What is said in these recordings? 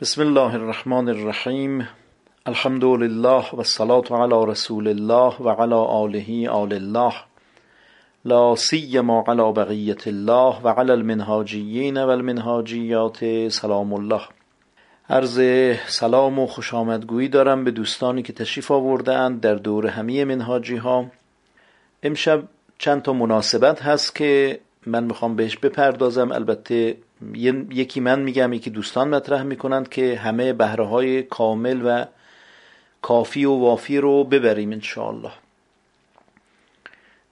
بسم الله الرحمن الرحیم الحمد لله و الصلاة علی رسول الله و علی آله آل الله لا سیما علی بقیت الله و علی المنهاجیین و المنهاجیات سلام الله عرض سلام و خوش آمدگویی دارم به دوستانی که تشریف آوردند در دور همه منهاجی ها امشب چند تا مناسبت هست که من می‌خوام بهش بپردازم. البته یکی من میگم یکی دوستان مطرح می‌کنند که همه بهره های کامل و کافی و وافی رو ببریم انشاءالله.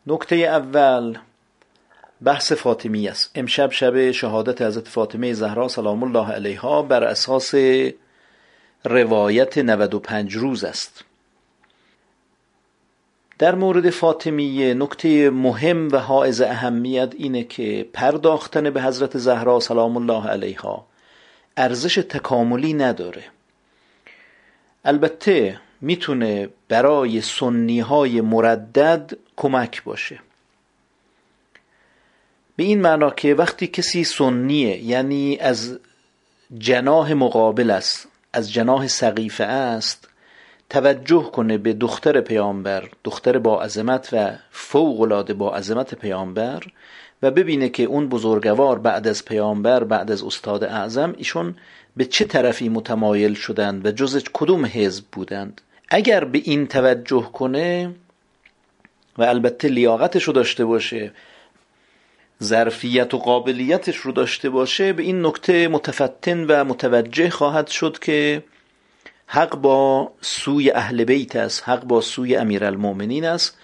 نکته اول بحث فاطمی است. امشب شب شهادت حضرت فاطمه زهرا سلام الله علیها بر اساس روایت 95 روز است. در مورد فاطمیه نکته مهم و حائز اهمیت اینه که پرداختن به حضرت زهرا سلام الله علیها ارزش تکاملی نداره. البته می‌تونه برای سنی های مردد کمک باشه. به این معنا که وقتی کسی سنیه یعنی از جناه مقابل است از جناه سقیفه است توجه کنه به دختر پیامبر دختر با عظمت و فوق العاده با عظمت پیامبر و ببینه که اون بزرگوار بعد از پیامبر بعد از استاد اعظم ایشون به چه طرفی متمایل شدند و جز کدوم حزب بودند. اگر به این توجه کنه و البته لیاقتش رو داشته باشه ظرفیت و قابلیتش رو داشته باشه به این نکته متفتن و متوجه خواهد شد که حق با سوی اهل بیت است حق با سوی امیرالمؤمنین است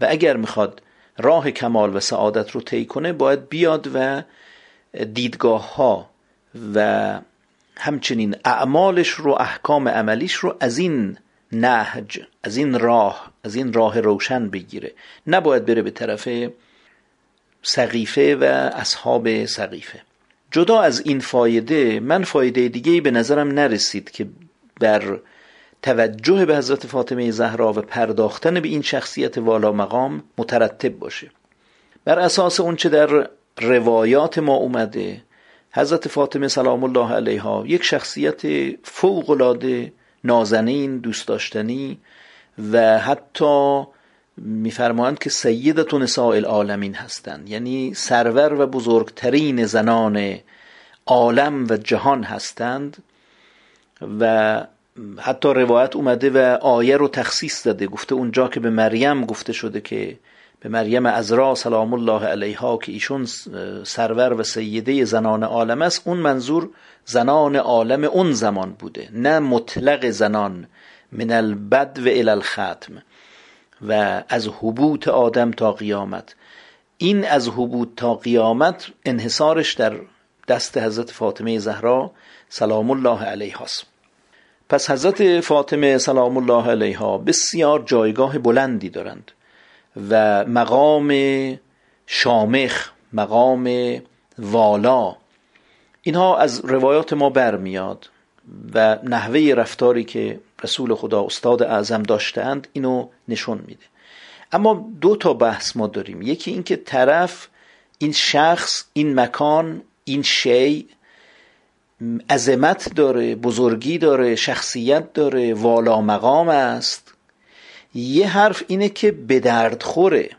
و اگر می‌خواد راه کمال و سعادت رو طی کنه باید بیاد و دیدگاه ها و همچنین اعمالش رو احکام عملیش رو از این نهج از این راه از این راه روشن بگیره. نباید بره به طرف سقیفه و اصحاب سقیفه. جدا از این فایده من فایده دیگه به نظرم نرسید که در توجه به حضرت فاطمه زهرا و پرداختن به این شخصیت والا مقام مترتب باشه. بر اساس اونچه در روایات ما اومده حضرت فاطمه سلام الله علیها یک شخصیت فوق العاده نازنین دوست داشتنی و حتی میفرمایند که سیدت نساء العالمین هستند. یعنی سرور و بزرگترین زنان عالم و جهان هستند. و حتی روایت اومده و آیه رو تخصیص داده. گفته اونجا که به مریم گفته شده که به مریم ازرا سلام الله علیها که ایشون سرور و سیده زنان عالم است اون منظور زنان عالم اون زمان بوده نه مطلق زنان من البد و الختم و از حبوط آدم تا قیامت. این از حبوط تا قیامت انحصارش در دست حضرت فاطمه زهرا سلام الله علیها است پس حضرت فاطمه سلام الله علیها بسیار جایگاه بلندی دارند و مقام شامخ مقام والا اینها از روایات ما برمیاد و نحوه رفتاری که رسول خدا استاد اعظم داشتند اینو نشون میده. اما دو تا بحث ما داریم. یکی اینکه طرف این شخص این مکان این شی عظمت داره بزرگی داره شخصیت داره والا مقام است. یه حرف اینه که به درد خوره.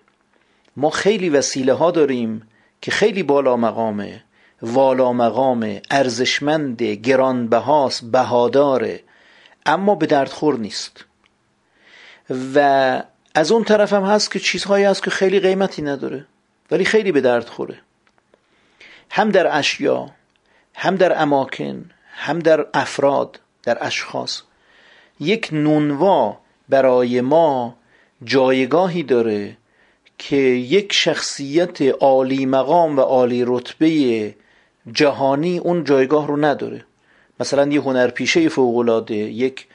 ما خیلی وسیله ها داریم که خیلی بالا مقامه. والا مقامه ارزشمند گرانبهاست بهاداره. اما به درد خور نیست. و از اون طرف هم هست که چیزهایی هست که خیلی قیمتی نداره ولی خیلی به درد خوره. هم در اشیا هم در اماکن هم در افراد در اشخاص. یک نونوا برای ما جایگاهی داره که یک شخصیت عالی مقام و عالی رتبه جهانی اون جایگاه رو نداره. مثلا یه هنرپیشه فوقلاده یک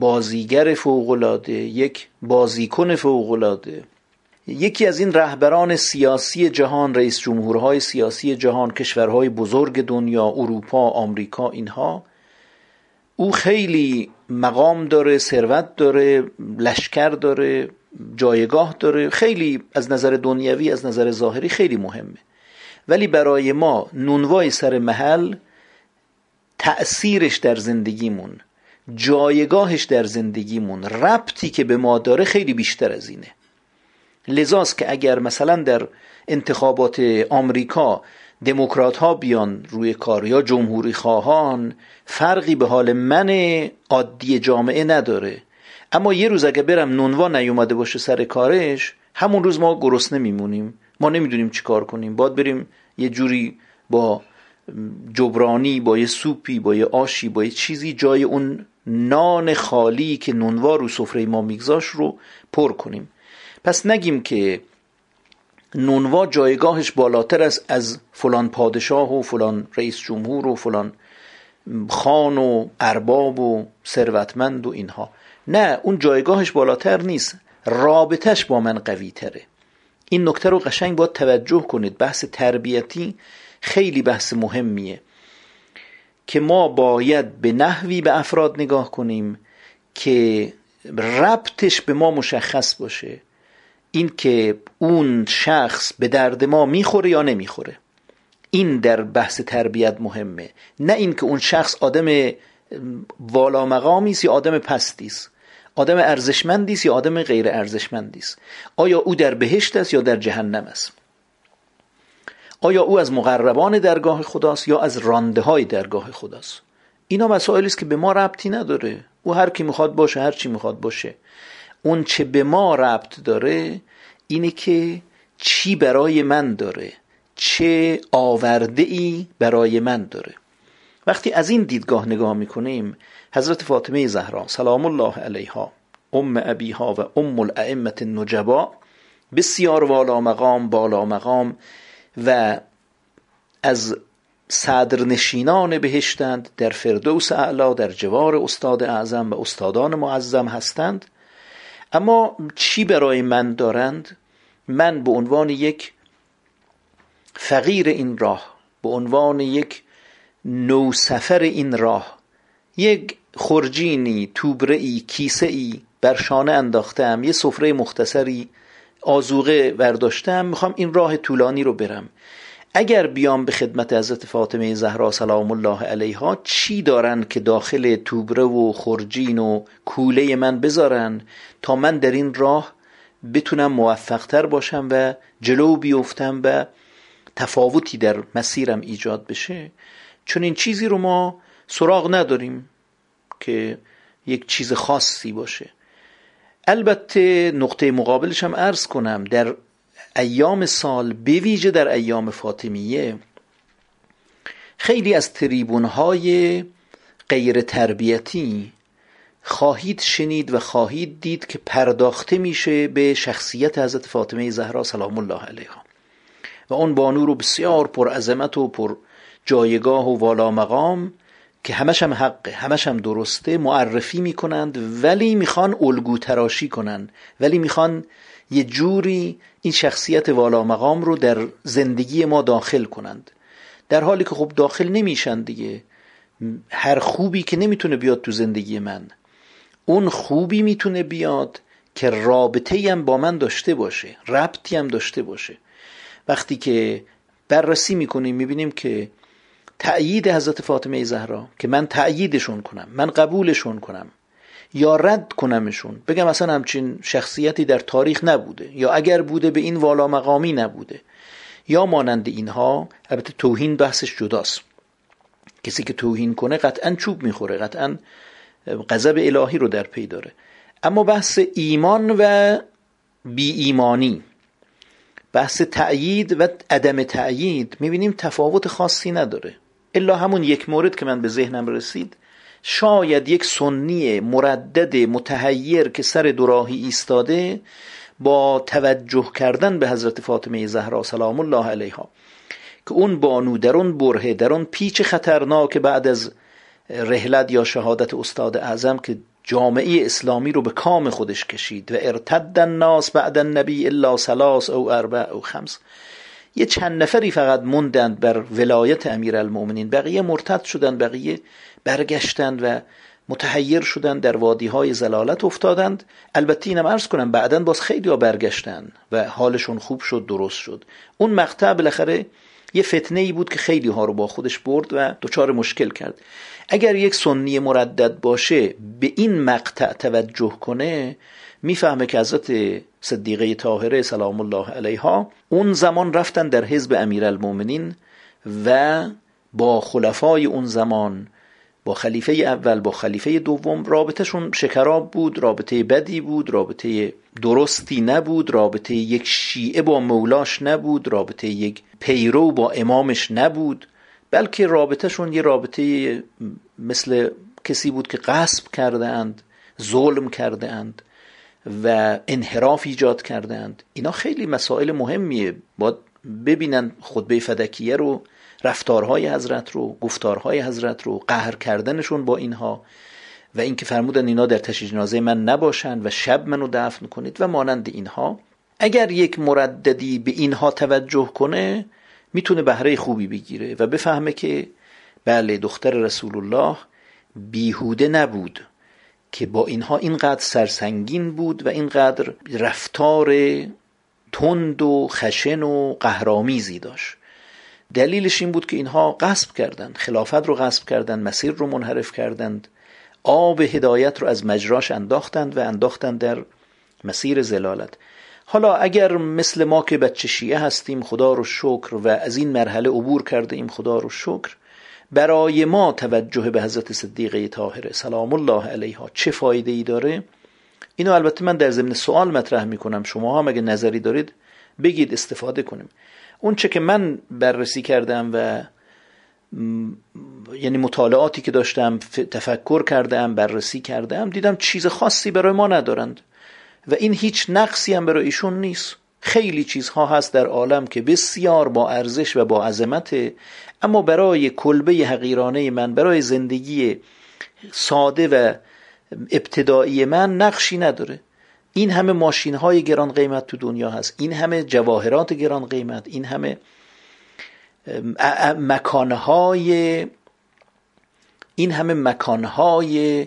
بازیگر فوقلاده یک بازیکن فوقلاده یکی از این رهبران سیاسی جهان رئیس جمهورهای سیاسی جهان کشورهای بزرگ دنیا اروپا آمریکا اینها او خیلی مقام داره ثروت داره لشکر داره جایگاه داره خیلی از نظر دنیوی از نظر ظاهری خیلی مهمه. ولی برای ما نونوای سر محل تأثیرش در زندگیمون جایگاهش در زندگیمون ربطی که به ما داره خیلی بیشتر از اینه. لذاست که اگر مثلا در انتخابات آمریکا دموکرات ها بیان روی کار یا جمهوری خواهان فرقی به حال من عادی جامعه نداره. اما یه روز اگه برم نونوا نیومده باشه سر کارش همون روز ما گرسنه میمونیم. ما نمی‌دونیم چی کار کنیم. باید بریم یه جوری با جبرانی با یه سوپی با یه آشی با یه چیزی جای اون نان خالی که نونوا رو سفره ما میگذاش رو پر کنیم. پس نگیم که نونوا جایگاهش بالاتر است از فلان پادشاه و فلان رئیس جمهور و فلان خان و ارباب و ثروتمند و اینها. نه اون جایگاهش بالاتر نیست. رابطش با من قوی تره. این نکته رو قشنگ باید توجه کنید. بحث تربیتی خیلی بحث مهمیه که ما باید به نحوی به افراد نگاه کنیم که ربطش به ما مشخص باشه. این که اون شخص به درد ما می‌خوره یا نمی‌خوره. این در بحث تربیت مهمه. نه این که اون شخص آدم والا مقامی است یا آدم پستی است. آدم ارزشمندی است یا آدم غیر ارزشمندی است. آیا او در بهشت است یا در جهنم است؟ آیا او از مقربان درگاه خداست یا از رانده های درگاه خداست اینا مسائلی است که به ما ربطی نداره. او هر کی می‌خواد باشه هر چی می‌خواد باشه. اون چه به ما ربط داره اینه که چی برای من داره؟ چه آورده ای برای من داره؟ وقتی از این دیدگاه نگاه می‌کنیم حضرت فاطمه زهرا سلام الله علیها ام ابیها و ام الائمه النجبا بسیار والا مقام بالا مقام و از صدرنشینان بهشتند در فردوس اعلا در جوار استاد اعظم و استادان معظم هستند. اما چی برای من دارند؟ من به عنوان یک فقیر این راه به عنوان یک نوسفر این راه یک خرجینی توبرعی کیسه ای بر شانه انداختم یه سفره مختصری آزوغه برداشتم می‌خوام این راه طولانی رو برم. اگر بیام به خدمت حضرت فاطمه زهرا سلام الله علیها چی دارن که داخل توبره و خرجین و کوله من بذارن تا من در این راه بتونم موفقتر باشم و جلو بیفتم و تفاوتی در مسیرم ایجاد بشه؟ چون این چیزی رو ما سراغ نداریم که یک چیز خاصی باشه. البته نقطه مقابلش هم عرض کنم در ایام سال بویژه در ایام فاطمیه. خیلی از تریبون های غیر تربیتی خواهید شنید و خواهید دید که پرداخته میشه به شخصیت حضرت فاطمه زهرا سلام الله علیها. و اون بانو رو بسیار پر عظمت و پر جایگاه و والا مقام که همش هم حقه همش هم درسته معرفی می‌کنند ولی می‌خوان الگو تراشی کنند ولی می‌خوان یه جوری این شخصیت والا مقام رو در زندگی ما داخل کنند. در حالی که خب داخل نمیشن دیگه. هر خوبی که نمی‌تونه بیاد تو زندگی من اون خوبی می‌تونه بیاد که رابطه هم با من داشته باشه ربطی هم داشته باشه. وقتی که بررسی می‌کنیم می‌بینیم که تأیید حضرت فاطمه زهرا که من تأییدشون کنم من قبولشون کنم. یا رد کنمشون. بگم اصلا همچین شخصیتی در تاریخ نبوده. یا اگر بوده به این والا مقامی نبوده. یا مانند اینها البته توهین بحثش جداست. کسی که توهین کنه قطعا چوب می‌خوره قطعا غضب الهی رو در پی داره. اما بحث ایمان و بی ایمانی بحث تأیید و عدم تأیید می‌بینیم تفاوت خاصی نداره. الا همون یک مورد که من به ذهنم رسید. شاید یک سنی مردد متحیر که سر دوراهی ایستاده با توجه کردن به حضرت فاطمه زهرا سلام الله علیها که اون بانو در اون برهه در اون پیچ خطرناک بعد از رهلت یا شهادت استاد اعظم که جامعه اسلامی رو به کام خودش کشید و ارتد الناس بعد النبی الا سلاس او اربع او خمس. یه چند نفری فقط موندند بر ولایت امیر المؤمنین بقیه مرتد شدند بقیه برگشتند و متحیر شدند در وادی های زلالت افتادند. البته اینم عرض کنم بعدا باز خیلی برگشتند و حالشون خوب شد درست شد. اون مقطع بالاخره یه فتنه ای بود که خیلی ها رو با خودش برد و دچار مشکل کرد. اگر یک سنی مردد باشه به این مقطع توجه کنه می‌فهمه که حضرت صدیقه طاهره سلام الله علیها اون زمان رفتن در حزب امیرالمؤمنین و با خلفای اون زمان با خلیفه اول با خلیفه دوم رابطهشون شکراب بود رابطه بدی بود رابطه درستی نبود رابطه یک شیعه با مولاش نبود رابطه یک پیرو با امامش نبود بلکه رابطهشون یه رابطه مثل کسی بود که غصب کرده اند ظلم کرده اند و انحراف ایجاد کرده اند اینا خیلی مسائل مهمیه. باید ببینن خطبه فدکیه رو رفتارهای حضرت رو گفتارهای حضرت رو قهر کردنشون با اینها و اینکه فرمودن اینا در تشییع جنازه من نباشند و شب منو دفن کنید و مانند اینها. اگر یک مرددی به اینها توجه کنه می‌تونه بهره خوبی بگیره و بفهمه که بله دختر رسول الله بیهوده نبود که با اینها اینقدر سرسنگین بود و اینقدر رفتار تند و خشن و قهرامیزی داشت. دلیلش این بود که اینها غصب کردند خلافت رو غصب کردند مسیر رو منحرف کردند آب هدایت رو از مجراش انداختند و انداختند در مسیر زلالت. حالا اگر مثل ما که بچه شیعه هستیم خدا رو شکر و از این مرحله عبور کرده ایم خدا رو شکر برای ما توجه به حضرت صدیقه طاهره سلام الله علیها چه فایده ای داره؟ اینو البته من در ضمن سوال مطرح می‌کنم. شما هم اگه نظری دارید بگید استفاده کنیم. اون چه که من بررسی کردم و یعنی مطالعاتی که داشتم تفکر کردم بررسی کردم دیدم چیز خاصی برای ما ندارند. و این هیچ نقصی هم برای ایشون نیست. خیلی چیزها هست در عالم که بسیار با ارزش و با عظمت اما برای کلبه حقیرانه من برای زندگی ساده و ابتدایی من نقشی نداره. این همه ماشین های گران قیمت تو دنیا هست. این همه جواهرات گران قیمت. این همه مکانهای این همه مکانهای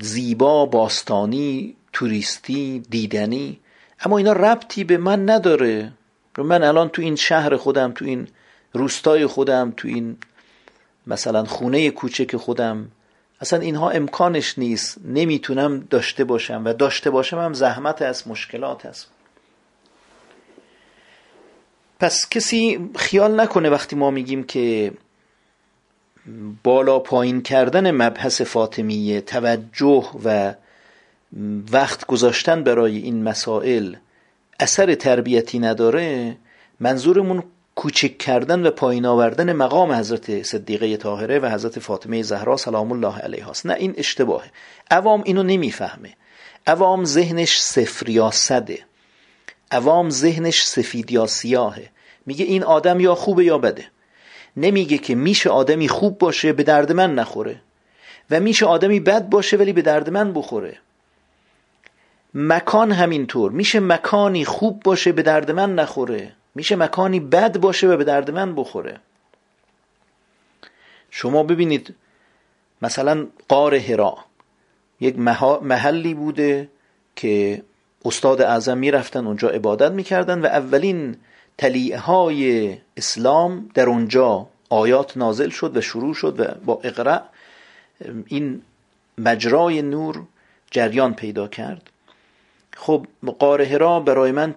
زیبا باستانی توریستی دیدنی. اما اینا ربطی به من نداره. من الان تو این شهر خودم تو این روستای خودم تو این مثلا خونه کوچک خودم اصلا اینها امکانش نیست نمی‌تونم داشته باشم و داشته باشم هم زحمت از مشکلات هست پس کسی خیال نکنه وقتی ما میگیم که بالا پایین کردن مبحث فاطمیه توجه و وقت گذاشتن برای این مسائل اثر تربیتی نداره منظورمون کوچک کردن و پایین آوردن مقام حضرت صدیقه طاهره و حضرت فاطمه زهرا سلام الله علیها است نه این اشتباهه. عوام اینو نمی‌فهمه. عوام ذهنش صفر یا صده. عوام ذهنش سفید یا سیاهه. میگه این آدم یا خوبه یا بده. نمیگه که میشه آدمی خوب باشه به درد من نخوره. و میشه آدمی بد باشه ولی به درد من بخوره. مکان همینطور. میشه مکانی خوب باشه به درد من نخوره. میشه مکانی بد باشه و به درد من بخوره. شما ببینید مثلا قار هرا یک محلی بوده که استاد اعظم می‌رفتن اونجا عبادت می‌کردن و اولین تلیعه های اسلام در اونجا آیات نازل شد و شروع شد و با اقرع این مجرای نور جریان پیدا کرد. خب قاره برای من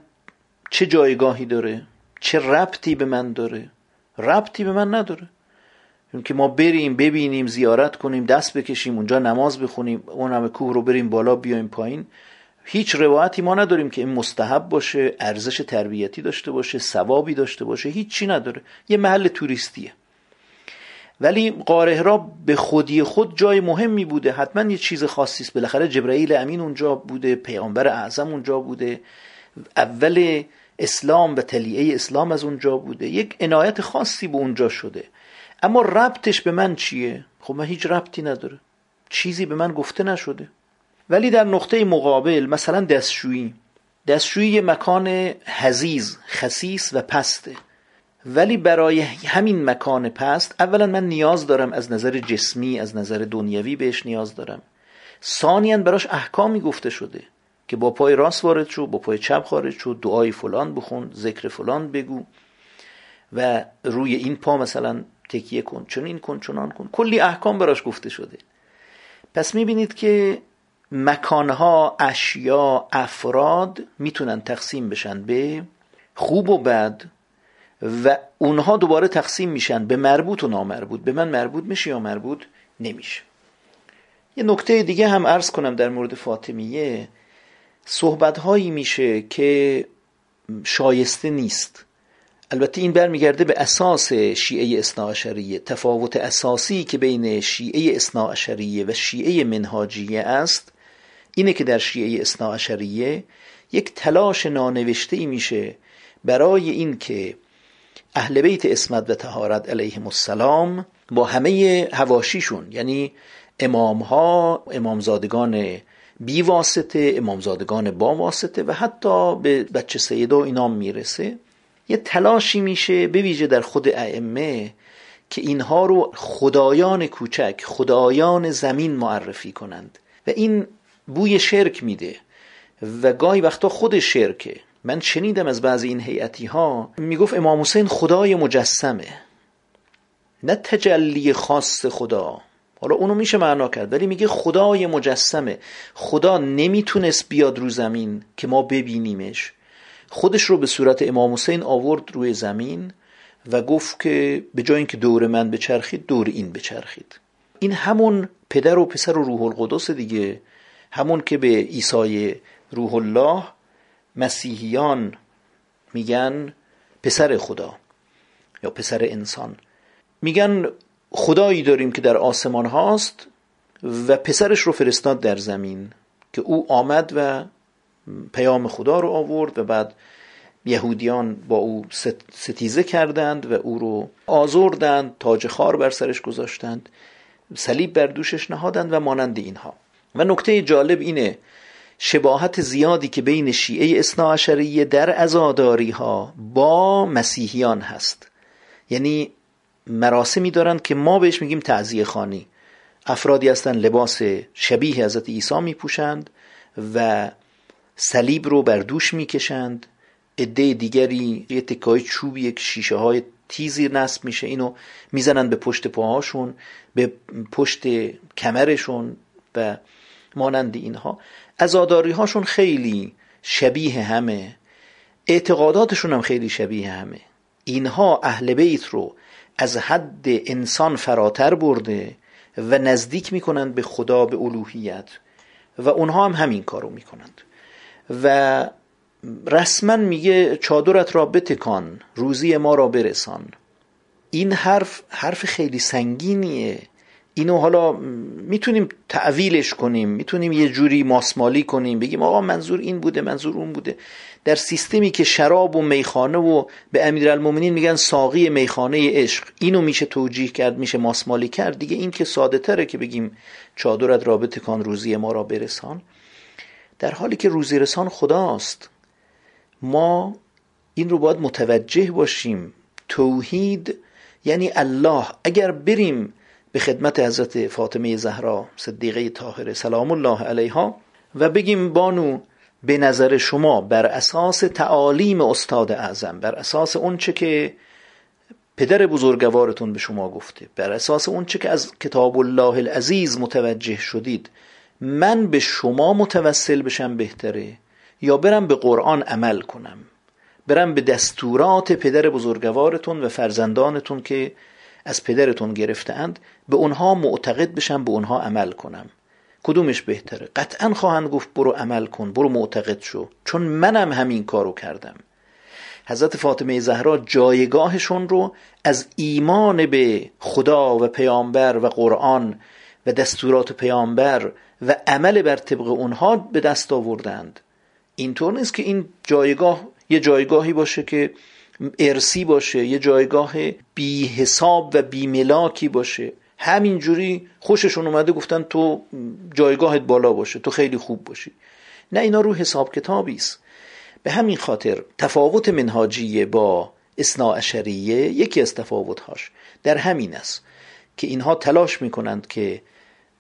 چه جایگاهی داره؟ چه ربطی به من داره؟ ربطی به من نداره. که ما بریم ببینیم زیارت کنیم دست بکشیم اونجا نماز بخونیم اون همه کوه رو بریم بالا بیایم پایین. هیچ روایتی ما نداریم که این مستحب باشه ارزش تربیتی داشته باشه ثوابی داشته باشه. هیچی نداره. یه محل توریستیه. ولی قاره را به خودی خود جای مهمی بوده. حتما یه چیز خاصی است. بالاخره جبرئیل امین اونجا بوده پیامبر اعظم اونجا بوده. اول اسلام و تلیعه اسلام از اونجا بوده. یک عنایت خاصی به اونجا شده. اما ربطش به من چیه؟ خب من هیچ ربطی نداره. چیزی به من گفته نشده. ولی در نقطه مقابل مثلا دستشویی. دستشویی مکان حزیز خسیس و پسته. ولی برای همین مکان پست اولا من نیاز دارم از نظر جسمی از نظر دنیوی بهش نیاز دارم. ثانیا براش احکامی گفته شده. که با پای راست وارد شو با پای چپ خارج شو دعای فلان بخون ذکر فلان بگو و روی این پا مثلا تکیه کن چون این کن چنان کن. کلی احکام براش گفته شده. پس می‌بینید که مکانها اشیا افراد می‌تونن تقسیم بشن به خوب و بد و اونها دوباره تقسیم میشن به مربوط و نامربوط. به من مربوط میشه یا مربوط نمیشه. یه نکته دیگه هم عرض کنم در مورد فاطمیه. صحبت هایی میشه که شایسته نیست. البته این برمیگرده به اساس شیعه اصناعشریه تفاوت اساسی که بین شیعه اصناعشریه و شیعه منهاجیه است اینه که در شیعه اصناعشریه یک تلاش نانوشته ای میشه برای اینکه اهل بیت اسمت و تهارت علیهم السلام با همه هواشیشون یعنی امام ها امامزادگان بی واسطه امامزادگان با واسطه و حتی به بچه سیدا اینام می‌رسه. یه تلاشی میشه به ویژه در خود ائمه که اینها رو خدایان کوچک خدایان زمین معرفی کنند. و این بوی شرک میده. و گاهی وقتا خود شرکه. من شنیدم از بعضی این هیئتی ها می‌گفت امام حسین خدای مجسمه. نه تجلی خاص خدا. حالا اونو میشه معنا کرد ولی میگه خدای مجسمه. خدا نمی‌تونست بیاد رو زمین که ما ببینیمش. خودش رو به صورت امام حسین آورد روی زمین و گفت که به جای اینکه دور من بچرخید دور این بچرخید. این همون پدر و پسر و روح القدس دیگه. همون که به عیسی روح الله مسیحیان میگن پسر خدا یا پسر انسان. میگن خدایی داریم که در آسمان هاست و پسرش رو فرستاد در زمین که او آمد و پیام خدا رو آورد و بعد یهودیان با او ستیزه کردند و او رو آزردند تاج خار بر سرش گذاشتند صلیب بر دوشش نهادند و مانند اینها. و نکته جالب اینه شباهت زیادی که بین شیعه اصناعشریه در ازاداری ها با مسیحیان هست. یعنی مراسمی دارند که ما بهش میگیم تعذیه خانی. افرادی هستن لباس شبیه حضرت عیسی میپوشند و صلیب رو بر دوش می‌کشند. عده دیگری یه تکای چوبی یک شیشه های تیزی نصب میشه. اینو می‌زنن به پشت پاهاشون به پشت کمرشون و مانند اینها. ازاداری هاشون خیلی شبیه همه. اعتقاداتشون هم خیلی شبیه همه. اینها اهل بیت رو از حد انسان فراتر برده و نزدیک می‌کنند به خدا به الوهیت و اونها هم همین کارو می‌کنند. و رسما میگه چادرت را بتکان روزی ما را برسان. این حرف حرف خیلی سنگینیه. اینو حالا می‌تونیم تعویلش کنیم می‌تونیم یه جوری ماسمالی کنیم بگیم آقا منظور این بوده منظور اون بوده. در سیستمی که شراب و میخانه و به امیرالمومنین میگن ساقی میخانه عشق. اینو میشه توجیه کرد میشه ماسمالی کرد. دیگه این که ساده تره که بگیم چادرت رابطه کان روزی ما را برسان. در حالی که روزی رسان خداست ما این رو باید متوجه باشیم. توحید یعنی الله. اگر بریم به خدمت حضرت فاطمه زهرا صدیقه طاهره سلام الله علیها و بگیم بانو به نظر شما بر اساس تعالیم استاد اعظم بر اساس اونچه که پدر بزرگوارتون به شما گفته بر اساس اونچه که از کتاب الله العزیز متوجه شدید من به شما متوسل بشم بهتره یا برم به قرآن عمل کنم؟ برم به دستورات پدر بزرگوارتون و فرزندانتون که از پدرتون گرفتهاند به اونها معتقد بشم به اونها عمل کنم. کدومش بهتره؟ قطعا خواهند گفت برو عمل کن برو معتقد شو. چون منم همین کارو کردم. حضرت فاطمه زهرا جایگاهشون رو از ایمان به خدا و پیامبر و قرآن و دستورات پیامبر و عمل بر طبق اونها به دست آوردند. اینطور نیست که این جایگاه یه جایگاهی باشه که ارسی باشه یه جایگاه بی حساب و بی ملاکی باشه. همینجوری خوششون اومده گفتن تو جایگاهت بالا باشه تو خیلی خوب باشی. نه اینا رو حساب کتابی است. به همین خاطر تفاوت منهاجیه با اصناعشریه یکی از تفاوتهاش در همین است که اینها تلاش می‌کنند که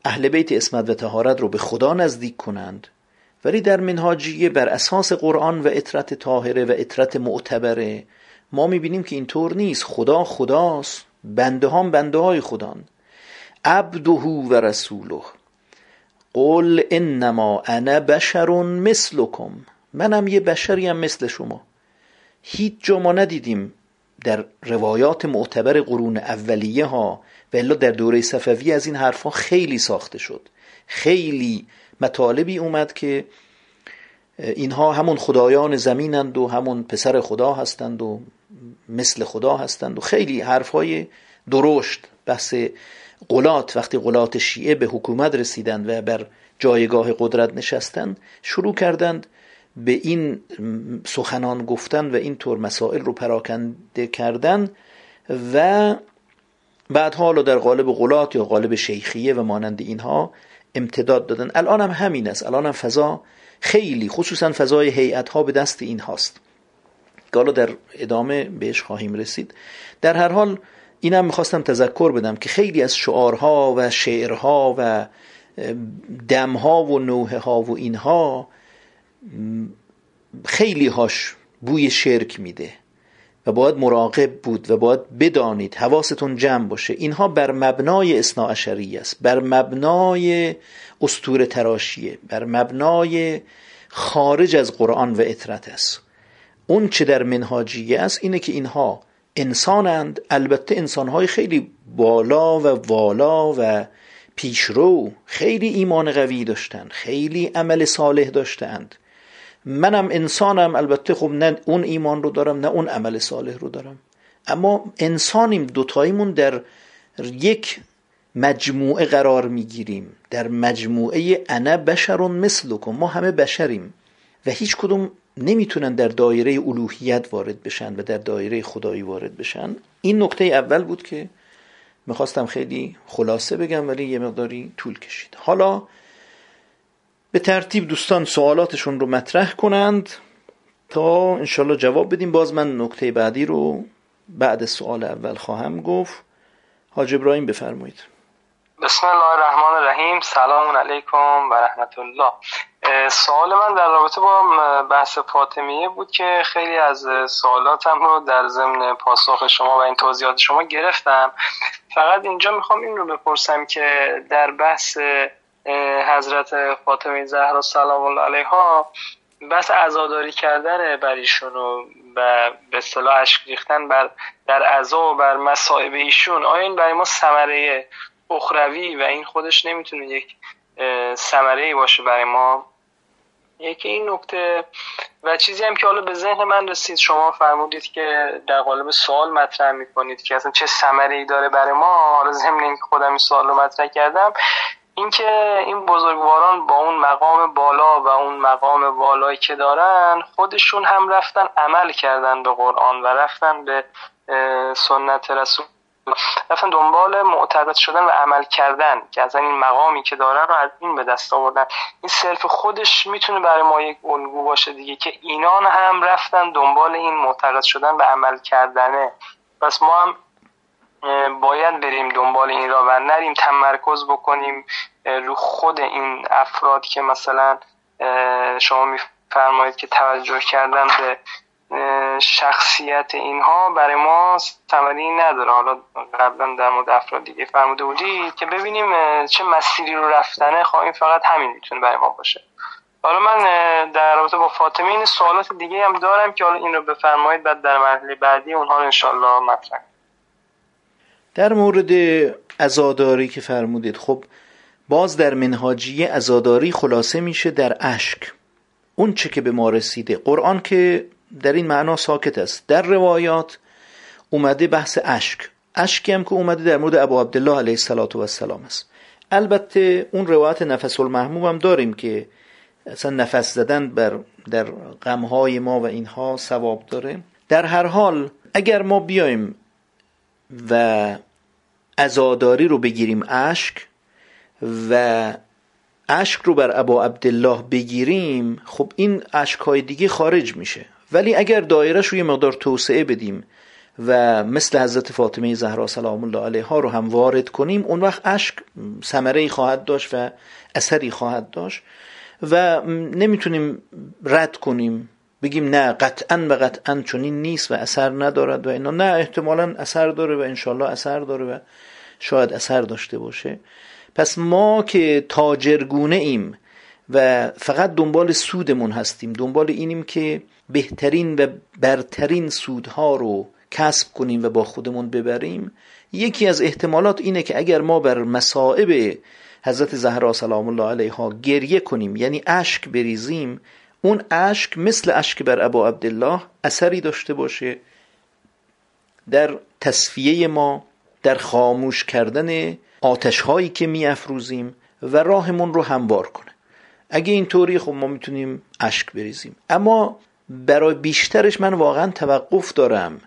اهل بیت اسمت و تهارت رو به خدا نزدیک کنند ولی در منهاجیه بر اساس قرآن و اطرت طاهره و اطرت معتبره ما می‌بینیم که اینطور نیست. خدا خداست. بنده هم بنده های خدان عبده و رسوله. قل انما انا بشر مثلکم. منم یه بشریم مثل شما. هیچ جا ما ندیدیم در روایات معتبر قرون اولیه ها و در دوره صفوی از این حرفها خیلی ساخته شد. خیلی مطالبی اومد که اینها همون خدایان زمینند و همون پسر خدا هستند و مثل خدا هستند و خیلی حرفهای درشت بحث قلات وقتی قلات شیعه به حکومت رسیدند و بر جایگاه قدرت نشستند شروع کردند به این سخنان گفتن و این طور مسائل رو پراکنده کردن و بعد حالا در قالب غلات یا قالب شیخیه و مانند اینها امتداد دادن. الان هم همین است. الان هم فضا خیلی خصوصا فضای هیئت ها به دست این هاست حالا در ادامه بهش خواهیم رسید. در هر حال اینم می‌خواستم تذکر بدم که خیلی از شعارها و شعرها و دمها و نوه ها و اینها خیلی هاش بوی شرک میده و باید مراقب بود و باید بدانید حواستون جمع باشه. اینها بر مبنای اصناعشری است بر مبنای استور تراشیه بر مبنای خارج از قرآن و اطرت است. اون چه در منهاجیه است اینه که اینها انسانند. البته انسانهای خیلی بالا و والا و پیشرو خیلی ایمان قوی داشتند. خیلی عمل صالح داشتند. منم انسانم البته خب نه اون ایمان رو دارم نه اون عمل صالح رو دارم. اما انسانیم دوتاییمون در یک مجموعه قرار می‌گیریم. در مجموعه انا بشرون مثلکم. ما همه بشریم و هیچ کدوم نمی‌تونن در دایره الوهیت وارد بشن و در دایره خدایی وارد بشن. این نکته اول بود که می‌خواستم خیلی خلاصه بگم ولی یه مقداری طول کشید. حالا به ترتیب دوستان سوالاتشون رو مطرح کنند تا انشالله جواب بدیم. باز من نکته بعدی رو بعد سوال اول خواهم گفت. حاج ابراهیم بفرمایید. بسم الله الرحمن الرحیم. سلام علیکم و رحمت الله. سوال من در رابطه با بحث فاطمیه بود که خیلی از سوالاتم رو در ضمن پاسخ شما و این توضیحات شما گرفتم. فقط اینجا می‌خوام این رو بپرسم که در بحث حضرت فاطمه زهرا سلام الله علیها بس عزاداری کردن بر ایشون و به اصطلاح اشک ریختن بر در عزا و بر مصائب ایشون آیا این برای ما ثمره اخروی و این خودش نمی‌تونه یک ثمره باشه برای ما؟ یکی این نکته و چیزی هم که حالا به ذهن من رسید شما فرمودید که در قالب سوال مطرح می‌کنید که اصلا چه ثمره ای داره برای ما. حالا ضمن اینکه خودم این سوال رو مطرح کردم اینکه این بزرگواران با اون مقام بالا و اون مقام بالایی که دارن خودشون هم رفتن عمل کردن به قرآن و رفتن به سنت رسول رفتن دنبال معتقد شدن و عمل کردن که از این مقامی که دارن رو از این به دست آوردن. این صرف خودش می‌تونه برای ما یک الگو باشه دیگه که اینان هم رفتن دنبال این معتقد شدن و عمل کردنه. پس ما هم باید بریم دنبال این را و نریم تمرکز بکنیم رو خود این افراد که مثلا شما میفرمایید که توجه کردن به شخصیت اینها برای ما ثمری نداره. حالا قبلا در مورد افراد دیگه فرموده بودی که ببینیم چه مسیری رو رفتنه. خواهیم فقط همین می‌تونه برای ما باشه. حالا من در رابطه با فاطمه این سوالات دیگه هم دارم که حالا این رو بفرمایید بعد در مرحله بعدی اونها رو انشالله مطرح در مورد ازاداری که فرمودید خب باز در منهاجیه ازاداری خلاصه میشه در اشک. اون چه که به ما رسیده. قرآن که در این معنا ساکت است. در روایات اومده بحث اشک. اشکی هم که اومده در مورد ابو عبدالله علیه السلام است. البته اون روایت نفس المحموم هم داریم که اصلا نفس زدن بر در غمهای ما و اینها ثواب داره. در هر حال اگر ما بیایم و ازاداری رو بگیریم اشک و اشک رو بر ابا عبدالله بگیریم خب این اشک های دیگه خارج میشه. ولی اگر دایرش رو یه مقدار توسعه بدیم و مثل حضرت فاطمه زهرا سلام الله علیها رو هم وارد کنیم اون وقت اشک ثمره خواهد داشت و اثری خواهد داشت و نمی‌تونیم رد کنیم. بگیم نه قطعا و قطعا چنین نیست و اثر ندارد و اینا. نه احتمالا اثر داره و انشالله اثر داره و شاید اثر داشته باشه. پس ما که تاجرگونه ایم و فقط دنبال سودمون هستیم. دنبال اینیم که بهترین و برترین سودها رو کسب کنیم و با خودمون ببریم. یکی از احتمالات اینه که اگر ما بر مصائب حضرت زهرا سلام الله علیها گریه کنیم یعنی اشک بریزیم اون اشک مثل اشک بر ابا عبدالله اثری داشته باشه در تصفیه ما در خاموش کردن آتش هایی که می افروزیم و راهمون رو هموار کنه. اگه اینطوری خب ما می‌تونیم اشک بریزیم. اما برای بیشترش من واقعا توقف دارم.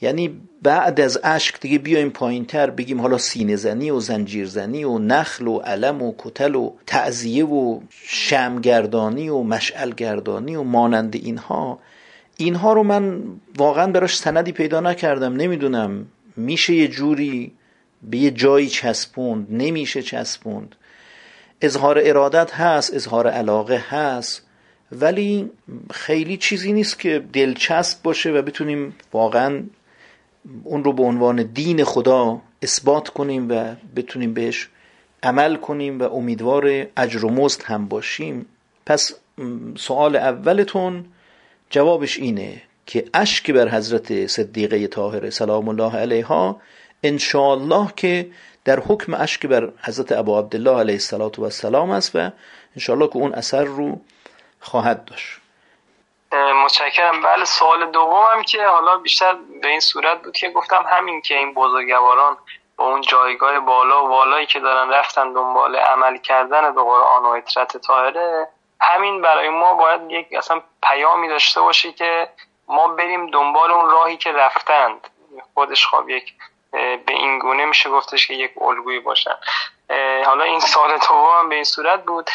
یعنی بعد از اشک دیگه بیایم پایین تر بگیم حالا سینه زنی و زنجیر زنی و نخل و علم و کتل و تعذیه و شمگردانی و مشعلگردانی و مانند اینها. اینها رو من واقعا براش سندی پیدا نکردم. نمی‌دونم. میشه یه جوری به یه جایی چسبوند. نمیشه چسبوند. اظهار ارادت هست اظهار علاقه هست ولی خیلی چیزی نیست که دلچسب باشه و بتونیم واقعا اون رو به عنوان دین خدا اثبات کنیم و بتونیم بهش عمل کنیم و امیدوار اجر و مزد هم باشیم. پس سوال اولتون جوابش اینه که اشک بر حضرت صدیقه طاهره سلام الله علیها انشاءالله که در حکم اشک بر حضرت ابا عبدالله علیه السلام است و انشاءالله که اون اثر رو خواهد داشت. متشکرم. بله سوال دومم که حالا بیشتر به این صورت بود که گفتم همین که این بزرگواران با اون جایگاه بالا و بالایی که دارن رفتن دنبال عمل کردن به قرآن و اطرت طاهره همین برای ما باید یک اصلا پیامی داشته باشه که ما بریم دنبال اون راهی که رفتند. خودش خواب یک به این گونه میشه گفتش که یک الگویی باشن. حالا این سال دوم به این صورت بود.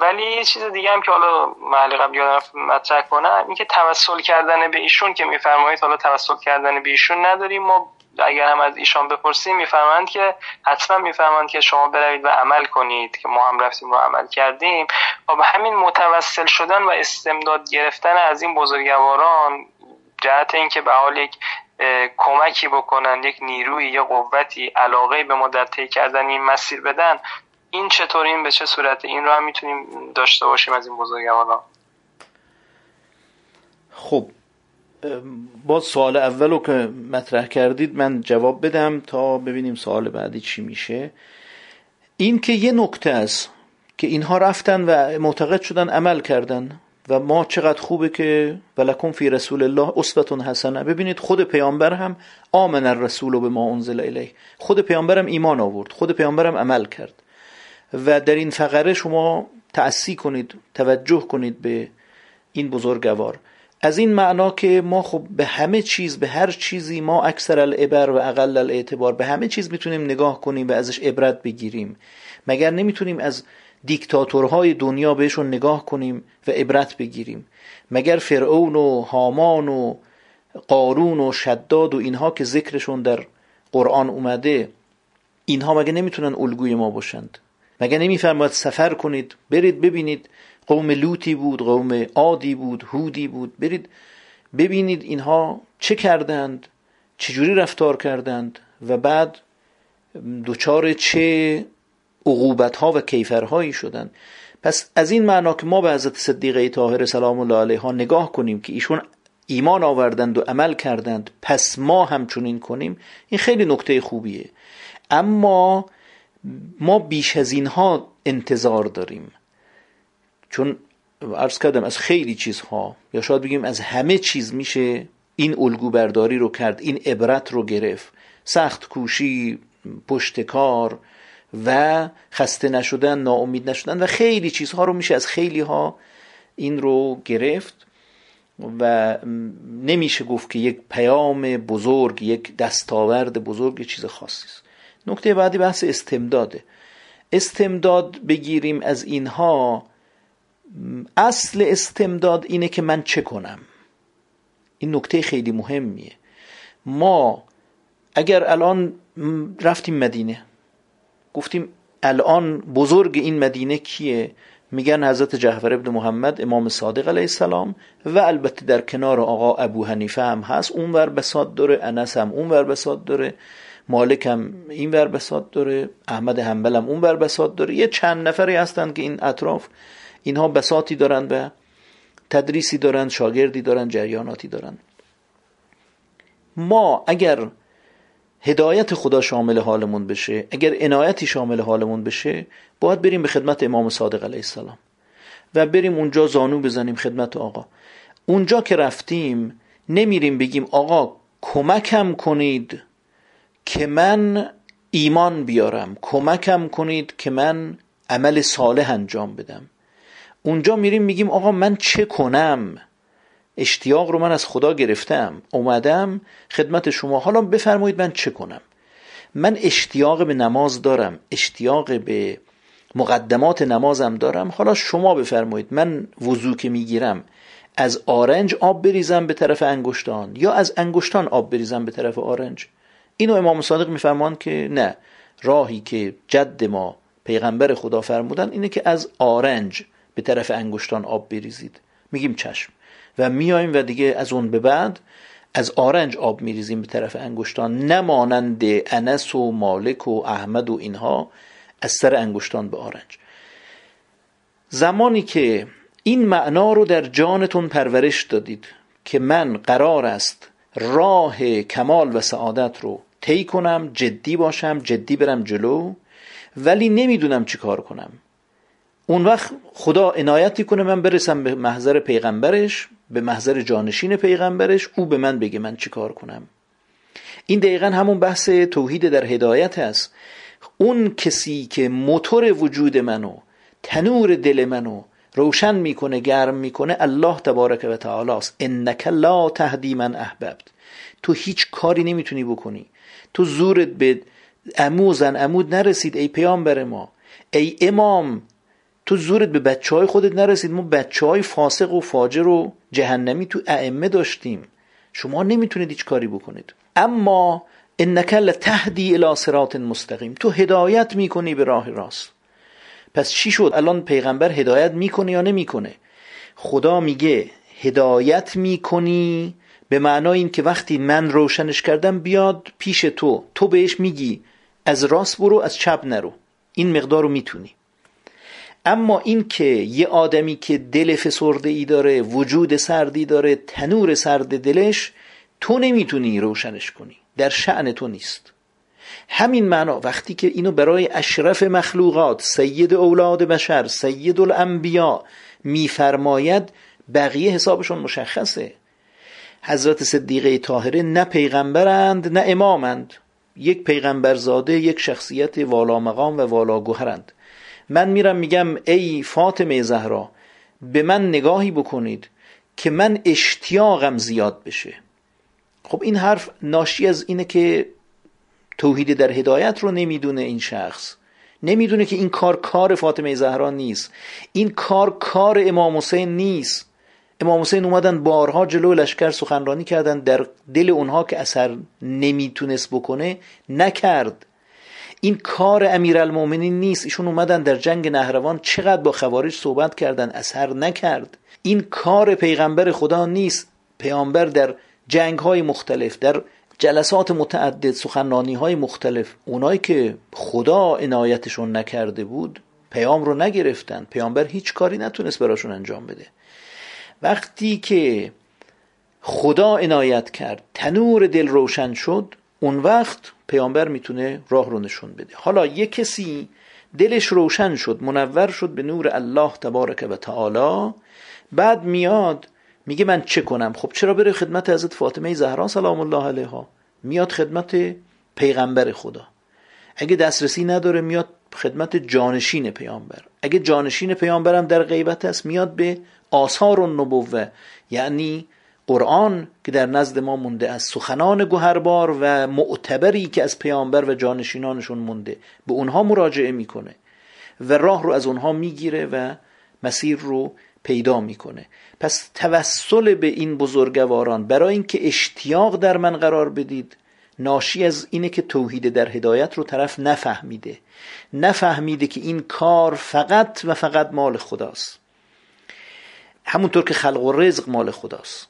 ولی یه چیز دیگه هم که حالا محل قبل یادم مطرح کنم این که توسل کردن به ایشون که میفرمایید حالا توسل کردن به ایشون نداریم. ما اگر هم از ایشان بپرسیم میفرمایند که حتما میفرمایند که شما بروید و عمل کنید که ما هم رفتیم و عمل کردیم. و به همین متوسل شدن و استمداد گرفتن از این بزرگواران جهت اینکه به حال یک کمکی بکنن یک نیروی یا قوتی علاقه به ما در طی کردن این مسیر بدن این چطور این به چه صورت این رو هم می‌تونیم داشته باشیم از این بزرگواران خب با سوال اول رو که مطرح کردید من جواب بدم تا ببینیم سوال بعدی چی میشه. این که یه نکته است که اینها رفتن و معتقد شدن عمل کردن. و ما چقدر خوبه که ولکم فی رسول الله اسوتون حسنه. ببینید خود پیامبر هم آمن الرسول به ما انزل الیه. خود پیامبرم ایمان آورد خود پیامبرم عمل کرد. و در این فقره شما تأسی کنید توجه کنید به این بزرگوار. از این معنا که ما خب به همه چیز به هر چیزی ما اکثر العبر و اقل الاعتبار به همه چیز می‌تونیم نگاه کنیم و ازش عبرت بگیریم. مگر نمی‌تونیم از دیکتاتورهای دنیا بهشون نگاه کنیم و عبرت بگیریم. مگر فرعون و هامان و قارون و شداد و اینها که ذکرشون در قرآن اومده اینها مگه نمی‌تونن الگوی ما باشند؟ مگه نمیفرماید سفر کنید برید ببینید قوم لوتی بود قوم عادی بود هودی بود برید ببینید اینها چه کردند چجوری رفتار کردند و بعد دوچار چه عقوبت ها و کیفرهایی شدند. پس از این معنا که ما به حضرت صدیقه طاهر سلام الله علیها نگاه کنیم که ایشون ایمان آوردند و عمل کردند پس ما همچنین کنیم این خیلی نکته خوبیه. اما ما بیش از اینها انتظار داریم. چون عرض کردم از خیلی چیزها یا شاید بگیم از همه چیز میشه این الگو برداری رو کرد این عبرت رو گرفت. سخت کوشی پشتکار و خسته نشدن ناامید نشدن و خیلی چیزها رو میشه از خیلی ها این رو گرفت و نمیشه گفت که یک پیام بزرگ یک دستاورد بزرگ چیز خاصی است. نکته بعدی بحث استمداده. استمداد بگیریم از اینها اصل استمداد اینه که من چه کنم؟ این نکته خیلی مهمیه. ما اگر الان رفتیم مدینه گفتیم الان بزرگ این مدینه کیه؟ میگن حضرت جعفر ابن محمد امام صادق علیه السلام و البته در کنار آقا ابو حنیفه هم هست. اون ور بساد داره انس هم اون ور بساد داره مالک هم این ور بساد داره احمد حنبل هم اون ور بساد داره. یه چند نفری هستند که این اطراف اینها بساتی دارن و تدریسی دارن شاگردی دارن جریاناتی دارن ما اگر هدایت خدا شامل حالمون بشه. اگر عنایتی شامل حالمون بشه باید بریم به خدمت امام صادق علیه السلام. و بریم اونجا زانو بزنیم خدمت آقا. اونجا که رفتیم نمیریم بگیم آقا کمکم کنید که من ایمان بیارم. کمکم کنید که من عمل صالح انجام بدم. اونجا میریم میگیم آقا من چه کنم؟ اشتیاق رو من از خدا گرفتم. اومدم خدمت شما. حالا بفرمایید من چه کنم؟ من اشتیاق به نماز دارم. اشتیاق به مقدمات نمازم دارم. حالا شما بفرمایید. من وضوع که می‌گیرم از آرنج آب بریزم به طرف انگشتان یا از انگشتان آب بریزم به طرف آرنج؟ اینو امام صادق میفرمان که نه. راهی که جد ما پیغمبر خدا فرمودن اینه که از آرنج به طرف انگشتان آب بریزید. میگیم چشم. و میایم و دیگه از اون به بعد از آرنج آب میریزیم به طرف انگشتان. نمانند انس و مالک و احمد و اینها از سر انگشتان به آرنج. زمانی که این معنا رو در جانتون پرورش دادید که من قرار است راه کمال و سعادت رو طی کنم جدی باشم جدی برم جلو ولی نمی‌دونم چی کار کنم. اون وقت خدا عنایتی کنه من برسم به محضر پیغمبرش به محضر جانشین پیغمبرش او به من بگه من چی کار کنم. این دقیقا همون بحث توحید در هدایت است. اون کسی که موتور وجود منو تنور دل منو روشن می‌کنه گرم می‌کنه الله تبارک و تعالی است. انک لا تهدی من احببت. تو هیچ کاری نمی‌تونی بکنی. تو زورت به اموزن عمود نرسید ای پیامبر ما. ای امام تو زورت به بچه های خودت نرسید. ما بچه های فاسق و فاجر و جهنمی تو ائمه داشتیم. شما نمی‌تونید هیچ کاری بکنید. اما انک لتهدی الی صراط مستقیم. تو هدایت می‌کنی به راه راست. پس چی شد؟ الان پیغمبر هدایت می‌کنه یا نمی‌کنه؟ خدا میگه هدایت می‌کنی به معنای این که وقتی من روشنش کردم بیاد پیش تو. تو بهش میگی از راست برو از چپ نرو. این مقدار رو می‌تونی. اما این که یه آدمی که دل فسرده ای داره وجود سردی داره تنور سرد دلش تو نمی‌تونی روشنش کنی در شعن تو نیست. همین معنا وقتی که اینو برای اشرف مخلوقات سید اولاد بشر سید الانبیا میفرماید بقیه حسابشون مشخصه. حضرت صدیقه طاهره نه پیغمبرند نه امامند. یک پیغمبرزاده یک شخصیت والا مقام و والا گوهرند من میرم میگم ای فاطمه زهرا به من نگاهی بکنید که من اشتیاقم زیاد بشه. خب این حرف ناشی از اینه که توحید در هدایت رو نمی‌دونه این شخص. نمی‌دونه که این کار کار فاطمه زهرا نیست. این کار کار امام حسین نیست. امام حسین اومدن بارها جلو لشکر سخنرانی کردن در دل اونها که اثر نمی‌تونست بکنه نکرد. این کار امیرالمومنین نیست. ایشون اومدن در جنگ نهروان. چقدر با خوارج صحبت کردن اثر نکرد. این کار پیغمبر خدا نیست. پیامبر در جنگ های مختلف در جلسات متعدد سخنرانی های مختلف اونایی که خدا عنایتشون نکرده بود پیام رو نگرفتن. پیامبر هیچ کاری نتونست براشون انجام بده. وقتی که خدا عنایت کرد تنور دل روشن شد اون وقت پیامبر می‌تونه راه رو نشون بده. حالا یه کسی دلش روشن شد منور شد به نور الله تبارک و تعالی بعد میاد میگه من چه کنم؟ خب چرا بره خدمت حضرت فاطمه زهرا سلام الله علیها؟ میاد خدمت پیغمبر خدا. اگه دسترسی نداره میاد خدمت جانشین پیامبر. اگه جانشین پیامبرم در غیبت است میاد به آثار النبوه یعنی قرآن که در نزد ما مونده از سخنان گوهربار و معتبری که از پیامبر و جانشینانشون مونده. به اونها مراجعه می‌کنه و راه رو از اونها می‌گیره و مسیر رو پیدا می‌کنه. پس توسل به این بزرگواران برای اینکه اشتیاق در من قرار بدید ناشی از اینه که توحید در هدایت رو طرف نفهمیده. نفهمیده که این کار فقط و فقط مال خداست. همونطور که خلق و رزق مال خداست.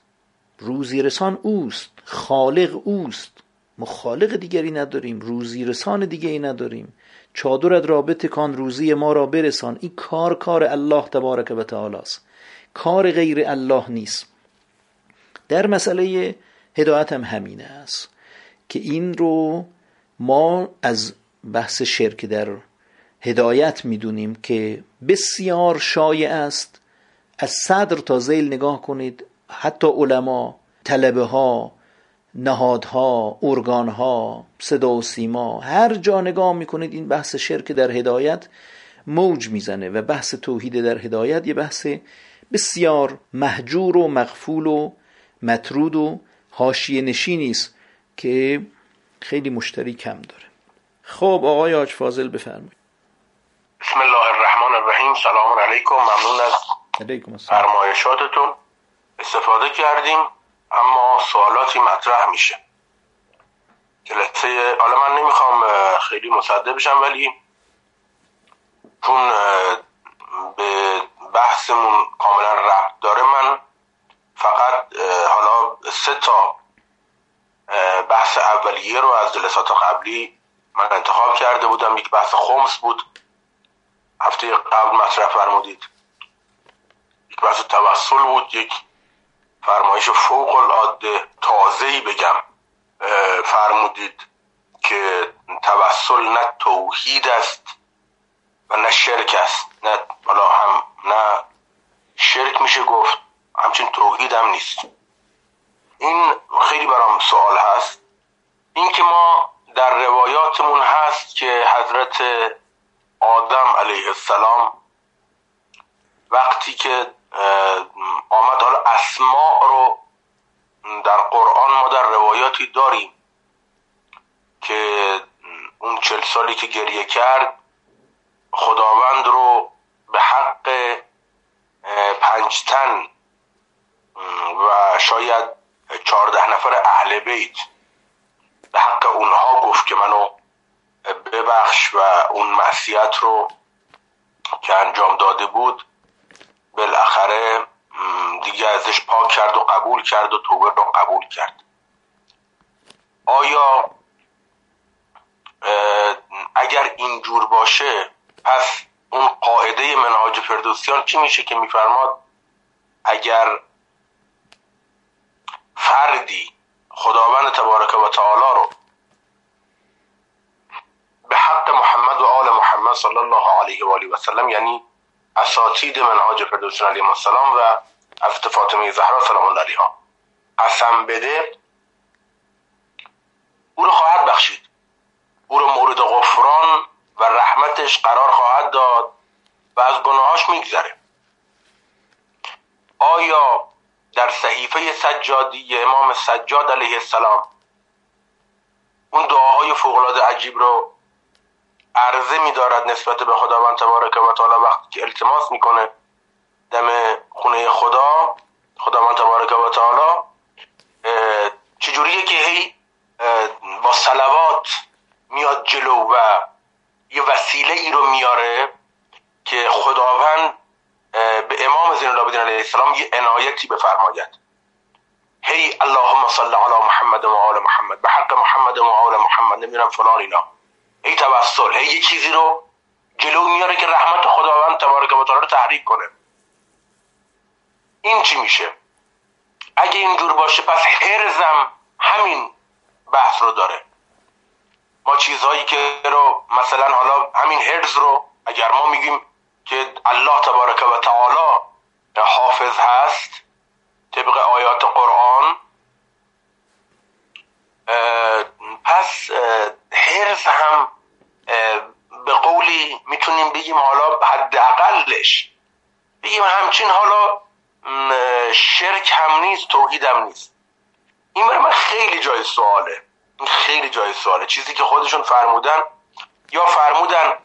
روزی رسان اوست خالق اوست. ما خالق دیگری نداریم روزی رسان دیگری نداریم. چادرت را بتکان روزی ما را برسان. این کار کار الله تبارک و تعالی است. کار غیر الله نیست. در مسئله هدایت هم همینه است که این رو ما از بحث شرک در هدایت می‌دونیم که بسیار شایع است. از صدر تا زیل نگاه کنید. حتی علما طلبه ها نهادها ارگانها صدا و سیما هر جا نگاه می‌کنید این بحث شرک در هدایت موج می‌زنه و بحث توحید در هدایت یه بحث بسیار محجور و مغفول و مطرود و حاشیه نشینی است که خیلی مشتری کم داره. خب آقای آج فاضل بفرمایید. بسم الله الرحمن الرحیم. سلام علیکم. ممنون از علیکم السلام. فرمایشاتتون. استفاده کردیم اما سوالاتی مطرح میشه. جلسه حالا من نمی‌خوام خیلی مصدق بشم ولی چون به بحثمون کاملا ربط داره من فقط حالا سه تا بحث اولیه رو از جلسات قبلی من انتخاب کرده بودم. یک بحث خمس بود. هفته قبل مطرح فرمودید. یک بحث توسل بود. یک فرمایش فوق العاده تازه‌ای بگم فرمودید که توسل نه توحید است و نه شرک است. نه حالا هم نه شرک میشه گفت همچین توحید هم نیست. این خیلی برام سوال هست. این که ما در روایاتمون هست که حضرت آدم علیه السلام وقتی که آمد. حالا اسماع رو در قرآن ما در روایاتی داریم که اون چل سالی که گریه کرد خداوند رو به حق پنجتن و شاید چهارده نفر اهل بیت به حق اونها گفت که منو ببخش و اون معصیت رو که انجام داده بود بالاخره دیگه ازش پاک کرد و قبول کرد و توبه رو قبول کرد. آیا اگر اینجور باشه پس اون قاعده منهاج فردوسیان چی میشه که میفرماد؟ اگر فردی خداوند تبارک و تعالی رو به حق محمد و آل محمد صلی الله علیه و آله و سلم یعنی اساتید منهاج فردوسیان علیه السلام و حضرت فاطمه زهرا سلام الله علیها. قسم بده او رو خواهد بخشید. او رو مورد غفران و رحمتش قرار خواهد داد و از گناهاش میگذره. آیا در صحیفه سجادی امام سجاد علیه السلام اون دعاهای فوقلاده عجیب رو عرضه میدارد نسبت به خداوند تبارک و تعالی وقتی که التماس می‌کنه دم خونه خدا خداوند تبارک و تعالی چجوریه که هی با سلوات میاد جلو و یه وسیله ای رو میاره که خداوند به امام زین العابدین علیه السلام یه عنایتی بفرماید. هی اللهم صل علی محمد و آل محمد به حق محمد و آل محمد نمیرم فلان اینا. هی توسل هی یه چیزی رو جلو میاره که رحمت خداوند تبارک و تعالی رو تحریک کنه. این چی میشه؟ اگه اینجور باشه پس هرزم همین بحث رو داره. ما چیزهایی که رو مثلا حالا همین هرز رو اگر ما میگیم که الله تبارک و تعالی حافظ هست طبق آیات قرآن پس حرز هم به قولی می‌تونیم بگیم حالا حداقلش. بگیم همچین حالا شرک هم نیست توحید هم نیست. این برای من خیلی جای سواله. این خیلی جای سواله. چیزی که خودشون فرمودن یا فرمودن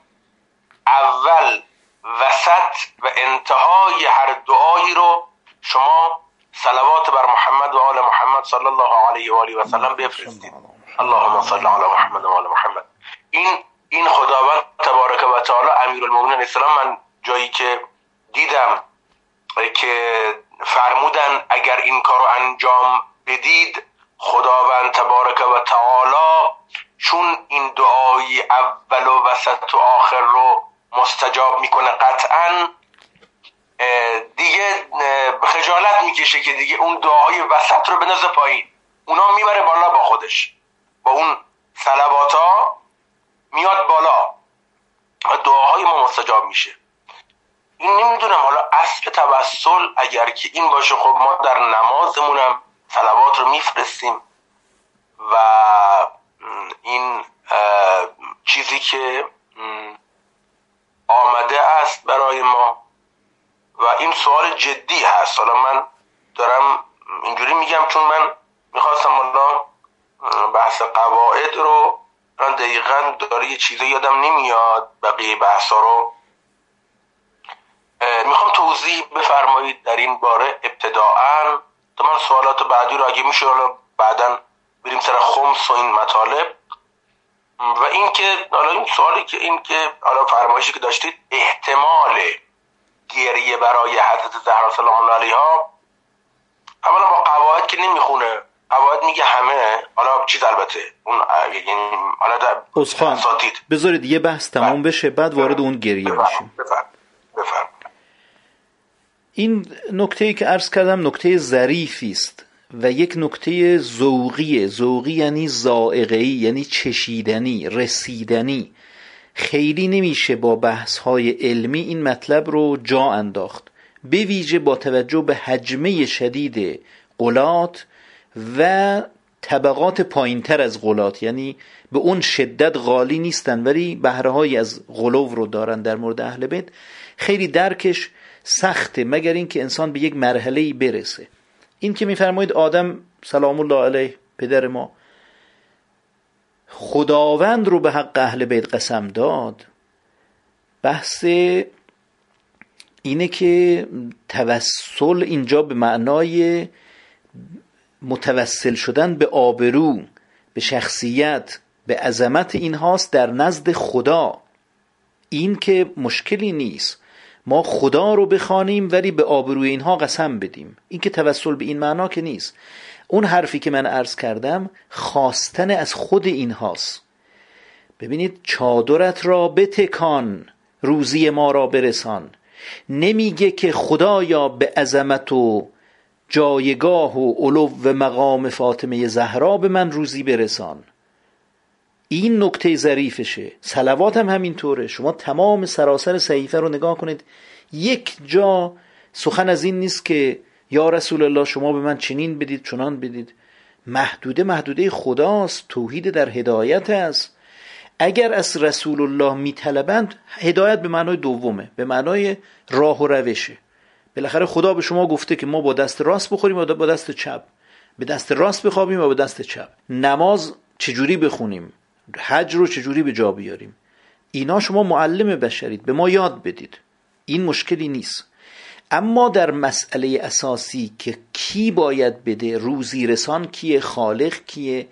اول وسط و انتهای هر دعایی رو شما صلوات بر محمد و آل محمد صلی الله علیه و آله و سلم بفرستید. اللهم صل علی محمد و آل محمد. این این خداوند تبارک و تعالی امیرالمومنین اسلام من جایی که دیدم که فرمودن اگر این کار رو انجام بدید خداوند تبارک و تعالی چون این دعای اول و وسط و آخر رو مستجاب می‌کنه قطعا دیگه خجالت می‌کشه که دیگه اون دعای وسط رو بنازه پایین. اونا می‌بره بالا با خودش. با اون سلوات ها میاد بالا و دعاهای ما مستجاب میشه. این نمی‌دونم حالا اصل توسل اگر که این باشه خب ما در نمازمونم سلوات رو میفرستیم و این چیزی که آمده است برای ما و این سوال جدی هست. حالا من دارم اینجوری میگم چون من می‌خواستم حالا بحث قواعد رو من دقیقا داره یه چیزی یادم نمیاد بقیه بحثا رو. می‌خوام توضیح بفرمایید در این باره ابتداعا. تا من سوالات بعدی رو اگه میشه حالا بعدا بریم سر خمس و این مطالب. و اینکه حالا این سوالی که این که حالا فرمایشی که داشتید احتمال گریه برای حضرت زهرا سلام علیها اولا با قواعد که نمی‌خونه. قواعد میگه همه حالا چیز البته اون یعنی حالا در بذارید یه بحث تمام بله. بشه بعد وارد اون گریه بشیم. بفرم. این نکته ای که عرض کردم نکته ظریفی است و یک نکته ذوقی ذوقی یعنی زائقه‌ای یعنی چشیدنی رسیدنی. خیلی نمیشه با بحث های علمی این مطلب رو جا انداخت. به ویژه با توجه به حجمه شدید قلات و طبقات پایینتر از قلات یعنی به اون شدت غالی نیستن ولی بهره از غلو رو دارن در مورد اهل بیت. خیلی درکش سخته مگر اینکه انسان به یک مرحله برسه. این که میفرمایید آدم سلام الله علیه پدر ما خداوند رو به حق اهل بیت قسم داد بحث اینه که توسل اینجا به معنای متوسل شدن به آبرو به شخصیت به عظمت این هاست در نزد خدا. این که مشکلی نیست. ما خدا رو بخوانیم ولی به آبروی اینها قسم بدیم. این که توسل به این معنا که نیست. اون حرفی که من عرض کردم خواستن از خود این هاست ببینید چادرت را بتکان روزی ما را برسان. نمیگه که خدایا به عظمت و جایگاه و علو و مقام فاطمه زهرا به من روزی برسان. این نکته ظریفشه. سلوات هم همینطوره. شما تمام سراسر صحیفه رو نگاه کنید. یک جا سخن از این نیست که یا رسول الله شما به من چنین بدید چنان بدید. محدوده محدوده خداست. توحید در هدایت است. اگر از رسول الله میطلبند هدایت به معنای دومه به معنای راه و روشه. بالاخره خدا به شما گفته که ما با دست راست بخوریم و با دست چپ. به دست راست بخوابیم و با دست چپ. نماز چجوری بخونیم؟ حج رو چجوری به جا بیاریم؟ اینا شما معلم بشرید. به ما یاد بدید. این مشکلی نیست. اما در مسئله اساسی که کی باید بده روزی رسان کیه؟ خالق کیه؟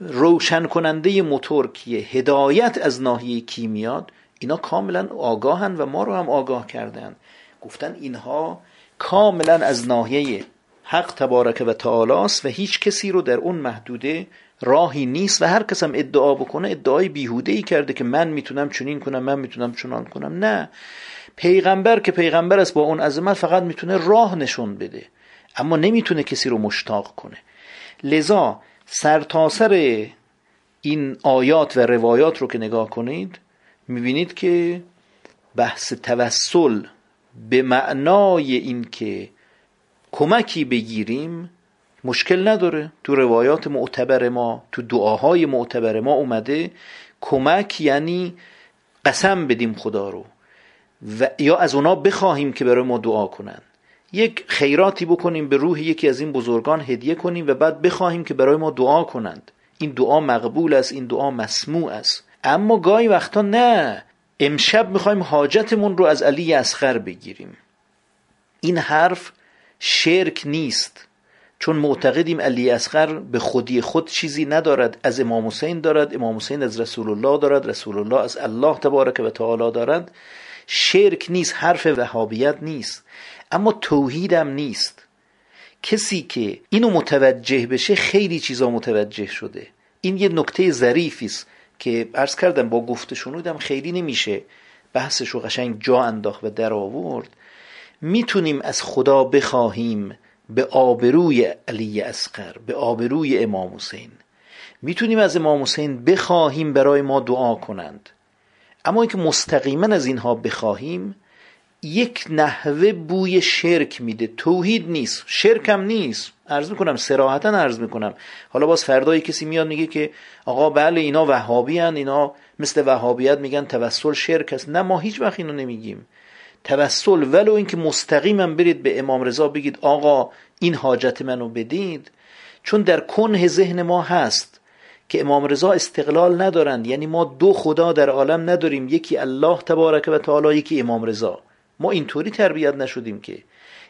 روشن کننده موتور کیه؟ هدایت از ناحیه کی میاد؟ اینا کاملا آگاهن و ما رو هم آگاه کردن گفتن اینها کاملا از ناحیه حق تبارک و تعالی است و هیچ کسی رو در اون محدوده راهی نیست و هر کس هم ادعا بکنه ادعای بیهوده ای کرده که من می‌تونم چنین کنم من می‌تونم چنان کنم. نه. پیغمبر که پیغمبر است با اون عظمت فقط می‌تونه راه نشون بده اما نمی‌تونه کسی رو مشتاق کنه. لذا سرتاسر این آیات و روایات رو که نگاه کنید می‌بینید که بحث توسل به معنای این که کمکی بگیریم مشکل نداره. تو روایات معتبر ما تو دعاهای معتبر ما اومده کمک یعنی قسم بدیم خدا رو. و یا از اونا بخواهیم که برای ما دعا کنن. یک خیراتی بکنیم به روح یکی از این بزرگان هدیه کنیم و بعد بخواهیم که برای ما دعا کنند. این دعا مقبول است این دعا مسموع است. اما گاهی وقتا نه. امشب می‌خوایم حاجتمون رو از علی اصغر بگیریم. این حرف شرک نیست چون معتقدیم علی اصغر به خودی خود چیزی ندارد از امام حسین دارد امام حسین از رسول الله دارد رسول الله از الله تبارک و تعالی دارد شرک نیست حرف وهابیت نیست اما توحیدم نیست. کسی که اینو متوجه بشه خیلی چیزا متوجه شده. این یه نکته ظریفی است که عرض کردم با گفته شنودم خیلی نمیشه بحثش رو قشنگ جا انداخت و در آورد. می‌تونیم از خدا بخواهیم به آبروی علی اسقر به آبروی امام حسین. می‌تونیم از امام حسین بخواهیم برای ما دعا کنند. اما اینکه مستقیما از اینها بخواهیم یک نحوه بوی شرک میده. توحید نیست. شرک هم نیست. عرض می‌کنم سراحتا عرض می‌کنم. حالا باز فردای کسی میاد میگه که آقا بله اینا وهابی هن اینا مثل وهابیت میگن توسل شرک است. نه ما هیچ وقت اینو نمیگیم. توسل ولو اینکه مستقیما برید به امام رضا بگید آقا این حاجت منو بدید. چون در کنه ذهن ما هست که امام رضا استقلال ندارند. یعنی ما دو خدا در عالم نداریم. یکی الله تبارک و تعالی یکی امام رضا. ما اینطوری تربیت نشدیم که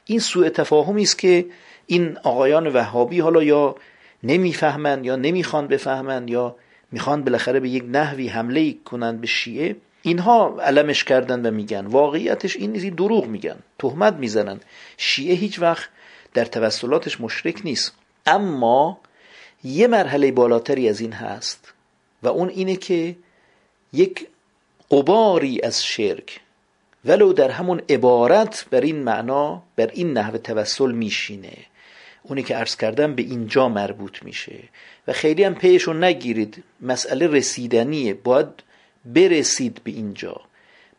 این سوء تفاهمی است که این آقایان وهابی حالا یا نمی‌فهمند یا نمی‌خوان بفهمند یا می‌خوان بالاخره به یک نحوی حمله کنند به شیعه اینها علمش کردن و میگن. واقعیتش این نیزی دروغ میگن. تهمت می‌زنن. شیعه هیچ وقت در توسلاتش مشرک نیست. اما یه مرحله بالاتری از این هست و اون اینه که یک قباری از شرک ولو در همون عبارت بر این معنا بر این نحو توسل میشینه. اونی که عرض کردم به اینجا مربوط میشه. و خیلی هم پیشو نگیرید مسئله رسیدنیه. باید برسید به اینجا.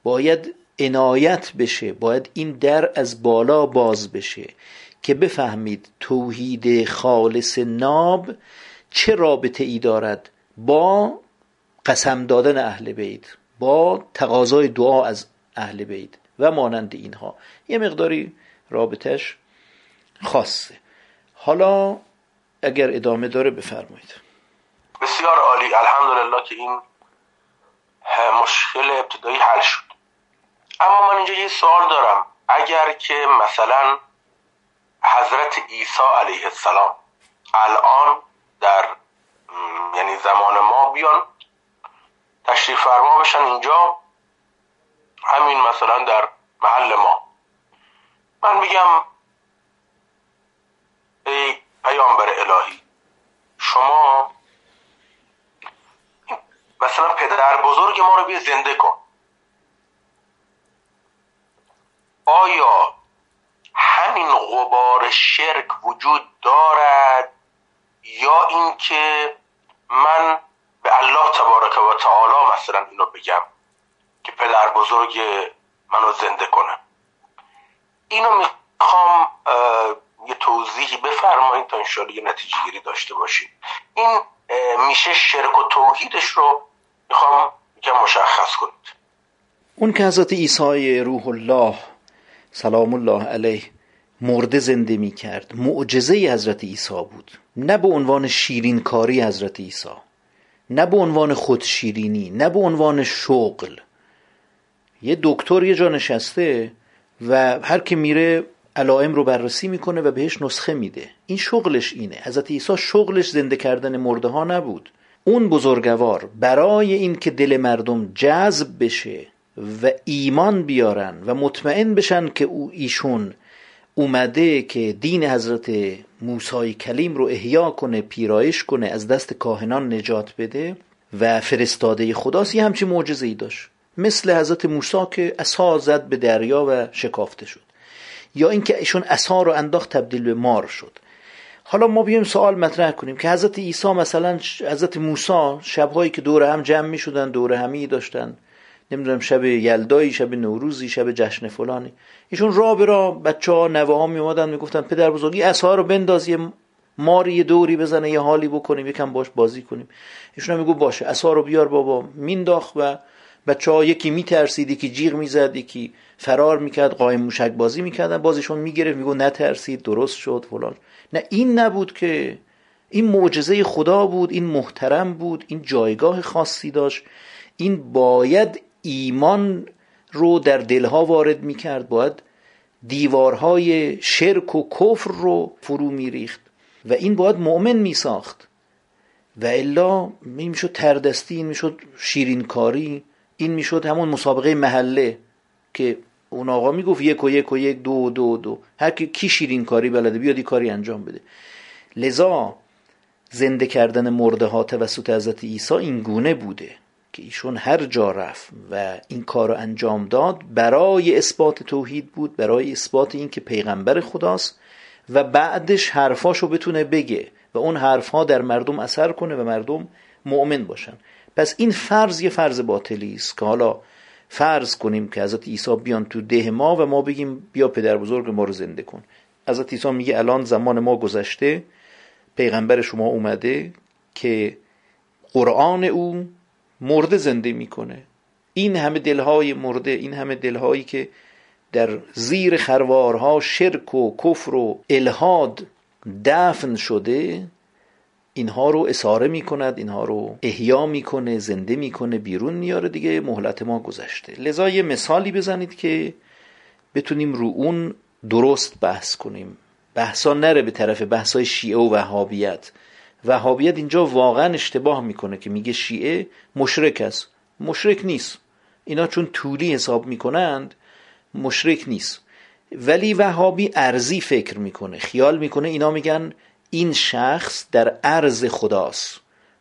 باید عنایت بشه. باید این در از بالا باز بشه. که بفهمید توحید خالص ناب چه رابطه ای دارد با قسم دادن اهل بیت با تقاضای دعا از اهل بیت و مانند اینها. یه مقداری رابطش خاصه. حالا اگر ادامه داره بفرمایید. بسیار عالی. الحمدلله که این مشکل ابتدایی حل شد. اما من اینجا یه سوال دارم. اگر که مثلا حضرت عیسی علیه السلام الان در یعنی زمان ما بیان تشریف فرما بشن اینجا همین مثلا در محل ما. من میگم ای پیامبر الهی شما مثلا پدر بزرگ ما رو بیا زنده کن. آیا همین غبار شرک وجود دارد یا اینکه من به الله تبارک و تعالی مثلا اینو بگم؟ که پدر بزرگ منو زنده کنه. اینو می‌خوام یه توضیحی بفرمایید تا انشاءالله یه نتیجه گیری داشته باشید این میشه شرک و توحیدش رو می‌خوام یکم مشخص کنید. اون که حضرت عیسی روح الله سلام الله علیه مرده زنده می کرد معجزه حضرت عیسی بود. نه به عنوان شیرین کاری حضرت عیسی نه به عنوان خودشیرینی نه به عنوان شغل. یه دکتر یه جا نشسته و هر که میره علائم رو بررسی می‌کنه و بهش نسخه میده. این شغلش اینه. حضرت عیسی شغلش زنده کردن مرده ها نبود. اون بزرگوار برای اینکه دل مردم جذب بشه و ایمان بیارن و مطمئن بشن که او ایشون اومده که دین حضرت موسی کلیم رو احیا کنه پیرایش کنه از دست کاهنان نجات بده و فرستاده خداست. یه همچی معجزه ای داشت. مثل حضرت موسی که عصا زد به دریا و شکافته شد. یا اینکه ایشون عصا رو انداخت تبدیل به مار شد. حالا ما بیایم سوال مطرح کنیم که حضرت عیسی مثلا حضرت موسی شبهایی که دور هم جمع می شدن دور همی داشتن. نمی‌دونم شب یلدایی شب نوروزی شب جشن فلانی. ایشون را به را بچه ها نوه ها می اومدن می‌گفتن پدر بزرگی اصها رو بنداز یه ماری یه دوری بزنه یه حالی بکنیم یکم باش بازی کنیم. ایشون میگو باشه اصها رو بیار بابا مینداخت و بچه ها یکی میترسید یکی جیغ می‌زد یکی فرار می‌کرد قایم موشک بازی می‌کردن بازیشون می‌گرفت میگو نترسید درست شد فلان. نه این نبود که این معجزه خدا بود این محترم بود این جایگاه خاصی داشت. این باید ایمان رو در دلها وارد می‌کرد باید دیوارهای شرک و کفر رو فرو میریخت و این باید مؤمن می ساخت و الا می‌شد تردستی می‌شد شیرینکاری. این می‌شد همون مسابقه محله که اون آقا می‌گفت یک و یک و یک دو دو دو. هر کی کی شیرین کاری بلده بیادی کاری انجام بده. لذا زنده کردن مرده ها توسط حضرت عیسی این گونه بوده که ایشون هر جا رفت و این کار رو انجام داد برای اثبات توحید بود برای اثبات این که پیغمبر خداست و بعدش حرفاشو بتونه بگه و اون حرفها در مردم اثر کنه و مردم مؤمن باشن. پس این فرض یه فرض باطلی است که حالا فرض کنیم که حضرت عیسی بیان تو ده ما و ما بگیم بیا پدر بزرگ ما رو زنده کن. حضرت عیسی میگه الان زمان ما گذشته پیغمبر شما اومده که قرآن او مرده زنده می‌کنه. این همه دلهای مرده این همه دلهایی که در زیر خروارها شرک و کفر و الهاد دفن شده اینها رو اساره می‌کند اینها رو احیا می‌کنه زنده می‌کنه بیرون میاره دیگه مهلت ما گذشته. لذا یه مثالی بزنید که بتونیم رو اون درست بحث کنیم. بحثا نره به طرف بحثای شیعه و وهابیت. وهابیت اینجا واقعا اشتباه می‌کنه که میگه شیعه مشرک است. مشرک نیست. اینا چون طولی حساب می‌کنند مشرک نیست. ولی وهابی ارزی فکر می‌کنه خیال می‌کنه اینا میگن این شخص در عرض خداست.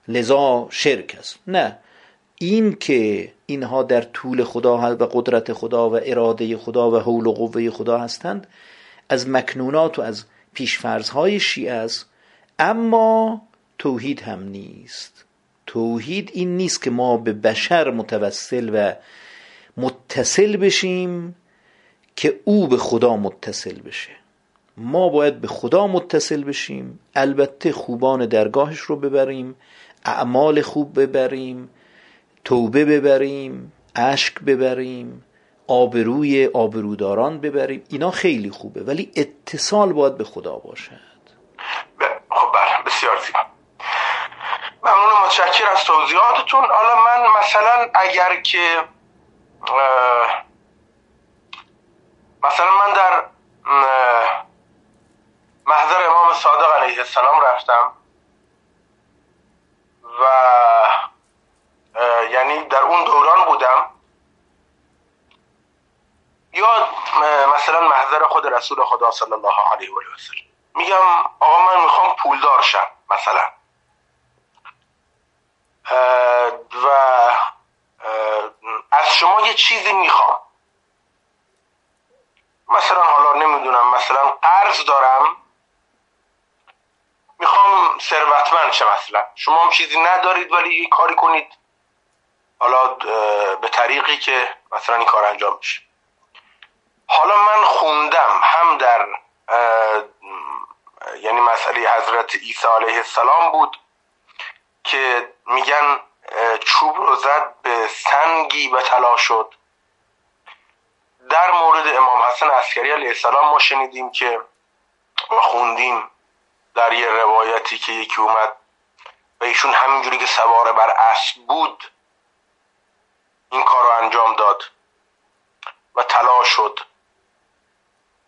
لذا شرک است. نه. این که اینها در طول خدا و قدرت خدا و اراده خدا و حول و قوه خدا هستند از مکنونات و از پیشفرزهای شیعه است. اما توحید هم نیست. توحید این نیست که ما به بشر متوسل و متصل بشیم که او به خدا متصل بشه. ما باید به خدا متصل بشیم. البته خوبان درگاهش رو ببریم اعمال خوب ببریم توبه ببریم اشک ببریم آبروی آبروداران ببریم. اینا خیلی خوبه ولی اتصال باید به خدا باشد. خب بله بسیار زیبا. ممنون متشکر از توضیحاتتون. حالا من مثلا اگر که مثلا من در محضر امام صادق علیه السلام رفتم و یعنی در اون دوران بودم. یا مثلا محضر خود رسول خدا صلی الله علیه و سلم. میگم آقا من می‌خوام پولدار شم مثلا. و از شما یه چیزی می‌خوام. مثلا حالا نمی‌دونم مثلا قرض دارم. ثروتمند شه مثلا. شما هم چیزی ندارید ولی یه کاری کنید. حالا به طریقی که مثلا این کار انجام بشه. حالا من خوندم هم در یعنی مسئله حضرت عیسی علیه السلام بود که میگن چوب رو زد به سنگی به طلا شد. در مورد امام حسن عسکری علیه السلام ما شنیدیم که ما خوندیم. در یه روایتی که یکی اومد و ایشون همینجوری که سوار بر اسب بود این کار رو انجام داد و طلا شد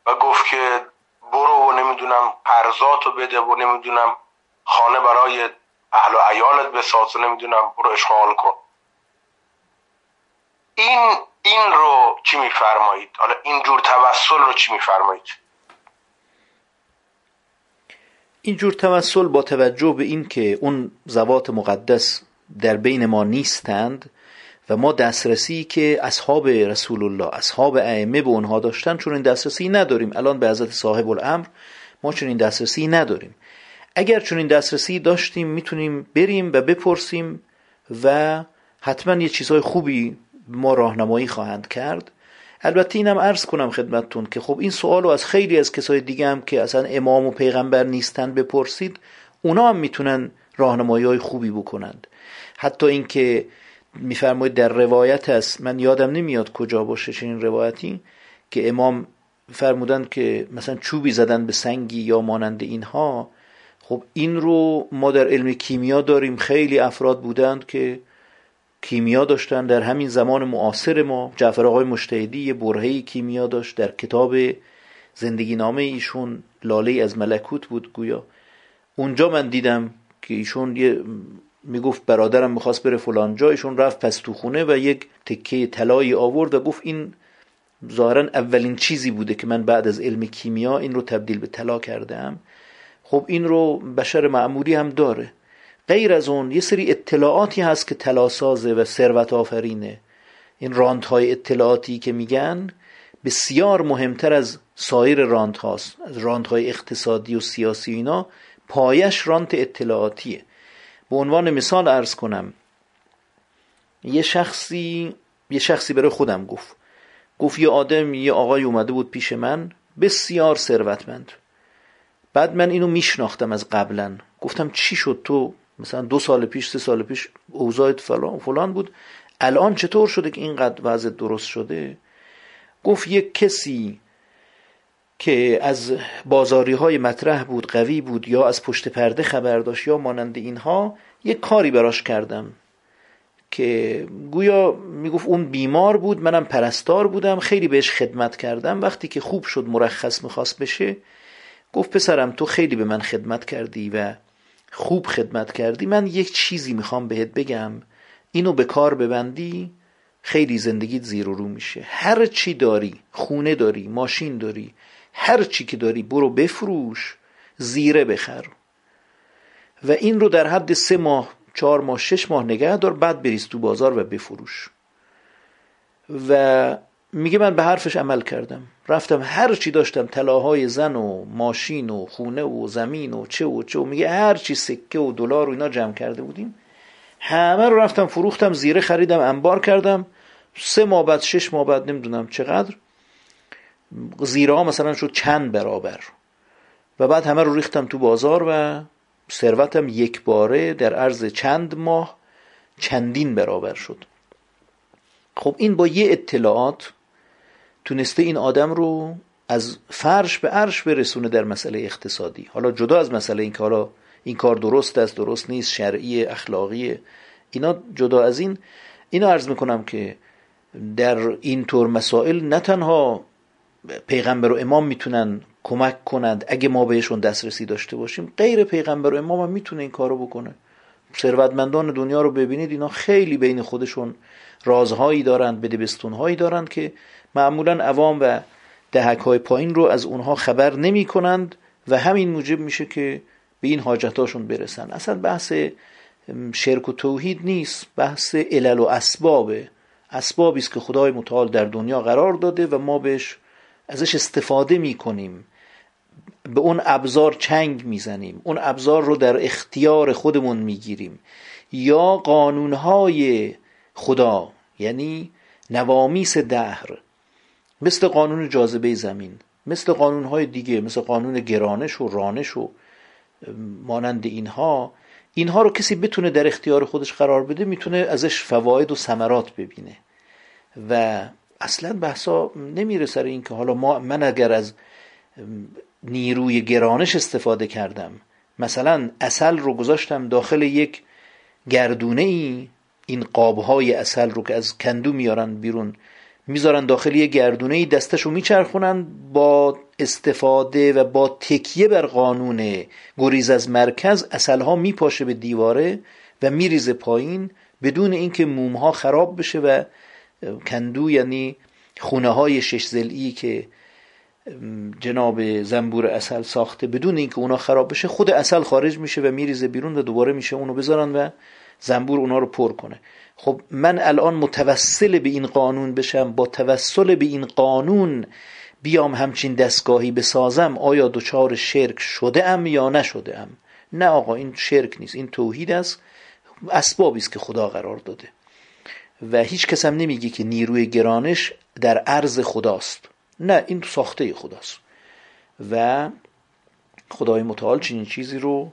و گفت که برو و نمی‌دونم قرضاتو بده و نمی‌دونم خانه برای اهل و عیالت بساز و نمی‌دونم برو اشغال کن. این این رو چی میفرمایید؟ حالا این جور توسل رو چی میفرمایید؟ این جور توسل با توجه به این که اون زوات مقدس در بین ما نیستند و ما دسترسی که اصحاب رسول الله اصحاب ائمه به اونها داشتن چون این دسترسی نداریم. الان به حضرت صاحب الامر ما چون این دسترسی نداریم. اگر چون این دسترسی داشتیم می‌تونیم بریم و بپرسیم و حتما یه چیزهای خوبی ما راهنمایی خواهند کرد. البته اینم عرض کنم خدمتتون که خب این سوال رو از خیلی از کسای دیگه هم که اصلا امام و پیغمبر نیستن بپرسید اونا هم می‌تونن راهنمایی های خوبی بکنند. حتی اینکه میفرمایید در روایت است من یادم نمیاد کجا باشه چنین روایتی که امام فرمودند که مثلا چوبی زدن به سنگی یا مانند اینها. خب این رو ما در علم کیمیا داریم خیلی افراد بودند که کیمیا داشتن در همین زمان معاصر ما. جعفر آقای مشتهدی یه برهه کیمیا داشت در کتاب زندگی نامه ایشون لاله از ملکوت بود گویا. اونجا من دیدم که ایشون یه می‌گفت برادرم می‌خواست بره فلان جا. ایشون رفت پس تو خونه و یک تکه طلایی آورد و گفت این ظاهرا اولین چیزی بوده که من بعد از علم کیمیا این رو تبدیل به طلا کردم. خب این رو بشر معمولی هم داره. غیر از اون یه سری اطلاعاتی هست که طلاسازه و ثروت آفرینه این راندهای اطلاعاتی که میگن بسیار مهمتر از سایر راند هاست از راندهای اقتصادی و سیاسی اینا پایش رانت اطلاعاتیه. به عنوان مثال ارز کنم یه شخصی یه شخصی برای خودم گفت. گفت یه آدم یه آقای اومده بود پیش من بسیار ثروتمند. بعد من اینو میشناختم از قبلا گفتم چی شد تو؟ مثلا دو سال پیش سه سال پیش اوضاعت فلان, فلان بود. الان چطور شده که اینقدر وضع درست شده؟ گفت یک کسی که از بازاری های مطرح بود قوی بود یا از پشت پرده خبر داشت یا مانند اینها یک کاری براش کردم که گویا می‌گفت اون بیمار بود منم پرستار بودم خیلی بهش خدمت کردم. وقتی که خوب شد مرخص می‌خواست بشه گفت پسرم تو خیلی به من خدمت کردی و خوب خدمت کردی من یک چیزی می‌خوام بهت بگم. اینو به کار ببندی خیلی زندگیت زیر و رو میشه. هر چی داری خونه داری ماشین داری هر چی که داری برو بفروش زیره بخر. و این رو در حد سه ماه چهار ماه شش ماه نگه دار بعد بریز تو بازار و بفروش. و میگه من به حرفش عمل کردم. رفتم هر چی داشتم طلاهای زن و ماشین و خونه و زمین و چه و چه و میگه هر چی سکه و دلار و اینا جمع کرده بودیم. همه رو رفتم فروختم زیره خریدم انبار کردم. سه ماه بعد شش ماه بعد نمی‌دونم چقدر. زیره ها مثلا شد چند برابر. و بعد همه رو ریختم تو بازار و ثروتم یک باره در عرض چند ماه چندین برابر شد. خب این با یه اطلاعات تونسته این آدم رو از فرش به عرش برسونه در مسئله اقتصادی. حالا جدا از مسئله این که حالا این کار درست است درست نیست شرعی اخلاقی اینا جدا از این اینو عرض می‌کنم که در این طور مسائل نه تنها پیغمبر و امام می‌تونن کمک کنند اگه ما بهشون دسترسی داشته باشیم غیر پیغمبر و امام هم می‌تونه این کارو بکنه. ثروتمندان دنیا رو ببینید اینا خیلی بین خودشون رازهایی دارند بدبستونهایی دارند که معمولا عوام و دهک های پایین رو از اونها خبر نمی کنند و همین موجب میشه که به این حاجتاشون برسن. اصلا بحث شرک و توحید نیست بحث علل و اسبابه اسبابی است که خدای متعال در دنیا قرار داده و ما بهش ازش استفاده می کنیم. به اون ابزار چنگ می‌زنیم اون ابزار رو در اختیار خودمون می‌گیریم یا قانونهای خدا یعنی نوامیس دهر. مثل قانون جاذبه زمین مثل قانونهای دیگه مثل قانون گرانش و رانش و مانند اینها اینها رو کسی بتونه در اختیار خودش قرار بده می‌تونه ازش فواید و ثمرات ببینه. و اصلا بحثا نمیره سر این که حالا ما من اگر از نیروی گرانش استفاده کردم مثلا اصل رو گذاشتم داخل یک گردونه ای این قابهای اصل رو که از کندو میارن بیرون می‌ذارن داخل یک گردونه ای دستشو میچرخونن با استفاده و با تکیه بر قانون گریز از مرکز اصلها میپاشه به دیواره و میریزه پایین بدون اینکه مومها خراب بشه و کندو یعنی خونه های شش زلی که جناب زنبور اصل ساخته بدون اینکه اونا خراب بشه خود اصل خارج میشه و میریزه بیرون و دوباره میشه اونو بذارن و زنبور اونا رو پر کنه. خب من الان متوسل به این قانون بشم با توسل به این قانون بیام همچین دستگاهی بسازم آیا دچار شرک شده ام یا نشده ام نه آقا این شرک نیست این توحید است اسبابی است که خدا قرار داده. و هیچ کس هم نمیگه که نیروی گرانش در عرض خداست. نه این ساخته خداست. و خدای متعال چنین چیزی رو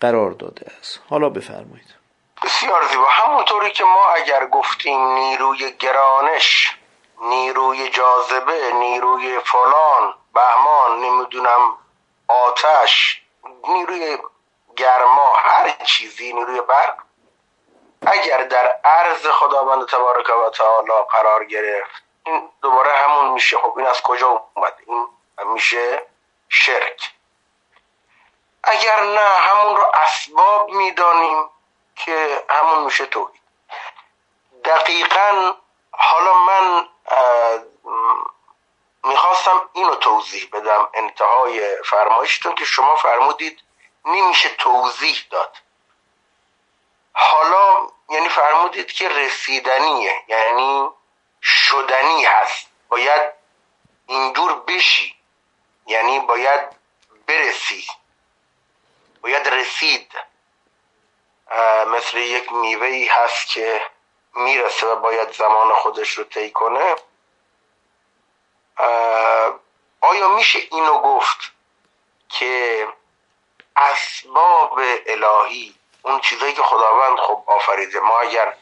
قرار داده است. حالا بفرمایید. بسیار زیبا. همونطوری که ما اگر گفتیم نیروی گرانش نیروی جاذبه نیروی فلان بهمان نمی‌دونم آتش نیروی گرما هر چیزی نیروی برق اگر در عرض خداوند تبارک و تعالی قرار گرفت این دوباره همون میشه. خب این از کجا اومد؟ این میشه شرک. اگر نه همون رو اسباب می‌دانیم. که همون میشه توحید دقیقا حالا من می‌خواستم اینو توضیح بدم انتهای فرمایشتون که شما فرمودید نمیشه توضیح داد. حالا یعنی فرمودید که رسیدنیه یعنی شدنی هست. باید اینجور بشی یعنی باید برسی. باید رسید. مثل یک میوه هست که می‌رسه و باید زمان خودش رو طی کنه. آیا میشه اینو گفت که اسباب الهی اون چیزایی که خداوند خب آفریده ما اگر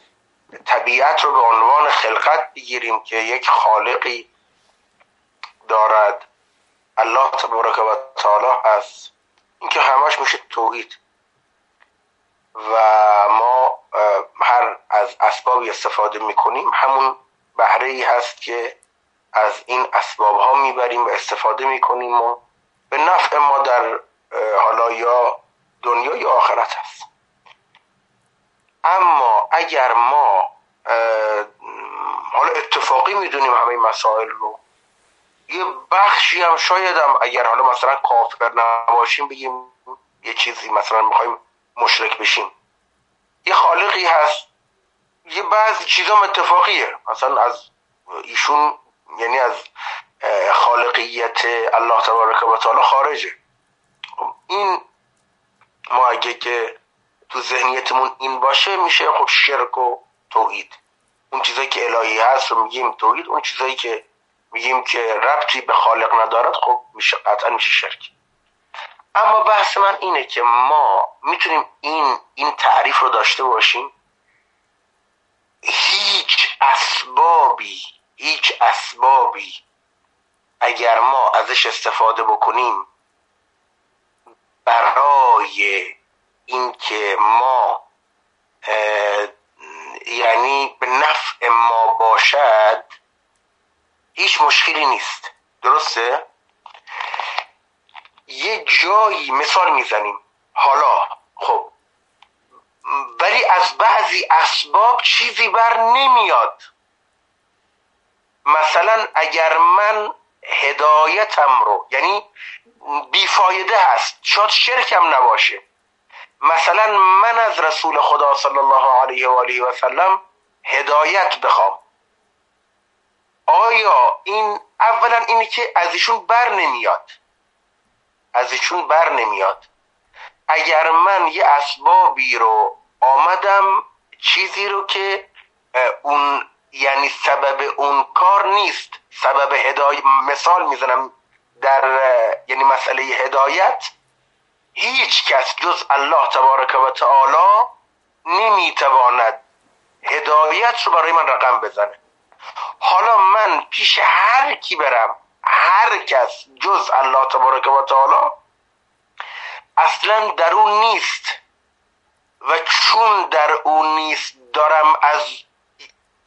طبیعت رو به عنوان خلقت بگیریم که یک خالقی دارد الله تبارک و تعالی هست این که همش میشه توحید. و ما هر از اسبابی استفاده می‌کنیم. همون بهره ای هست که از این اسباب ها می‌بریم و استفاده می‌کنیم و به نفع ما در حالا یا دنیا یا آخرت هست. اما اگر ما حالا اتفاقی می‌دونیم همه مسائل رو یه بخشی هم شاید هم اگر حالا مثلا کافر نباشیم بگیم یه چیزی مثلا می‌خوایم مشرک بشیم. یه خالقی هست. یه بعضی چیزا اتفاقیه. مثلا از ایشون یعنی از خالقیت الله تبارک و تعالی خارجه. خب این ما اگه که تو ذهنیتمون این باشه میشه خب شرک و توحید. اون چیزایی که الهی هست رو میگیم توحید اون چیزایی که میگیم که ربطی به خالق ندارد خب میشه قطعا میشه شرک. اما بحث من اینه که ما می‌تونیم این این تعریف رو داشته باشیم هیچ اسبابی هیچ اسبابی اگر ما ازش استفاده بکنیم برای اینکه ما یعنی به نفع ما باشد هیچ مشکلی نیست درسته؟ یه جایی مثال می‌زنیم. حالا خب ولی از بعضی اسباب چیزی بر نمیاد. مثلا اگر من هدایتم رو یعنی بیفایده هست شاید شرکم نباشه. مثلا من از رسول خدا صلی الله علیه و آله و سلم هدایت بخوام. آیا این اولا اینه که از ایشون بر نمیاد. از ایشون بر نمیاد. اگر من یه اسبابی رو آمدم چیزی رو که اون یعنی سبب اون کار نیست. سبب هدایت مثال می‌زنم در یعنی مسئله هدایت. هیچ کس جز الله تبارک و تعالی نمی‌تواند هدایت رو برای من رقم بزنه. حالا من پیش هر کی برم هر کس جز الله تبارک و تعالی اصلا در اون نیست و چون در اون نیست دارم از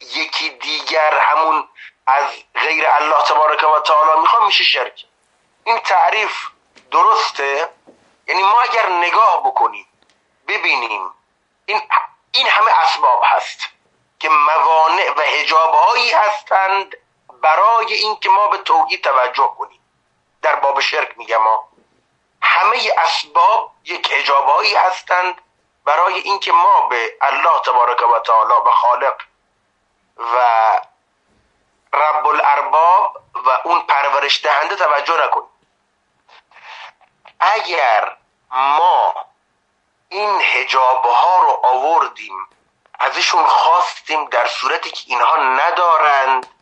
یکی دیگر همون از غیر الله تبارک و تعالی می‌خوام میشه شرک. این تعریف درسته؟ یعنی ما اگر نگاه بکنیم ببینیم این این همه اسباب هست که موانع و هجاب هایی هستند برای اینکه ما به توحید توجه کنیم. در باب شرک میگم ما همه اسباب یک هایی هستند برای اینکه ما به الله تبارک و تعالی و خالق و رب الارباب و اون پرورش دهنده توجه نکنیم. اگر ما این هجاب ها رو آوردیم ازشون خواستیم در صورتی که اینها ندارند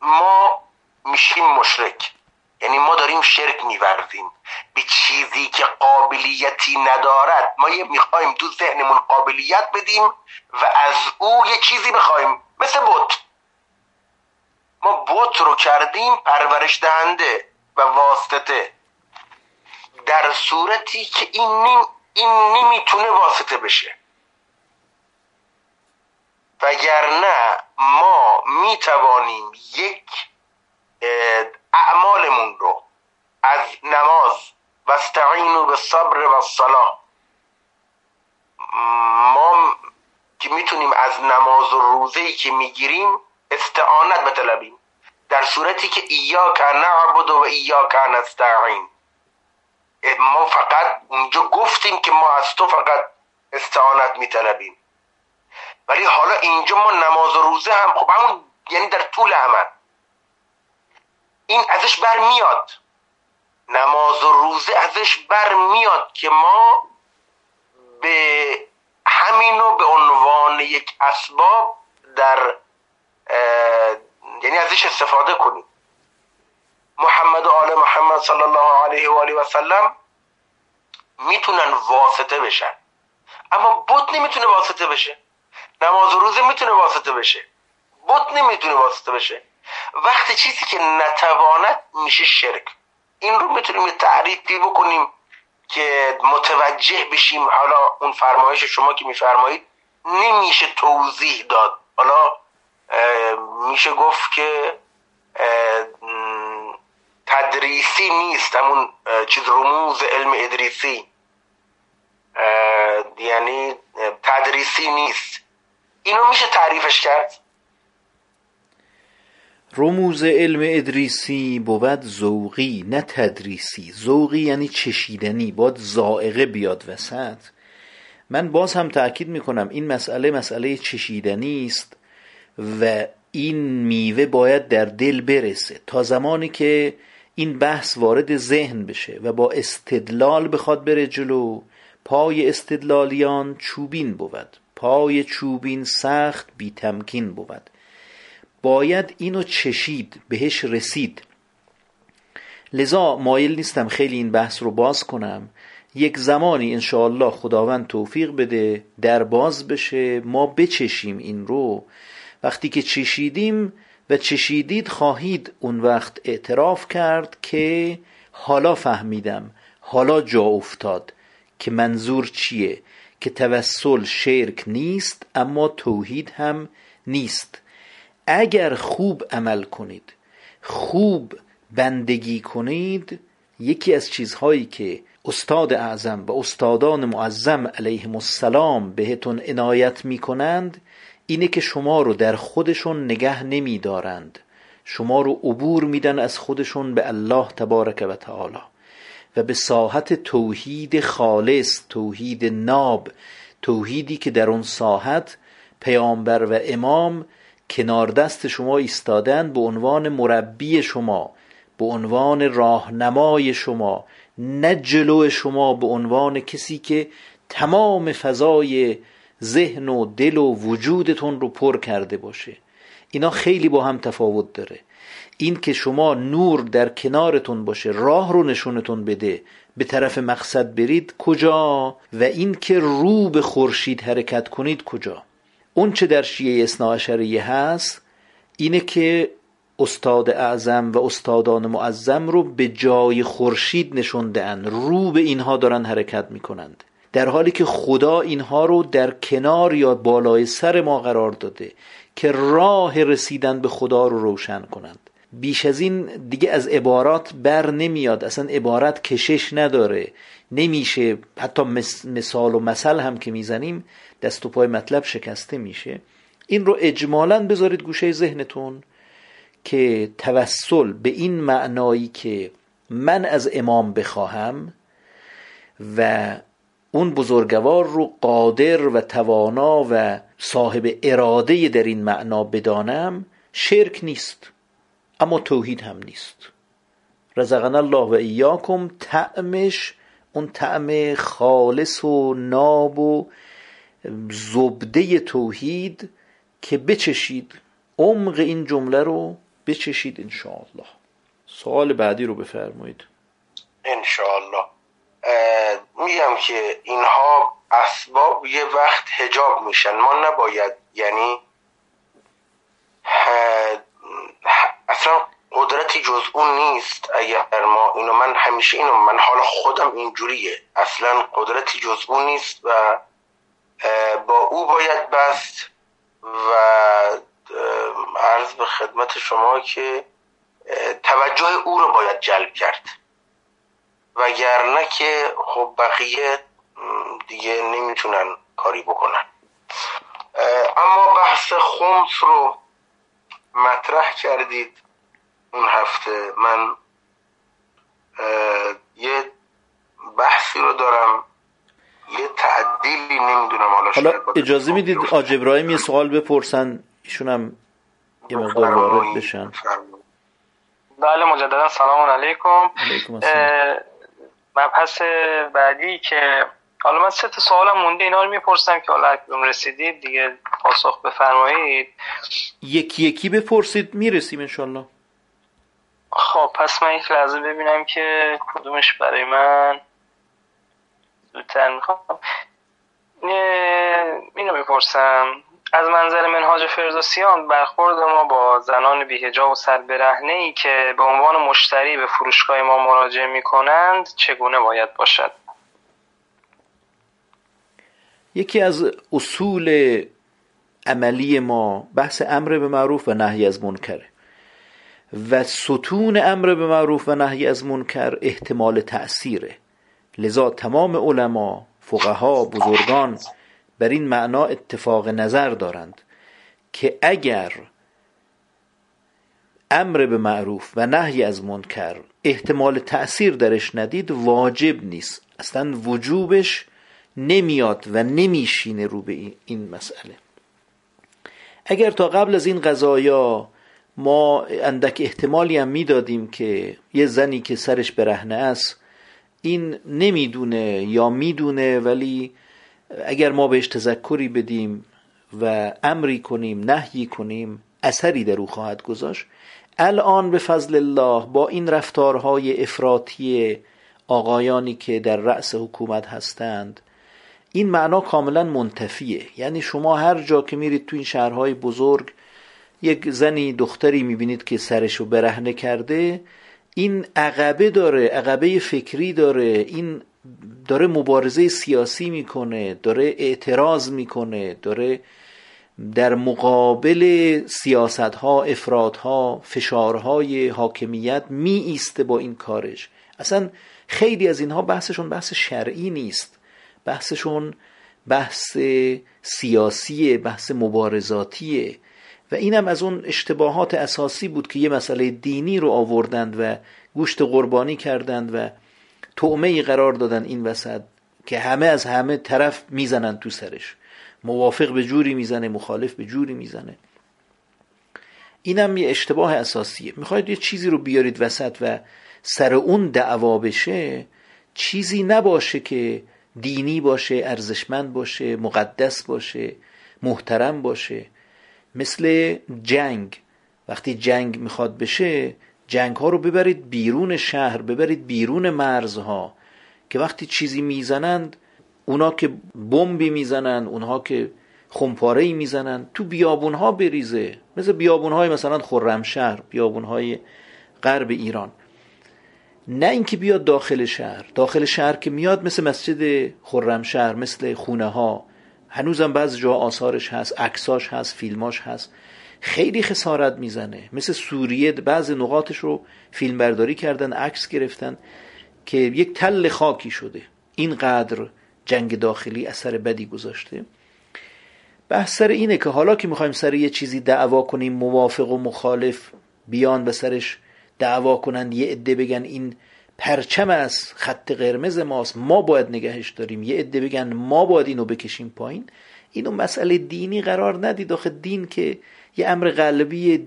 ما میشیم مشرک. یعنی ما داریم شرک میورزیم. به چیزی که قابلیتی ندارد. ما یه می‌خوایم تو ذهنمون قابلیت بدیم و از او یه چیزی می‌خوایم مثل بت. ما بت رو کردیم پرورش دهنده و واسطه. در صورتی که این, نیم این نمی‌تونه واسطه بشه. وگرنه ما می‌توانیم یک اعمالمون رو از نماز و استعینوا بالصبر و الصلاة ما که می‌تونیم از نماز و روزه که می‌گیریم استعانت بطلبیم. در صورتی که ایاک نعبد و ایاک نستعین. ما فقط اونجا گفتیم که ما از تو فقط استعانت میطلبیم. ولی حالا اینجا ما نماز و روزه هم خب همون یعنی در طول عمل. این ازش برمیاد. نماز و روزه ازش برمیاد که ما به همینو به عنوان یک اسباب در یعنی ازش استفاده کنیم. محمد و آل محمد صلی الله علیه و آله و سلم می‌تونن واسطه بشن. اما بت نمی‌تونه واسطه بشه. نماز و روزه می‌تونه واسطه بشه. بت نمی‌تونه واسطه بشه. وقتی چیزی که نتواند میشه شرک. این رو می‌تونیم تعریفی بکنیم که متوجه بشیم. حالا اون فرمایش شما که میفرمایید نمیشه توضیح داد. حالا میشه گفت که تدریسی نیست. همون چیز رموز علم ادریسی. یعنی تدریسی نیست. اینو میشه تعریفش کرد. رموز علم ادریسی بود ذوقی نه تدریسی. ذوقی یعنی چشیدنی باید زائقه بیاد وسط. من باز هم تاکید می‌کنم این مسئله مسئله چشیدنی است و این میوه باید در دل برسه. تا زمانی که این بحث وارد ذهن بشه و با استدلال بخواد بره جلو پای استدلالیان چوبین بود. پای چوبین سخت بی تمکین بود. باید اینو چشید بهش رسید. لذا مایل نیستم خیلی این بحث رو باز کنم. یک زمانی انشاءالله خداوند توفیق بده در باز بشه ما بچشیم این رو. وقتی که چشیدیم و چشیدید خواهید اون وقت اعتراف کرد که حالا فهمیدم حالا جا افتاد که منظور چیه؟ که توسل شرک نیست اما توحید هم نیست. اگر خوب عمل کنید خوب بندگی کنید یکی از چیزهایی که استاد اعظم و استادان معظم علیهم السلام بهتون عنایت می‌کنند اینه که شما رو در خودشون نگه نمیدارند. شما رو عبور میدن از خودشون به الله تبارک و تعالی. و به ساحت توحید خالص توحید ناب توحیدی که در اون ساحت پیامبر و امام کنار دست شما ایستادن به عنوان مربی شما به عنوان راهنمای شما نه جلو شما به عنوان کسی که تمام فضای ذهن و دل و وجودتون رو پر کرده باشه. اینا خیلی با هم تفاوت داره. این که شما نور در کنارتون باشه راه رو نشونتون بده به طرف مقصد برید کجا و این که رو به خورشید حرکت کنید کجا. اون چه در شیعه اصناعشریه هست اینه که استاد اعظم و استادان معظم رو به جای خورشید نشوندن رو به اینها دارن حرکت می‌کنند. در حالی که خدا اینها رو در کنار یا بالای سر ما قرار داده که راه رسیدن به خدا رو روشن کنند. بیش از این دیگه از عبارات بر نمیاد. اصلا عبارت کشش نداره. نمیشه حتی مثال و مثل هم که می‌زنیم دست و پای مطلب شکسته میشه. این رو اجمالا بذارید گوشه ذهنتون که توسل به این معنایی که من از امام بخواهم و اون بزرگوار رو قادر و توانا و صاحب اراده در این معنا بدانم شرک نیست. اما توحید هم نیست. رزقنا الله و ایاکم تعمش اون طعم خالص و ناب و زبده توحید که بچشید. عمق این جمله رو بچشید انشاءالله. سوال بعدی رو بفرمایید. انشاءالله. میگم که اینها اسباب یه وقت هجاب میشن. ما نباید یعنی اصلا قدرتی جز اون نیست اگر ما اینو من همیشه اینو من حالا خودم اینجوریه. اصلا قدرتی جز اون نیست و با او باید بست و عرض به خدمت شما که توجه او رو باید جلب کرد. وگرنه که خب بقیه دیگه نمی‌تونن کاری بکنن. اما بحث خمس رو مطرح کردید. اون هفته من یه بحثی رو دارم. یه تعدیلی نمی‌دونم حالا حالا اجازه می‌دید آج ابراهیم یه سوال بپرسن ایشون هم یه مقدار وارد بشن. بله مجددا سلام علیکم. مبحث بعدی که حالا من سه تا سوالم مونده اینا رو می‌پرسم که حالا اگه رسیدید دیگه پاسخ بفرمایید. یکی یکی بپرسید می‌رسیم انشالله خب پس من یک لحظه ببینم که کدومش برای من زودتر می‌خوام. اینو می‌پرسم از منظر منهاج فردوسیان برخورد ما با زنان بیهجاب و سربرهنه ای که به عنوان مشتری به فروشگاه ما مراجعه می‌کنند چگونه باید باشد؟ یکی از اصول عملی ما بحث امر به معروف و نهی از منکره. و ستون امر به معروف و نهی از منکر احتمال تأثیره. لذا تمام علما فقها بزرگان بر این معنا اتفاق نظر دارند که اگر امر به معروف و نهی از منکر احتمال تأثیر درش ندید واجب نیست. اصلا وجوبش نمیاد و نمیشینه رو به این مسئله. اگر تا قبل از این قضایا ما اندک احتمالی هم می‌دادیم که یه زنی که سرش برهنه است این نمی‌دونه یا می‌دونه ولی اگر ما بهش تذکری بدیم و امری کنیم نهی کنیم اثری در او خواهد گذاشت. الان به فضل الله با این رفتارهای افراطی آقایانی که در رأس حکومت هستند این معنا کاملا منتفیه. یعنی شما هر جا که میرید تو این شهرهای بزرگ یک زنی دختری می‌بینید که سرشو برهنه کرده این عقبه داره عقبه فکری داره این داره مبارزه سیاسی می‌کنه داره اعتراض می‌کنه داره در مقابل سیاست ها افراد ها فشارهای حاکمیت می ایسته با این کارش. اصلا خیلی از اینها بحثشون بحث شرعی نیست. بحثشون بحث سیاسی بحث مبارزاتیه. و اینم از اون اشتباهات اساسی بود که یه مسئله دینی رو آوردند و گوشت قربانی کردند و تعمه قرار دادن این وسط که همه از همه طرف می‌زنن تو سرش. موافق به جوری می‌زنه مخالف به جوری می‌زنه. اینم یه اشتباه اساسیه. می‌خواید یه چیزی رو بیارید وسط و سر اون دعوا بشه چیزی نباشه که دینی باشه ارزشمند باشه مقدس باشه محترم باشه. مثل جنگ. وقتی جنگ می‌خواد بشه جنگ ها رو ببرید بیرون شهر ببرید بیرون مرزها. که وقتی چیزی می‌زنند اونا که بمبی می‌زنند اونها که خمپاره ای می‌زنند تو بیابون ها بریزه. مثل بیابون های مثلا خرمشهر بیابون های غرب ایران. نه اینکه بیاد داخل شهر. داخل شهر که میاد مثل مسجد خرمشهر مثل خونه ها هنوزم بعض جا آثارش هست عکساش هست فیلماش هست. خیلی خسارت می‌زنه. مثل سوریه بعض نقاطش رو فیلم برداری کردن عکس گرفتن که یک تل خاکی شده. اینقدر جنگ داخلی اثر بدی گذاشته. بحث سر اینه که حالا که می‌خوایم سر یه چیزی دعوا کنیم موافق و مخالف بیان به سرش دعوا کنند یه عده بگن این پرچم از خط قرمز ماست. ما باید نگهش داریم. یه عده بگن ما باید اینو بکشیم پایین. اینو مسئله دینی قرار ندید. آخه دین که یه امر قلبی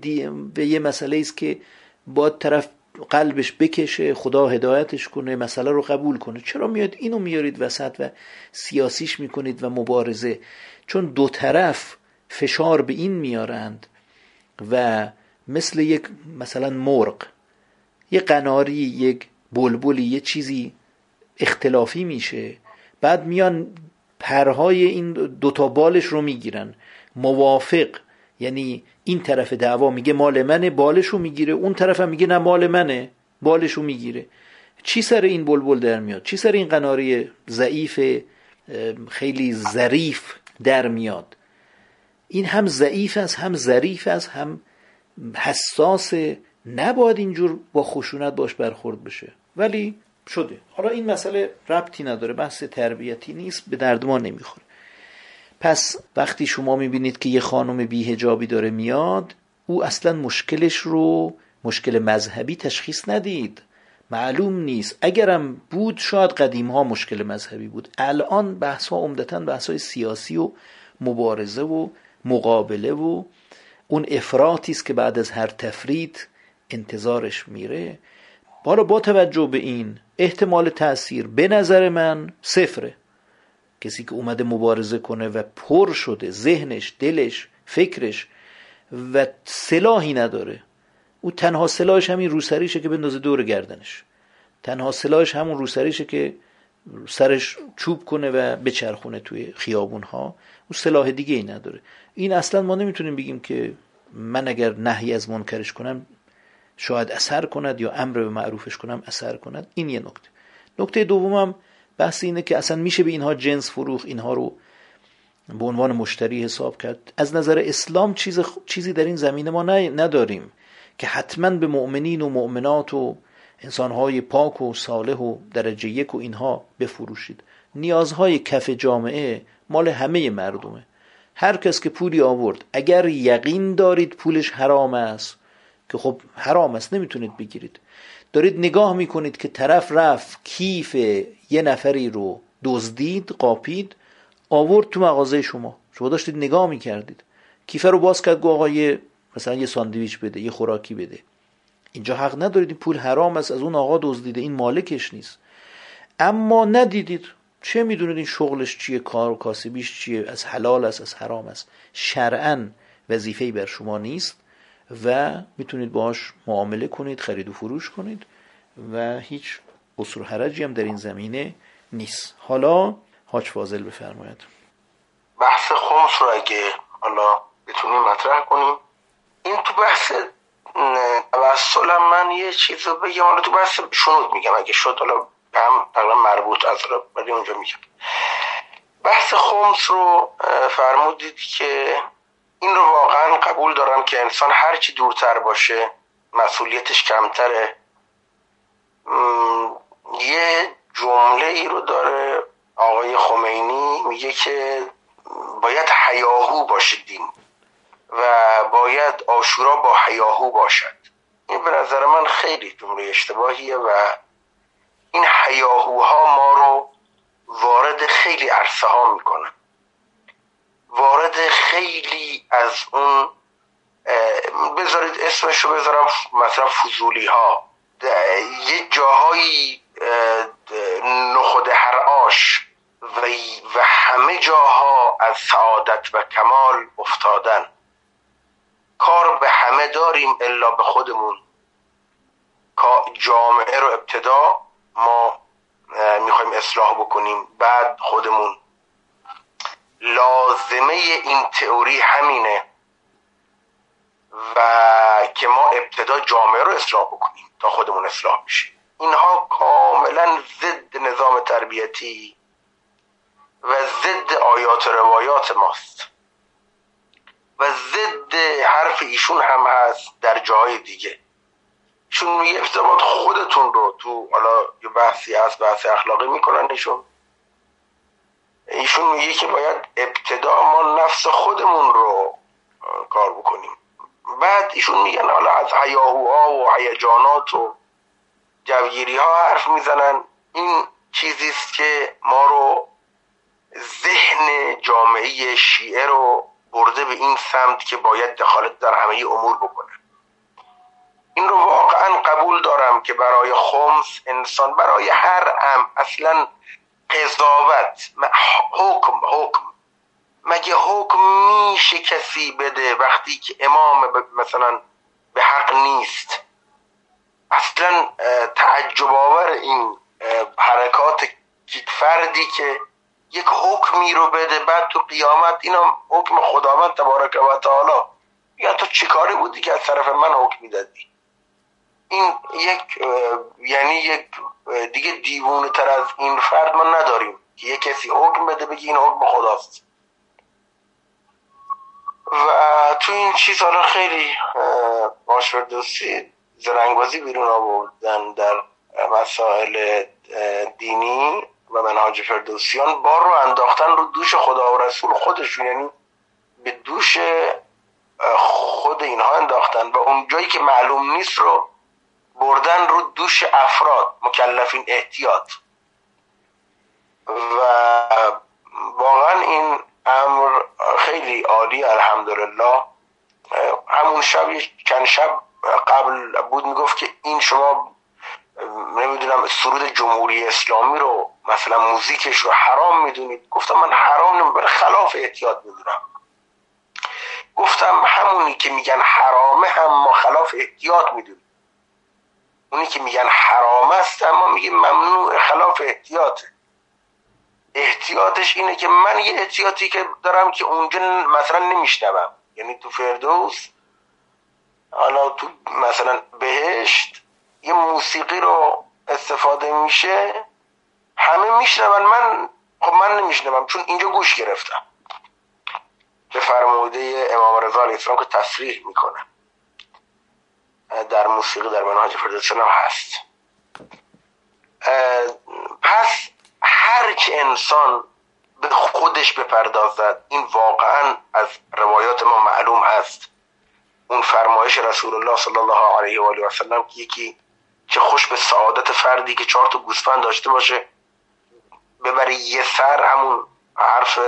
به یه مسئله است که باید طرف قلبش بکشه خدا هدایتش کنه مسئله رو قبول کنه. چرا میاد اینو میارید وسط و سیاسیش می‌کنید و مبارزه؟ چون دو طرف فشار به این میارند و مثل یک مثلا مرغ یه قناری یک بلبلی یه چیزی اختلافی میشه. بعد میان پرهای این دوتا بالش رو می‌گیرن. موافق. یعنی این طرف دعوا میگه مال منه بالش رو می‌گیره. اون طرف میگه نه مال منه. بالش رو می‌گیره. چی سر این بلبل در میاد؟ چی سر این قناری ضعیف خیلی ظریف در میاد؟ این هم ضعیف است هم ظریف است هم حساس. نباید اینجور با خشونت باش برخورد بشه. ولی شده. حالا این مسئله ربطی نداره بحث تربیتی نیست به درد ما نمی‌خوره. پس وقتی شما می‌بینید که یه خانم بیهجابی داره میاد او اصلا مشکلش رو مشکل مذهبی تشخیص ندید. معلوم نیست. اگرم بود شاید قدیم ها مشکل مذهبی بود. الان بحث ها عمدتا بحث های سیاسی و مبارزه و مقابله و اون افراطی است که بعد از هر تفرید انتظارش میره. حالا با توجه به این احتمال تاثیر به نظر من صفره. کسی که اومده مبارزه کنه و پر شده ذهنش دلش فکرش و سلاحی نداره او تنها سلاحش همین روسریشه که بندازه دور گردنش. تنها سلاحش همون روسریشه که سرش چوب کنه و بچرخونه توی خیابون ها او سلاح دیگه ای نداره. این اصلا ما نمی‌تونیم بگیم که من اگر نهی از منکرش کنم شاید اثر کند یا امر به معروفش کنم اثر کند. این یه نکته. نکته دومم بحث اینه که اصلا میشه به اینها جنس فروخ اینها رو به عنوان مشتری حساب کرد. از نظر اسلام چیز چیزی در این زمینه ما نداریم که حتما به مؤمنین و مؤمنات و انسانهای پاک و صالح و درجه یک و اینها بفروشید. نیازهای کف جامعه مال همه مردمه. هر کس که پولی آورد اگر یقین دارید پولش حرام است که خب حرام است نمی‌تونید بگیرید. دارید نگاه می‌کنید که طرف رفت کیف یه نفری رو دزدید قاپید آورد تو مغازه شما. شما داشتید نگاه می‌کردید. کیفه رو باز کرد گو آقا مثلا یه ساندویچ بده یه خوراکی بده. اینجا حق ندارید این پول حرام است از اون آقا دزدیده این مالکش نیست. اما ندیدید. چه می‌دونید این شغلش چیه کار و کاسبیش چیه از حلال است از حرام است. شرعا وظیفه بر شما نیست. و می‌تونید باهاش معامله کنید خرید و فروش کنید و هیچ اصول حرجی هم در این زمینه نیست. حالا حاج فاضل بفرمایید بحث خمس رو اگه حالا بتونیم مطرح کنیم. این تو بحث توسل من یه چیز رو بگم. حالا تو بحث شنود میگم. اگه شد حالا هم تقریبا مربوط از ولی اونجا میگم. بحث خمس رو فرمودید که این رو واقعا قبول دارم که انسان هرچی دورتر باشه مسئولیتش کمتره. یه جمله ای رو داره آقای خمینی میگه که باید حیاهو باشه دین و باید آشورا با حیاهو باشد. این به نظر من خیلی جمله اشتباهیه و این حیاهوها ما رو وارد خیلی عرصه ها می‌کنن. وارد خیلی از اون بذارید اسمش رو بذارم مثلا فضولی ها یه جاهایی نخود هر آش و, و همه جاها از سعادت و کمال افتادن. کار به همه داریم الا به خودمون. جامعه رو ابتدا ما می‌خوایم اصلاح بکنیم بعد خودمون. لازمه این تئوری همینه و که ما ابتدا جامعه رو اصلاح بکنیم تا خودمون اصلاح بشیم. اینها کاملا ضد نظام تربیتی و ضد آیات و روایات ماست و ضد حرف ایشون هم هست در جای دیگه. چون میگه ارتباط خودتون رو تو حالا یه بحثی هست بحث اخلاقی می‌کنن ایشون. ایشون میگه که باید ابتدا ما نفس خودمون رو کار بکنیم. بعد ایشون میگن حالا از حیاهوها و هیجانات و جوگیری ها حرف می‌زنن. این چیزی است که ما رو ذهن جامعه شیعه رو برده به این سمت که باید دخالت در همه امور بکنه. این رو واقعا قبول دارم که برای خمس انسان برای هر ام اصلا قضاوت. حکم حکم. مگه حکم میشه کسی بده وقتی که امام مثلا به حق نیست؟ اصلا تعجب آور این حرکات فردی که یک حکمی رو بده بعد تو قیامت اینا حکم خداوند تبارک و تعالی. یا تو چیکاری بودی که از طرف من حکم می‌دادی؟ این یک یعنی یک دیگه دیوونه تر از این فرد ما نداریم. که یک کسی حکم بده بگی این حکم خداست. و تو این چیز حالا خیلی باش دوستی زرنگبازی بیرون آوردن در مسائل دینی و منهاج فردوسیان. بار رو انداختن رو دوش خدا و رسول خودشون. یعنی به دوش خود اینها انداختن. و اون جایی که معلوم نیست رو بردن رو دوش افراد مکلفین احتیاط. و واقعا این امر خیلی عالی الحمدلله. همون شب چند شب قبل بود می‌گفت که این شما نمی‌دونم سرود جمهوری اسلامی رو مثلا موزیکش رو حرام می‌دونید. گفتم من حرام نمی‌دونم خلاف احتیاط می‌دونم. گفتم همونی که میگن حرامه هم ما خلاف احتیاط می‌دونیم اونی که میگن حرام است اما میگه ممنوع خلاف احتیاطه. احتیاطش اینه که من یه احتیاطی که دارم که اونجا مثلا نمیشنوم. یعنی تو فردوس حالا تو مثلا بهشت یه موسیقی رو استفاده میشه همه میشنون. من خب من نمیشنوم چون اینجا گوش گرفتم. به فرموده امام رضا علیه السلام که تصریح می‌کنه. در موسیقی در منهاج فردوسی هست. پس هر که انسان به خودش بپردازد این واقعا از روایات ما معلوم هست. اون فرمایش رسول الله صلی الله علیه و آله و سلم که یکی چه خوش به سعادت فردی که چهار تا گوسفند داشته باشه ببره یه سر همون حرف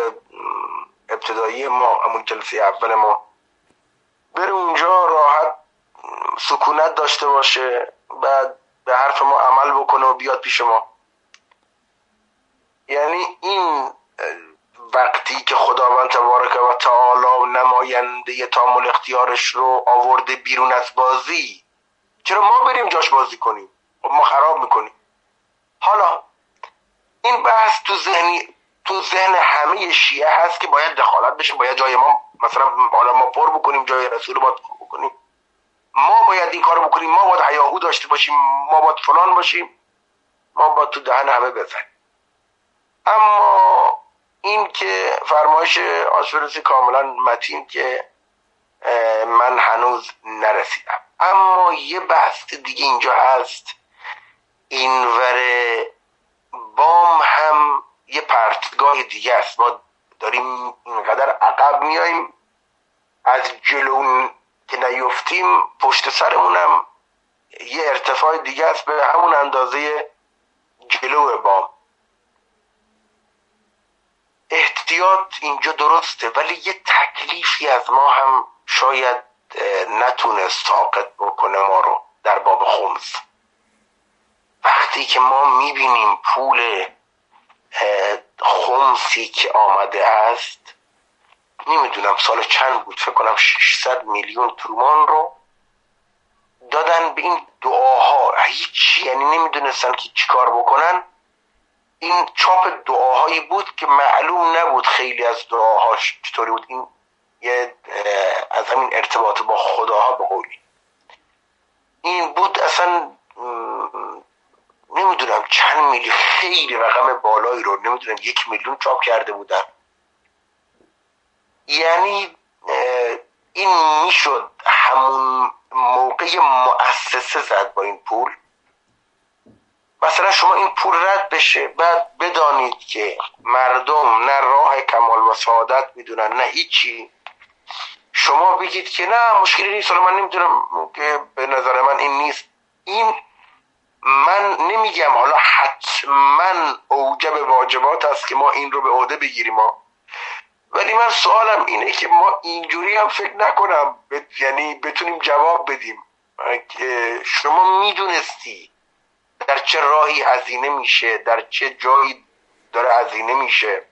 ابتدایی ما همون جلسه اول ما. بره اونجا راحت سکونت داشته باشه بعد به حرف ما عمل بکنه و بیاد پیش ما. یعنی این وقتی که خداوند تبارک و تعالی نماینده تامل اختیارش رو آورده بیرون از بازی چرا ما بریم جاش بازی کنیم؟ خب ما خراب می‌کنیم. حالا این بحث تو ذهنی تو ذهن همه شیعه هست که باید دخالت بشه باید جای ما مثلا حالا ما پر بکنیم جای رسول باید بکنیم. ما باید این کارو بکنیم. ما باید حیاهو داشته باشیم. ما باید فلان باشیم. ما باید تو دهن همه بزنیم. اما این که فرمایش آسفرسی کاملا متین که من هنوز نرسیدم. اما یه بحث دیگه اینجا هست. این ور بام هم یه پرتگاه دیگه است. ما داریم اینقدر عقب میاییم. از جلو که نیفتیم پشت سرمونم. یه ارتفاع دیگه است به همون اندازه جلو بام. احتیاط اینجا درسته ولی یه تکلیفی از ما هم شاید نتونست ساقط بکنه ما رو در باب خمس وقتی که ما می‌بینیم پول خمسی که آمده است نمی‌دونم سال چند بود؟ فکر کنم 600 میلیون تومان رو دادن به این دعاها. هیچ یعنی نمی‌دونستن که چیکار بکنن. این چاپ دعاهایی بود که معلوم نبود خیلی از دعاهاش چطوری بود. این یه از همین ارتباط با خداها به این بود اصلا نمی‌دونم چند میلی خیلی رقم بالایی رو نمی‌دونم یک میلیون چاپ کرده بودن. یعنی این می‌شد همون موقع مؤسسه زد با این پول. مثلا شما این پول رد بشه بعد بدانید که مردم نه راه کمال و سعادت می‌دونن نه هیچی. شما بگید که نه مشکلی نیست من نمی‌دونم که به نظر من این نیست. این من نمیگم حالا حتما اوجب واجبات است که ما این رو به عهده بگیریم. ولی من سوالم اینه که ما اینجوری هم فکر نکنم یعنی بتونیم جواب بدیم. که شما می‌دونستی در چه راهی هزینه میشه در چه جایی داره هزینه میشه.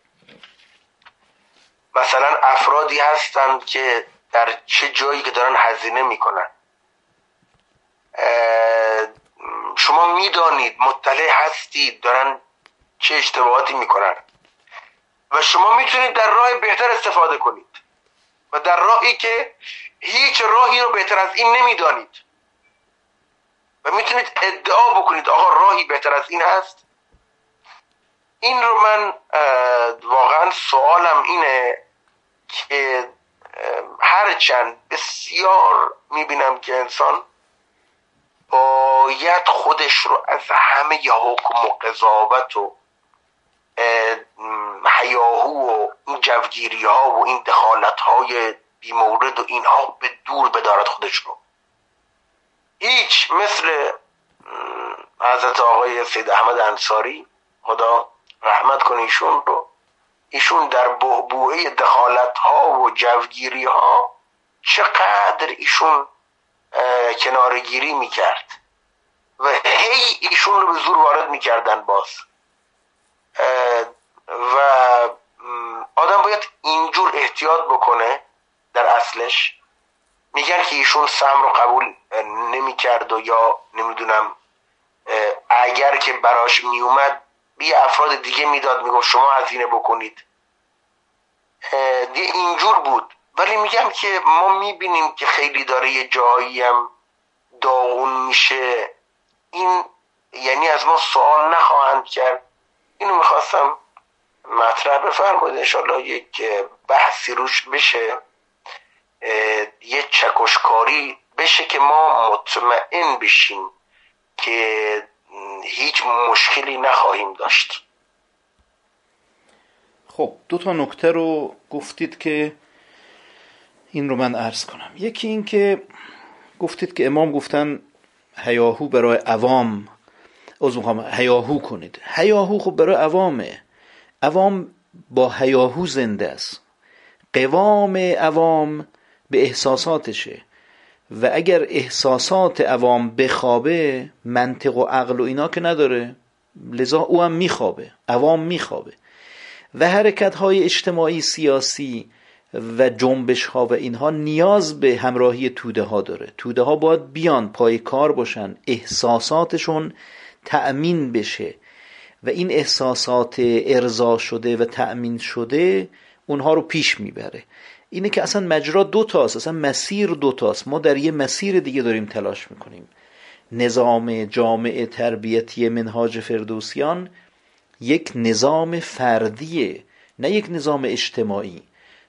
مثلا افرادی هستند که در چه جایی که دارن هزینه می‌کنن. شما می‌دانید مطلع هستید دارن چه اشتباهاتی می‌کنن. و شما می‌تونید در راه بهتر استفاده کنید. و در راهی که هیچ راهی رو بهتر از این نمی‌دانید. و می‌تونید ادعا بکنید آقا راهی بهتر از این هست. این رو من واقعا سوالم اینه که هرچند بسیار می‌بینم که انسان باید خودش رو از همه حکم و قضاوت و حیاهو و این جوگیری ها و این دخالت های بیمورد و اینها به دور بدارد خودش رو. هیچ مثل حضرت آقای سید احمد انصاری خدا رحمت کنه ایشون رو ایشون در بهبوه دخالت ها و جوگیری ها چقدر ایشون کنارگیری می‌کرد و هی ایشون رو به زور وارد می‌کردن باز. و آدم باید اینجور احتیاط بکنه در اصلش. میگن که ایشون سم رو قبول نمی‌کرد و یا نمی‌دونم اگر که براش میومد بی افراد دیگه می‌داد می‌گفت شما هزینه بکنید. دیگه اینجور بود. ولی میگم که ما می‌بینیم که خیلی داره یه جایی هم داغون میشه. این یعنی از ما سوال نخواهند کرد. اینو می‌خواستم مطرح بفرمایید انشالله یک بحثی روش بشه یه چکشکاری بشه که ما مطمئن بشیم که هیچ مشکلی نخواهیم داشت. خب دو تا نکته رو گفتید که این رو من عرض کنم. یکی این که گفتید که امام گفتن هیاهو برای عوام از می‌خوام هیاهو کنید. هیاهو خب برای عوامه. عوام با هیاهو زنده است. قوام عوام به احساساتشه. و اگر احساسات عوام بخوابه منطق و عقل و اینا که نداره لذا او هم میخوابه. عوام میخوابه. و حرکت های اجتماعی سیاسی و جنبش ها و اینها نیاز به همراهی توده ها داره. توده ها باید بیان پای کار باشن احساساتشون تأمین بشه و این احساسات ارضا شده و تأمین شده اونها رو پیش می‌بره. اینه که اصلا مجرا دو تاست اصلا مسیر دو تاست. ما در یه مسیر دیگه داریم تلاش می‌کنیم. نظام جامعه تربیتی منهاج فردوسیان یک نظام فردیه نه یک نظام اجتماعی.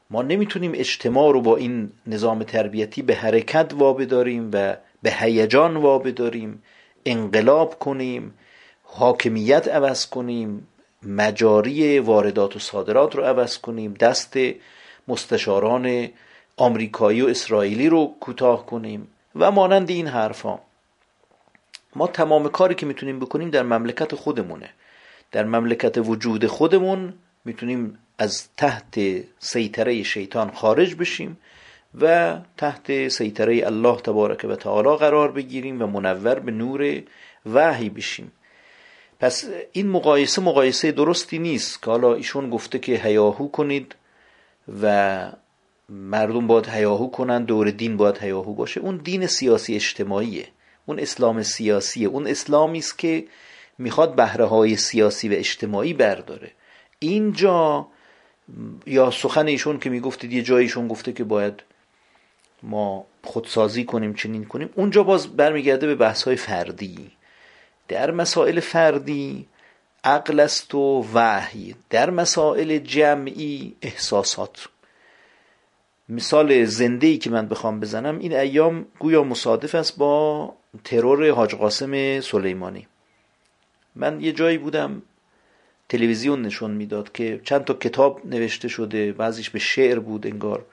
ما نمی‌تونیم اجتماع رو با این نظام تربیتی به حرکت وابداریم و به هیجان وابداریم. انقلاب کنیم حاکمیت عوض کنیم مجاری واردات و صادرات رو عوض کنیم دست مستشاران آمریکایی و اسرائیلی رو کوتاه کنیم و مانند این حرفا. ما تمام کاری که می‌تونیم بکنیم در مملکت خودمونه. در مملکت وجود خودمون می‌تونیم از تحت سیطره شیطان خارج بشیم. و تحت سیطره الله تبارک و تعالی قرار بگیریم و منور به نور وحی بشیم. پس این مقایسه مقایسه درستی نیست که حالا ایشون گفته که هیاهو کنید و مردم باید هیاهو کنن دور دین باید هیاهو باشه. اون دین سیاسی اجتماعیه. اون اسلام سیاسیه. اون اسلامی است که می‌خواد بهره های سیاسی و اجتماعی برداره. اینجا یا سخن ایشون که می‌گفتید یه جایشون گفته که باید ما خودسازی کنیم چنین کنیم. اونجا باز برمیگرده به بحث های فردی. در مسائل فردی عقل است و وحی. در مسائل جمعی احساسات. مثال زنده که من بخوام بزنم این ایام گویا مصادف است با ترور حاج قاسم سلیمانی. من یه جایی بودم تلویزیون نشون می‌داد که چند تا کتاب نوشته شده بعضیش به شعر بود انگار.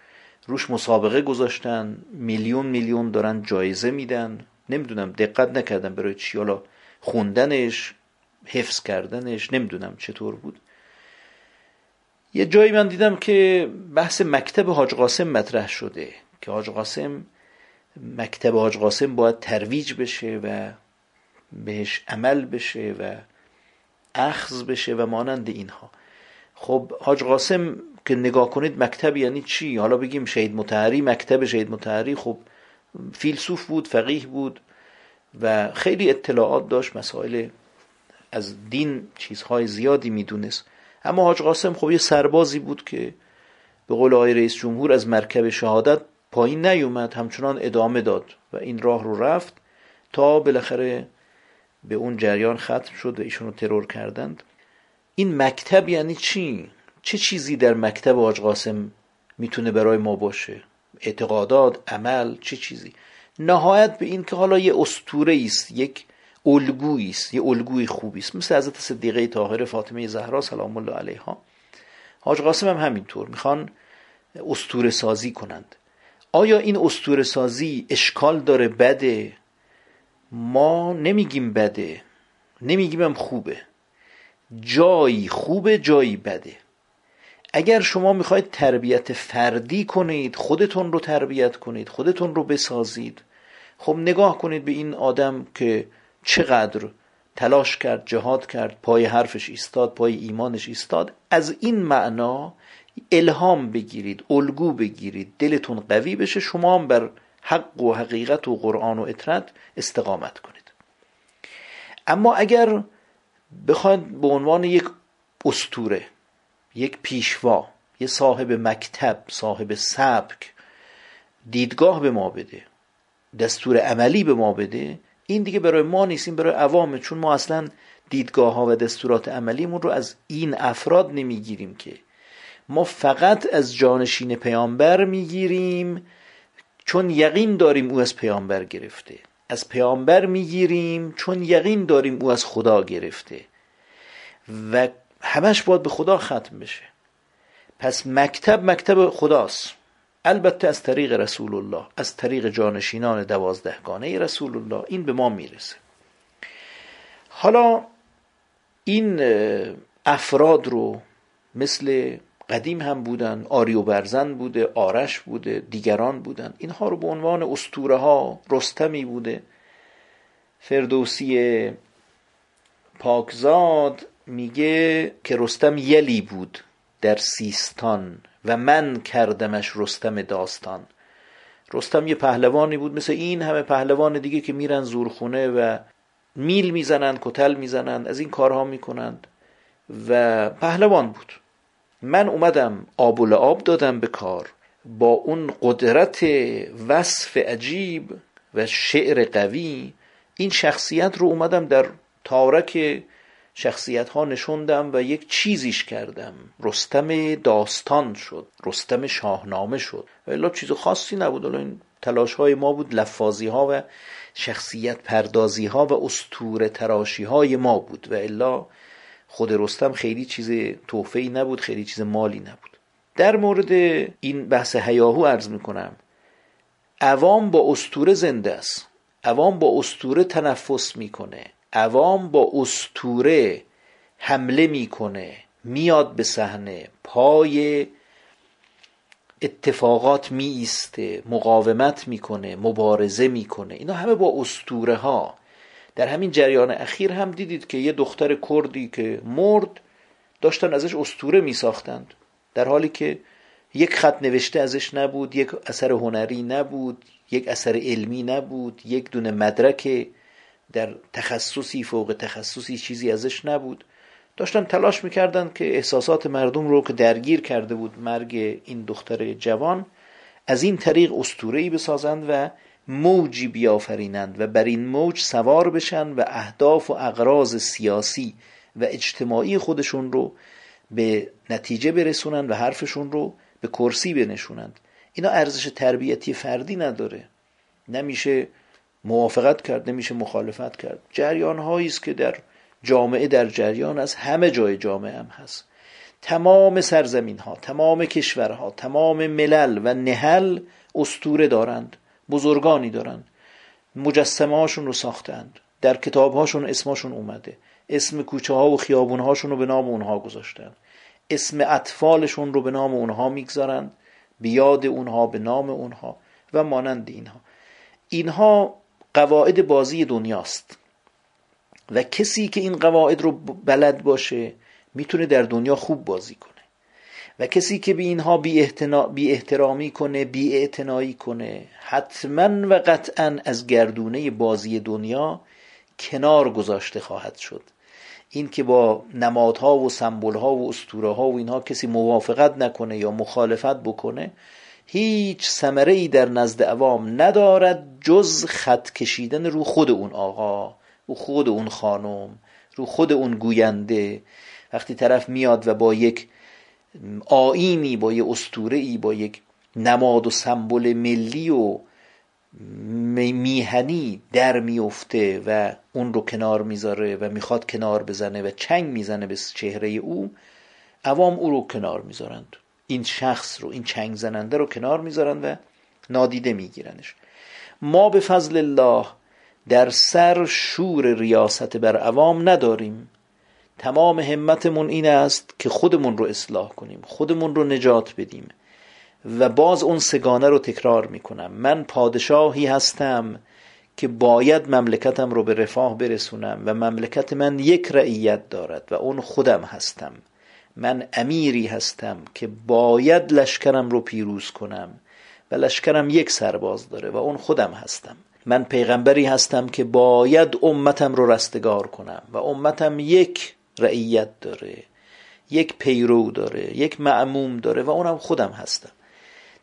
روش مسابقه گذاشتن میلیون میلیون دارن جایزه میدن. نمی‌دونم دقت نکردم برای چی. حالا خوندنش حفظ کردنش نمی‌دونم چطور بود. یه جایی من دیدم که بحث مکتب حاج قاسم مطرح شده که حاج قاسم مکتب حاج قاسم باید ترویج بشه و بهش عمل بشه و اخذ بشه و مانند اینها. خب حاج قاسم که نگاه کنید مکتب یعنی چی؟ حالا بگیم شهید متحری مکتب شهید متحری خب فیلسوف بود فقیه بود و خیلی اطلاعات داشت مسائل از دین چیزهای زیادی می‌دونست. اما حاج قاسم خب یه سربازی بود که به قول آقای رئیس جمهور از مرکب شهادت پایین نیومد همچنان ادامه داد و این راه رو رفت تا بالاخره به اون جریان ختم شد و ایشون رو ترور کردند. این مکتب یعنی چی؟ چه چیزی در مکتب حاج قاسم می‌تونه برای ما باشه؟ اعتقادات، عمل، چه چیزی؟ نهایت به این که حالا یه استوره است یک الگویی است یه الگوی خوبی است. مثل حضرت صدیقه طاهره فاطمه زهرا سلام الله علیها. حاج قاسم هم همینطور می‌خوان استوره سازی کنند. آیا این استوره سازی اشکال داره؟ بده. ما نمیگیم بده. نمیگیم خوبه. جایی خوبه جایی بده. اگر شما می‌خواید تربیت فردی کنید خودتون رو تربیت کنید خودتون رو بسازید خب نگاه کنید به این آدم که چقدر تلاش کرد جهاد کرد پای حرفش ایستاد پای ایمانش ایستاد از این معنا الهام بگیرید الگو بگیرید دلتون قوی بشه شما هم بر حق و حقیقت و قرآن و اطرت استقامت کنید. اما اگر بخواید به عنوان یک استوره یک پیشوا یه صاحب مکتب صاحب سبک دیدگاه به ما بده دستور عملی به ما بده. این دیگه برای ما نیست این برای عوامه چون ما اصلا دیدگاه ها و دستورات عملیمون رو از این افراد نمی‌گیریم که. ما فقط از جانشین پیامبر می‌گیریم چون یقین داریم او از پیامبر گرفته. از پیامبر می‌گیریم چون یقین داریم او از خدا گرفته. و همش باید به خدا ختم بشه. پس مکتب مکتب خداست. البته از طریق رسول الله از طریق جانشینان دوازدهگانه رسول الله این به ما می‌رسه. حالا این افراد رو مثل قدیم هم بودن آری و برزن بوده آرش بوده دیگران بودن اینها رو به عنوان استوره ها رستمی بوده. فردوسی پاکزاد میگه که رستم یلی بود در سیستان و من کردمش رستم داستان. رستم یه پهلوانی بود مثل این همه پهلوان دیگه که میرن زورخونه و میل می‌زنند کتل می‌زنند از این کارها می‌کنند و پهلوان بود. من اومدم آب و لعاب دادم به کار. با اون قدرت وصف عجیب و شعر قوی این شخصیت رو اومدم در تارک شخصیت ها نشوندم و یک چیزیش کردم. رستم داستان شد رستم شاهنامه شد. و چیز خاصی نبود. این تلاش های ما بود لفاظی ها و شخصیت پردازی ها و استور تراشی های ما بود. و الا خود رستم خیلی چیز توفهی نبود خیلی چیز مالی نبود. در مورد این بحث هیاهو عرض می‌کنم. عوام با استوره زنده است. عوام با استوره تنفس می‌کنه. عوام با استوره حمله می‌کنه میاد به صحنه پای اتفاقات می ایسته مقاومت می‌کنه مبارزه می‌کنه. اینا همه با استوره ها در همین جریان اخیر هم دیدید که یه دختر کردی که مرد داشتن ازش استوره می ساختند در حالی که یک خط نوشته ازش نبود یک اثر هنری نبود یک اثر علمی نبود یک دونه مدرک در تخصصی فوق تخصصی چیزی ازش نبود. داشتن تلاش می‌کردن که احساسات مردم رو که درگیر کرده بود مرگ این دختر جوان از این طریق استورهی بسازند و موجی بیافرینند و بر این موج سوار بشن و اهداف و اغراض سیاسی و اجتماعی خودشون رو به نتیجه برسونند و حرفشون رو به کرسی بنشونند. اینا ارزش تربیتی فردی نداره. نمیشه موافقت کرد نمیشه مخالفت کرد. جریان هایی است که در جامعه در جریان از همه جای جامعه هم هست. تمام سرزمین ها تمام کشورها تمام ملل و نهل استوره دارند بزرگانی دارند. مجسمه هاشون رو ساختند. در کتاب هاشون اسمشون اومده. اسم کوچه ها و خیابون هاشون رو به نام اونها گذاشتن. اسم اطفالشون رو به نام اونها می‌گذارند. بیاد اونها به نام اونها و مانند اینها. اینها قواعد بازی دنیاست. و کسی که این قواعد رو بلد باشه می‌تونه در دنیا خوب بازی کنه. و کسی که به اینها بی, بی احترامی کنه بی اعتنایی کنه حتما و قطعا از گردونه بازی دنیا کنار گذاشته خواهد شد. این که با نمادها و سمبولها و اسطوره ها و اینها کسی موافقت نکنه یا مخالفت بکنه هیچ ثمره ای در نزد عوام ندارد جز خط کشیدن رو خود اون آقا رو خود اون خانم رو خود اون گوینده. وقتی طرف میاد و با یک آینی با یک اسطوره ای با یک نماد و سمبل ملی و میهنی در میفته و اون رو کنار می‌ذاره و می‌خواد کنار بزنه و چنگ می‌زنه به چهره او عوام او رو کنار می‌ذارند. این شخص رو این چنگ زننده رو کنار می‌ذارند و نادیده میگیرنش. ما به فضل الله در سر شور ریاست بر عوام نداریم. تمام همتمون این است که خودمون رو اصلاح کنیم خودمون رو نجات بدیم و باز اون سگانه رو تکرار می‌کنم. من پادشاهی هستم که باید مملکتم رو به رفاه برسونم و مملکت من یک رعیت دارد و اون خودم هستم. من امیری هستم که باید لشکرم رو پیروز کنم و لشکرم یک سرباز داره و اون خودم هستم. من پیغمبری هستم که باید امتم رو رستگار کنم و امتم یک رعیت داره یک پیرو داره یک معموم داره و اونم خودم هستم.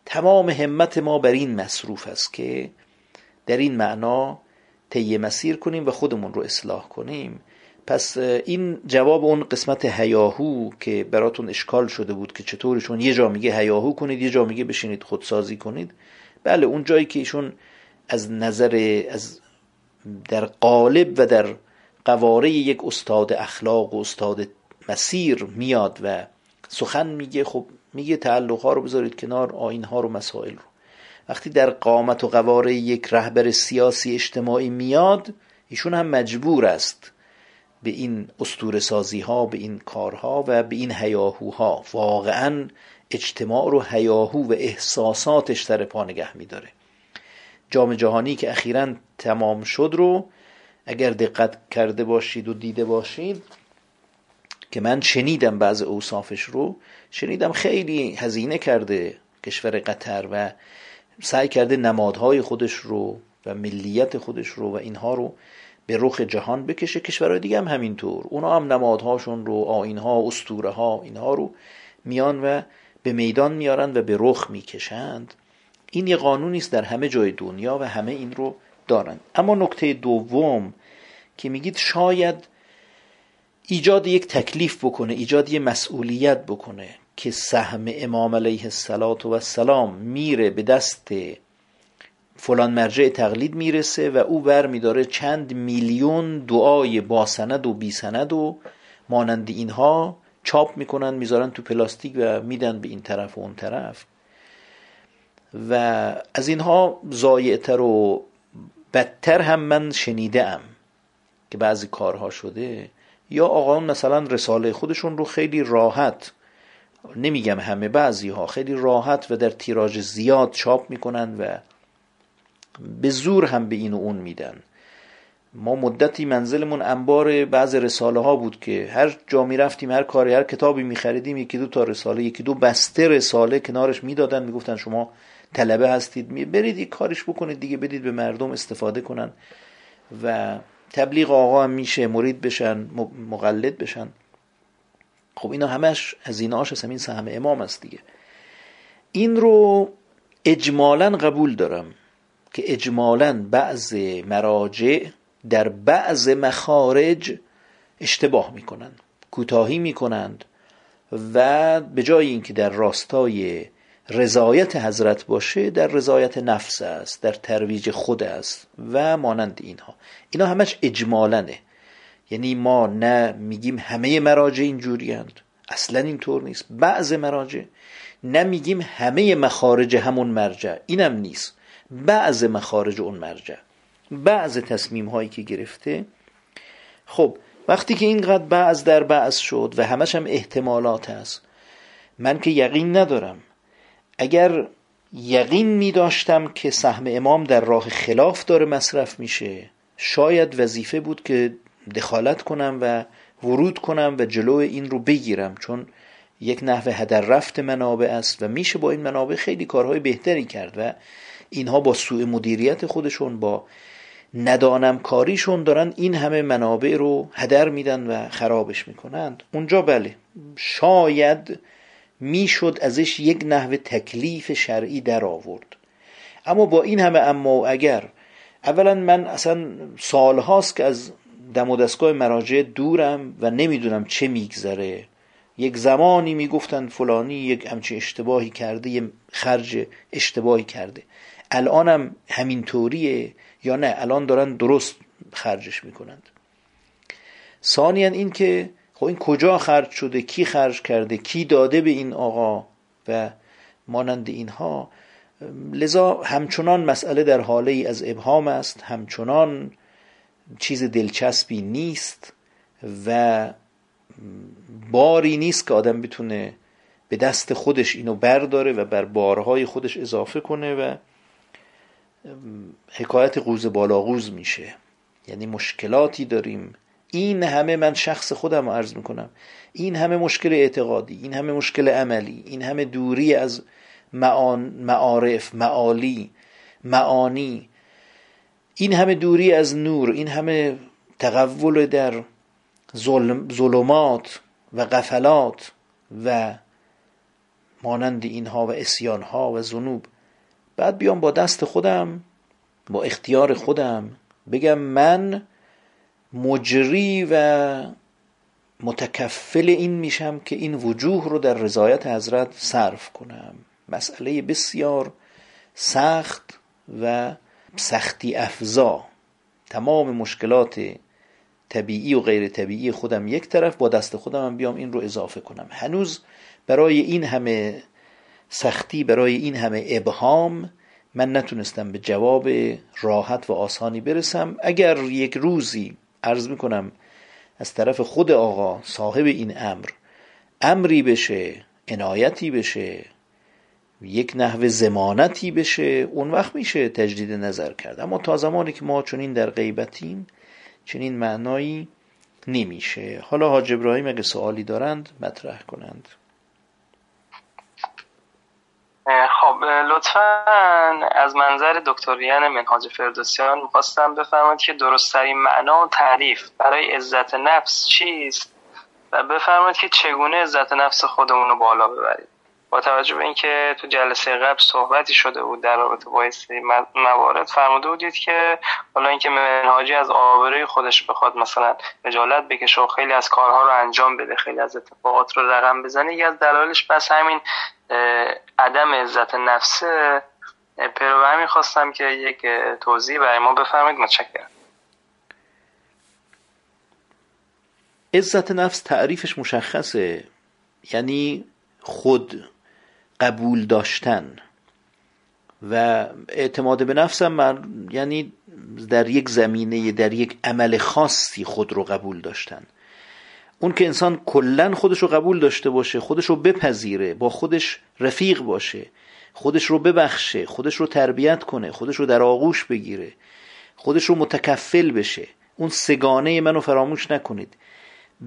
تمام همت ما بر این مصروف است که در این معنا طی مسیر کنیم و خودمون رو اصلاح کنیم. پس این جواب اون قسمت هیاهو که براتون اشکال شده بود که چطورشون یه جا میگه هیاهو کنید یه جا میگه بشینید خودسازی کنید. بله اون جایی که ایشون از نظر از در قالب و در قواره یک استاد اخلاق و استاد مسیر میاد و سخن میگه خب میگه تعلق ها رو بذارید کنار آین ها رو مسائل رو. وقتی در قامت و قواره یک رهبر سیاسی اجتماعی میاد ایشون هم مجبور است به این استور سازی ها به این کارها و به این هیاهوها. واقعا اجتماع رو هیاهو و احساساتش در پا نگه میداره. جام جهانی که اخیرا تمام شد رو اگر دقت کرده باشید و دیده باشید که من شنیدم بعض اوصافش رو شنیدم خیلی هزینه کرده کشور قطر و سعی کرده نمادهای خودش رو و ملیت خودش رو و اینها رو به رخ جهان بکشه. کشورهای دیگه هم همینطور. اونا هم نمادهاشون رو آینها استوره ها اینها رو میان و به میدان میارن و به رخ می‌کشند. این یه قانونی است در همه جای دنیا و همه این رو دارن. اما نکته دوم که میگید شاید ایجاد یک تکلیف بکنه ایجاد یک مسئولیت بکنه که سهم امام علیه السلام میره به دست فلان مرجع تقلید می‌رسه و او بر میداره چند میلیون دعای با سند و بی سند و مانند اینها چاپ می‌کنن می‌ذارن تو پلاستیک و میدن به این طرف و اون طرف. و از اینها زایعتر و بدتر هم من شنیده ام که بعضی کارها شده. یا آقایون مثلا رساله خودشون رو خیلی راحت نمیگم همه بعضی ها خیلی راحت و در تیراژ زیاد چاپ می‌کنن و به زور هم به این و اون میدن. ما مدتی منزلمون انبار بعض رساله ها بود که هر جا می رفتیم هر کاری هر کتابی می خریدیم یکی دو تا رساله یکی دو بسته رساله کنارش می‌دادن می‌گفتن شما طلبه هستید برید یک کارش بکنید دیگه بدید به مردم استفاده کنن و تبلیغ آقا هم میشه مرید بشن مقلد بشن. خب اینا همش هزینه هاش همین سهم امام است دیگه. این رو اجمالا قبول دارم. که اجمالا بعض مراجع در بعض مخارج اشتباه می‌کنند کوتاهی می‌کنند و به جای اینکه در راستای رضایت حضرت باشه در رضایت نفس است در ترویج خود است و مانند اینها. اینا همش اجمالنه یعنی ما نه میگیم همه مراجع اینجوری اصلا اینطور نیست. بعض مراجع نه میگیم همه مخارج همون مرجع. اینم نیست. بعض مخارج اون مرجع بعض تصمیم هایی که گرفته. خب وقتی که اینقدر بعض در بعض شد و همش هم احتمالات هست من که یقین ندارم. اگر یقین می داشتم که سهم امام در راه خلاف داره مصرف میشه شاید وظیفه بود که دخالت کنم و ورود کنم و جلو این رو بگیرم چون یک نحوه هدر رفت منابع است و میشه با این منابع خیلی کارهای بهتری کرد و اینها با سوء مدیریت خودشون با ندانم کاریشون دارن این همه منابع رو هدر میدن و خرابش می‌کنند. اونجا بله شاید می‌شد ازش یک نحوه تکلیف شرعی در آورد. اما با این همه اما و اگر اولا من اصلا سالهاست که از دم و دستگاه مراجع دورم و نمی‌دونم چه میگذره. یک زمانی می‌گفتن فلانی یک همچین اشتباهی کرده یه خرج اشتباهی کرده. الانم همینطوریه یا نه؟ الان دارن درست خرجش می‌کنند. ثانیا این که خب این کجا خرج شده؟ کی خرج کرده؟ کی داده به این آقا و مانند اینها؟ لذا همچنان مسئله در حاله از ابهام است همچنان چیز دلچسبی نیست و باری نیست که آدم بتونه به دست خودش اینو برداره و بر بارهای خودش اضافه کنه و حکایت قوز بالا قوز میشه. یعنی مشکلاتی داریم. این همه من شخص خودم عرض می‌کنم. این همه مشکل اعتقادی این همه مشکل عملی این همه دوری از معارف معالی معانی این همه دوری از نور این همه تقول در ظلمات و قفلات و مانند اینها و اسیانها و زنوب بعد بیام با دست خودم با اختیار خودم بگم من مجری و متکفل این میشم که این وجوه رو در رضایت حضرت صرف کنم. مسئله بسیار سخت و سختی افزا. تمام مشکلات طبیعی و غیر طبیعی خودم یک طرف با دست خودم بیام این رو اضافه کنم. هنوز برای این همه سختی برای این همه ابهام من نتونستم به جواب راحت و آسانی برسم. اگر یک روزی عرض می‌کنم از طرف خود آقا صاحب این امر امری بشه عنایتی بشه یک نحو زمانتی بشه اون وقت میشه تجدید نظر کرد. اما تا زمانی که ما چنین در غیبتیم چنین معنایی نمیشه. حالا حاج ابراهیم اگه سوالی دارند مطرح کنند. خب لطفا از منظر دکتریان منهاج فردوسیان می‌خواستم بفرمایید که درستترین معنا و تعریف برای عزت نفس چیست و بفرمایید که چگونه عزت نفس خودمون رو بالا ببرید با توجه به اینکه تو جلسه قبل صحبتی شده بود در رابطه با موارد فرموده بودید که حالا اینکه منهاجی از آبروی خودش بخواد مثلا رجالت بکشه و خیلی از کارها رو انجام بده خیلی از اتفاقات رو رقم بزنه یکی از دلایلش بس همین عدم عزت نفسه پیرو همین خواستم که یک توضیح برای ما بفرمایید. متشکرم. عزت نفس تعریفش مشخصه. یعنی خود قبول داشتن. و اعتماد به نفسم من یعنی در یک زمینه در یک عمل خاصی خود رو قبول داشتن. اون که انسان کلا خودش رو قبول داشته باشه خودش رو بپذیره با خودش رفیق باشه خودش رو ببخشه خودش رو تربیت کنه خودش رو در آغوش بگیره خودش رو متکفل بشه. اون سگانه منو فراموش نکنید.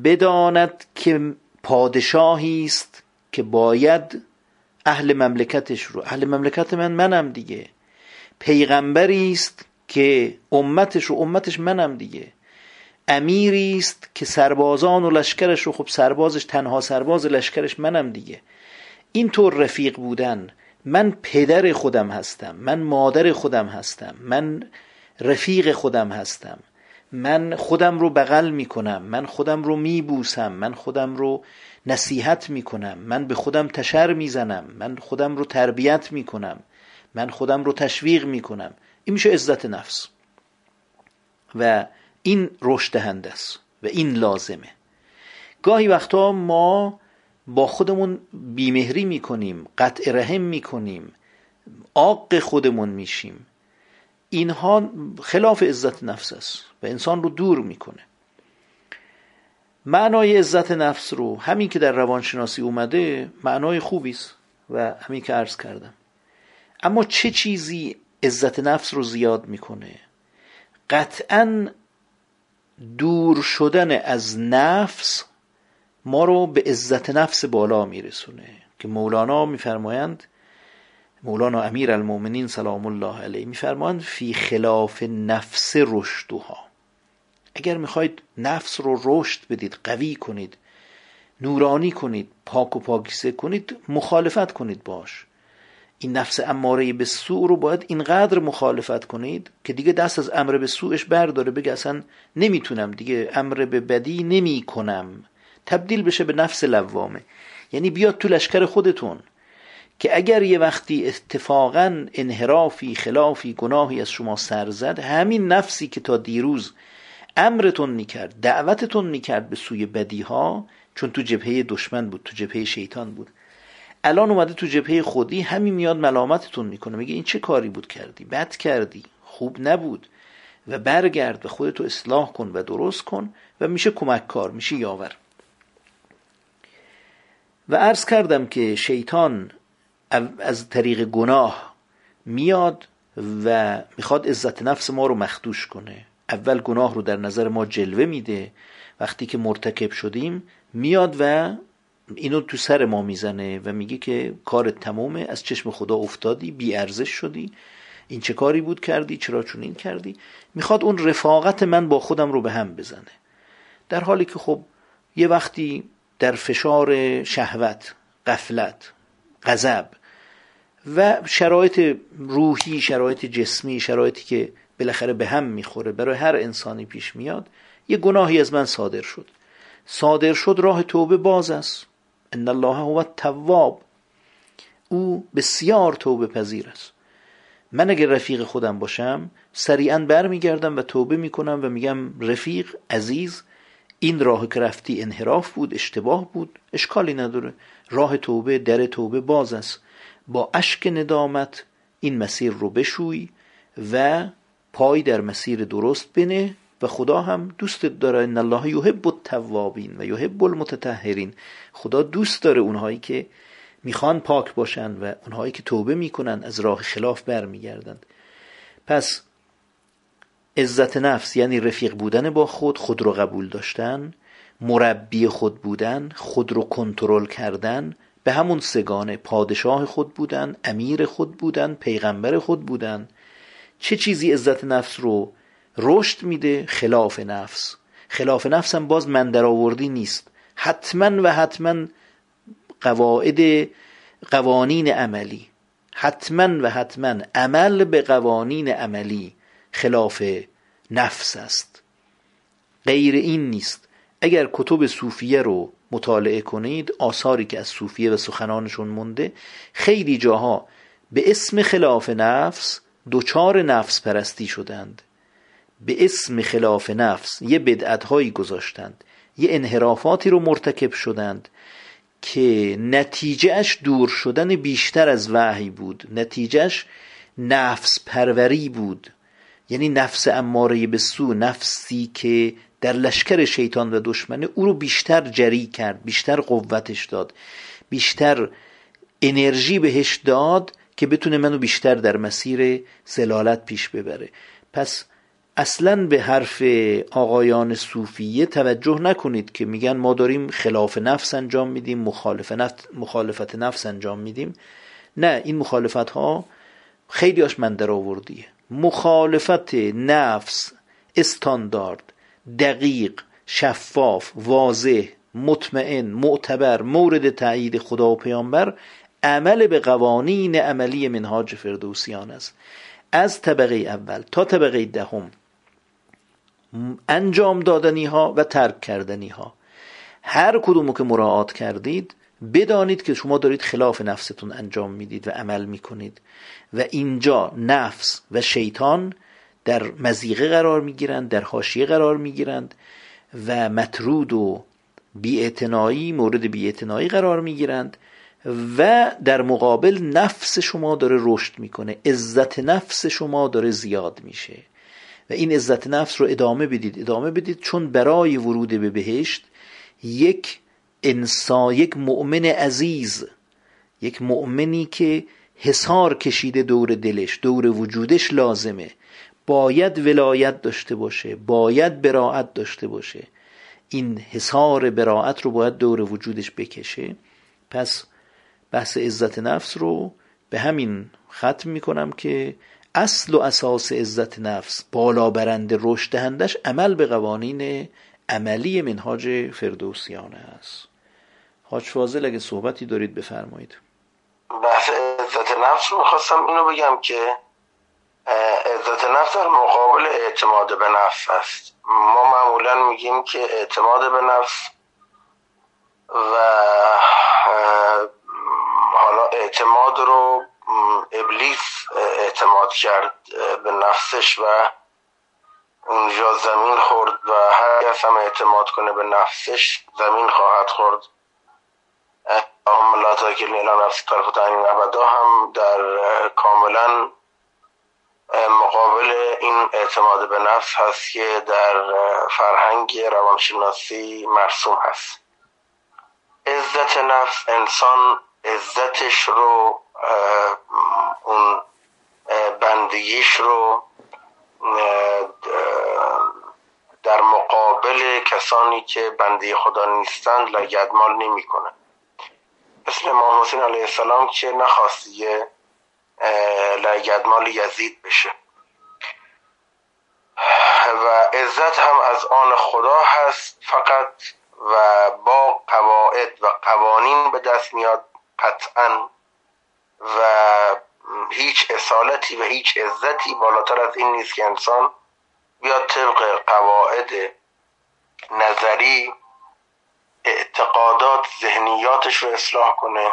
بداند که پادشاهی است که باید اهل مملکتش رو اهل مملکت من منم دیگه. پیغمبری است که امتش و امتش منم دیگه. امیری است که سربازان و لشکرش رو خب سربازش تنها سرباز لشکرش منم دیگه. اینطور رفیق بودن. من پدر خودم هستم. من مادر خودم هستم. من رفیق خودم هستم. من خودم رو بغل می‌کنم. من خودم رو میبوسم. من خودم رو نصیحت می‌کنم. من به خودم تشر می‌زنم. من خودم رو تربیت می‌کنم. من خودم رو تشویق می‌کنم. این میشه عزت نفس. و این رشد دهنده است و این لازمه. گاهی وقتا ما با خودمون بیمهری می‌کنیم قطع رحم می‌کنیم آق خودمون میشیم. اینها خلاف عزت نفس است و انسان رو دور می‌کنه. معنای عزت نفس رو همین که در روانشناسی اومده معنای خوبی است و همین که عرض کردم. اما چه چیزی عزت نفس رو زیاد می‌کنه؟ قطعا دور شدن از نفس ما رو به عزت نفس بالا میرسونه. که مولانا میفرمایند مولانا امیر المومنین سلام الله علیه میفرمایند فی خلاف نفس رشدها. اگر می‌خواید نفس رو رشد بدید قوی کنید نورانی کنید پاک و پاکیزه کنید مخالفت کنید باش. این نفس اماره به سوء رو باید اینقدر مخالفت کنید که دیگه دست از امر به سوءش برداره بگه اصلا نمی‌تونم دیگه امر به بدی نمی کنم تبدیل بشه به نفس لوامه. یعنی بیاد تو لشکر خودتون که اگر یه وقتی اتفاقا انحرافی خلافی گناهی از شما سر زد همین نفسی که تا دیروز امرتون می‌کرد دعوتتون می‌کرد به سوی بدی ها چون تو جبهه دشمن بود تو جبهه شیطان بود. الان اومده تو جبهه خودی همین میاد ملامتتون می‌کنه میگه این چه کاری بود کردی؟ بد کردی خوب نبود. و برگرد و خودتو اصلاح کن و درست کن و میشه کمک کار میشه یاور. و عرض کردم که شیطان از طریق گناه میاد و می‌خواد عزت نفس ما رو مخدوش کنه. اول گناه رو در نظر ما جلوه میده. وقتی که مرتکب شدیم میاد و اینو تو سر ما می‌زنه و میگه که کار تمومه از چشم خدا افتادی بی ارزش شدی. این چه کاری بود کردی؟ چرا چون این کردی؟ می‌خواد اون رفاقت من با خودم رو به هم بزنه. در حالی که خب یه وقتی در فشار شهوت قفلت غضب و شرایط روحی شرایط جسمی شرایطی که بالاخره به هم می‌خوره برای هر انسانی پیش میاد یه گناهی از من صادر شد. صادر شد راه توبه باز است. ان الله هو التواب. او بسیار توبه پذیر است. من اگر رفیق خودم باشم سریعا برمیگردم و توبه می‌کنم و میگم رفیق عزیز این راه که رفتی انحراف بود اشتباه بود اشکالی نداره. راه توبه در توبه باز است. با اشک ندامت این مسیر رو بشوی و پای در مسیر درست بنه و خدا هم دوست داره ان الله یحب التوابین و یحب المتطهرین. خدا دوست داره اونهایی که می‌خوان پاک باشن و اونهایی که توبه می‌کنن از راه خلاف برمیگردند پس عزت نفس یعنی رفیق بودن با خود خود رو قبول داشتن مربی خود بودن خود رو کنترل کردن به همون سگانه پادشاه خود بودن امیر خود بودن پیغمبر خود بودن. چه چیزی عزت نفس رو رشد میده خلاف نفس. خلاف نفس هم باز من نیست. حتما و حتما قواعد قوانین عملی. حتما و حتما عمل به قوانین عملی خلاف نفس است. غیر این نیست. اگر کتب صوفیه رو مطالعه کنید آثاری که از صوفیه و سخنانشون مونده خیلی جاها به اسم خلاف نفس دوچار نفس پرستی شدند. به اسم خلاف نفس یه بدعت هایی گذاشتند یه انحرافاتی رو مرتکب شدند که نتیجهش دور شدن بیشتر از وحی بود. نتیجهش نفس پروری بود. یعنی نفس اماره به سو نفسی که در لشکر شیطان و دشمنه او رو بیشتر جری کرد بیشتر قوتش داد بیشتر انرژی بهش داد که بتونه منو بیشتر در مسیر زلالت پیش ببره. پس اصلا به حرف آقایان صوفیه توجه نکنید که میگن ما داریم خلاف نفس انجام میدیم مخالف نفس مخالفت نفس انجام میدیم. نه این مخالفت ها خیلی هاش من آوردیه. مخالفت نفس استاندارد دقیق شفاف واضح مطمئن معتبر مورد تایید خدا و پیامبر عمل به قوانین عملی منهاج فردوسیان است. از طبقه اول تا طبقه دهم انجام دادنی ها و ترک کردنی ها هر کدومو که مراعات کردید بدانید که شما دارید خلاف نفستون انجام می‌دید و عمل می‌کنید. و اینجا نفس و شیطان در مزیقه قرار می‌گیرند در حاشیه قرار می‌گیرند و مطرود و بیاعتنایی مورد بیاعتنایی قرار می‌گیرند و در مقابل نفس شما داره رشد می‌کنه عزت نفس شما داره زیاد میشه. و این عزت نفس رو ادامه بدید. ادامه بدید چون برای ورود به بهشت یک انسان یک مؤمن عزیز یک مؤمنی که حسار کشیده دور دلش دور وجودش لازمه. باید ولایت داشته باشه باید براعت داشته باشه. این حسار براعت رو باید دور وجودش بکشه. پس بحث عزت نفس رو به همین ختم می‌کنم که اصل و اساس عزت نفس بالا برنده رشد دهندش عمل به قوانین عملی منهاج فردوسیانه است. حاج فاضل اگه صحبتی دارید بفرمایید. بحث عزت نفس می‌خواستم اینو بگم که عزت نفس در مقابل اعتماد به نفس است. ما معمولا میگیم که اعتماد به نفس و حالا اعتماد رو ابلیس اعتماد کرد به نفسش و اونجا زمین خورد و هر کس هم اعتماد کنه به نفسش زمین خواهد خورد. اللهم لا تاکلنی الی نفسی طرفت عین ابدا هم در کاملا مقابل این اعتماد به نفس هست که در فرهنگ روانشناسی مرسوم هست. عزت نفس انسان عزتش رو بندگیش رو در مقابل کسانی که بنده خدا نیستند لگدمال نمی‌کنه. مثل امام حسین علیه السلام که نخواست یه لگدمال یزید بشه. و عزت هم از آن خدا هست فقط و با قواعد و قوانین به دست میاد قطعا. و هیچ اصالتی و هیچ عزتی بالاتر از این نیست که انسان بیاد طبق قواعد نظری اعتقادات ذهنیاتش رو اصلاح کنه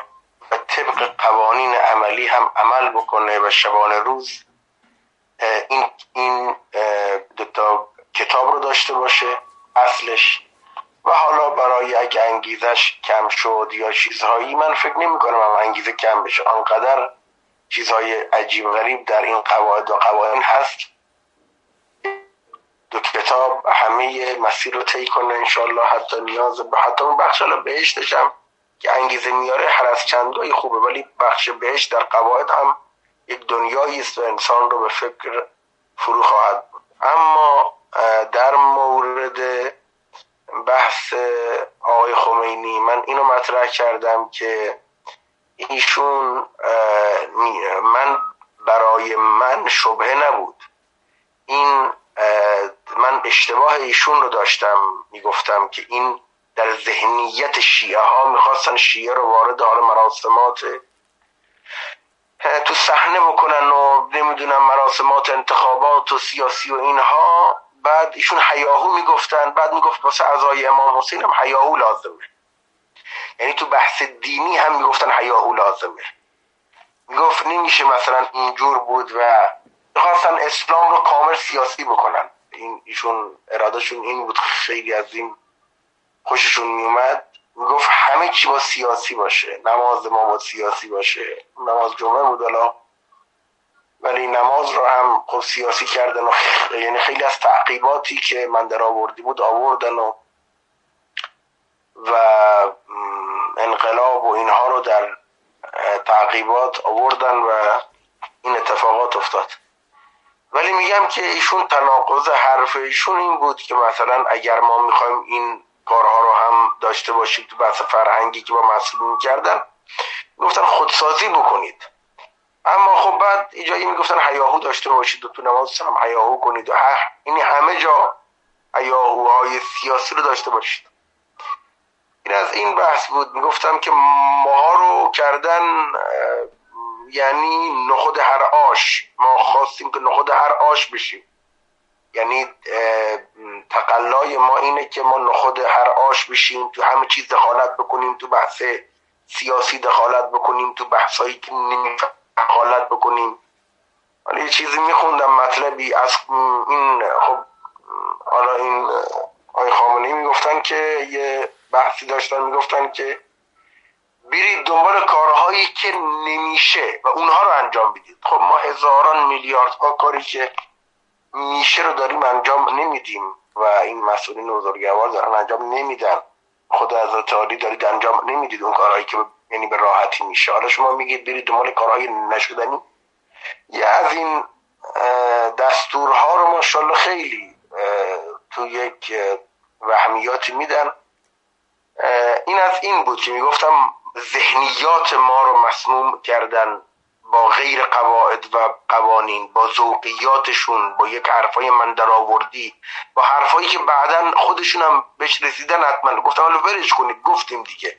و طبق قوانین عملی هم عمل بکنه و شبانه روز این این کتاب رو داشته باشه اصلش. و حالا برای اگه انگیزش کم شد یا چیزهایی من فکر نمی کنم انگیزه کم بشه. آنقدر چیزهای عجیب غریب در این قواعد و قوانین هست. دو کتاب همه مسیر رو طی کنه انشالله حتی نیاز به حتی اون بخش بهشتش هم که انگیزه میاره هر از چندگاهی خوبه ولی بخش بهشت در قواعد هم یک دنیایی است و انسان رو به فکر فرو خواهد بود اما در مورد بحث آقای خمینی من اینو مطرح کردم که ایشون من برای من شبه نبود. این من اشتباه ایشون رو داشتم می‌گفتم که این در ذهنیت شیعه ها می‌خواستن شیعه رو وارد حال مراسمات تو صحنه بکنن و نمی‌دونم مراسمات انتخابات و سیاسی و اینها. بعد ایشون حیاهو می‌گفتن بعد می‌گفت واسه اعضای امام حسین هم حیاهو لازمه. یعنی تو بحث دینی هم می‌گفتن حیاهو لازمه. می‌گفت نمیشه مثلا اینجور بود و می‌خواستن اسلام رو کامل سیاسی بکنن. این ایشون ارادهشون این بود خیلی از این خوششون میومد می‌گفت همه چی با سیاسی باشه. نماز ما با سیاسی باشه. نماز جمعه بود حالا. ولی نماز رو هم خب سیاسی کردن و یعنی خیلی از تعقیباتی که من در آوردی بود آوردن و و انقلاب و اینها رو در تعقیبات آوردن و این اتفاقات افتاد. ولی میگم که ایشون تناقض حرف ایشون این بود که مثلا اگر ما می‌خوایم این کارها رو هم داشته باشیم تو بحث فرهنگی که با مسئولین کردن گفتن خودسازی بکنید. اما خب بعد ایجایی می‌گفتن حیاهو داشته باشید و تو نماز هم حیاهو کنید. و این همه جا حیاهوهای سیاسی رو داشته باشید. این از این بحث بود. می‌گفتم که ماها رو کردن یعنی نخود هر آش. ما خواستیم که نخود هر آش بشیم. یعنی تقلای ما اینه که ما نخود هر آش بشیم تو همه چیز دخالت بکنیم تو بحث سیاسی دخالت بکنیم تو بحثایی که دخالت بکنیم. ولی یه چیزی میخوندم مطلبی از این خب حالا این آقای خامنه می‌گفتن که یه بحثی داشتن می‌گفتن که برید دنبال کارهایی که نمیشه و اونها رو انجام بدید. خب ما هزاران میلیارد ها کاری که میشه رو داریم انجام نمیدیم و این مسئولین بزرگوار دارن انجام نمیدن. خدا از عالی دارید انجام نمی‌دید اون کارهایی که یعنی به راحتی میشه. حالا شما میگید برید دنبال کارهای نشدنی؟ یه از این دستورها رو ماشاءالله خیلی تو یک وهمیاتی میدن. این از این بود که می‌گفتم ذهنیات ما رو مسموم کردن با غیر قواعد و قوانین با ذوقیاتشون با یک حرفای من در آوردی با حرفایی که بعدا خودشون هم بهش رسیدن حتما. گفتم حالا ورش کنید گفتیم دیگه.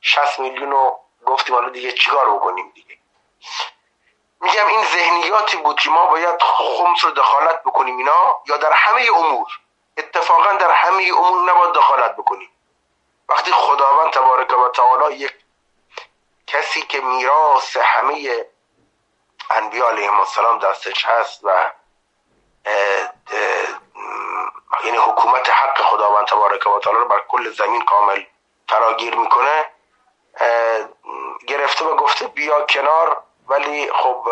60 میلیون رو گفتیم حالا دیگه چیکار بکنیم دیگه؟ میگم این ذهنیاتی بود که ما باید خمس رو دخالت بکنیم اینا یا در همه امور. اتفاقا در همه امور نباید دخالت بکنیم. وقتی خداوند تبارک و تعالی یک کسی که میراث همه انبیا علیهم السلام دستش هست و یعنی حکومت حق خداوند تبارک و تعالی رو بر کل زمین کامل فراگیر می‌کنه گرفته و گفته بیا کنار ولی خب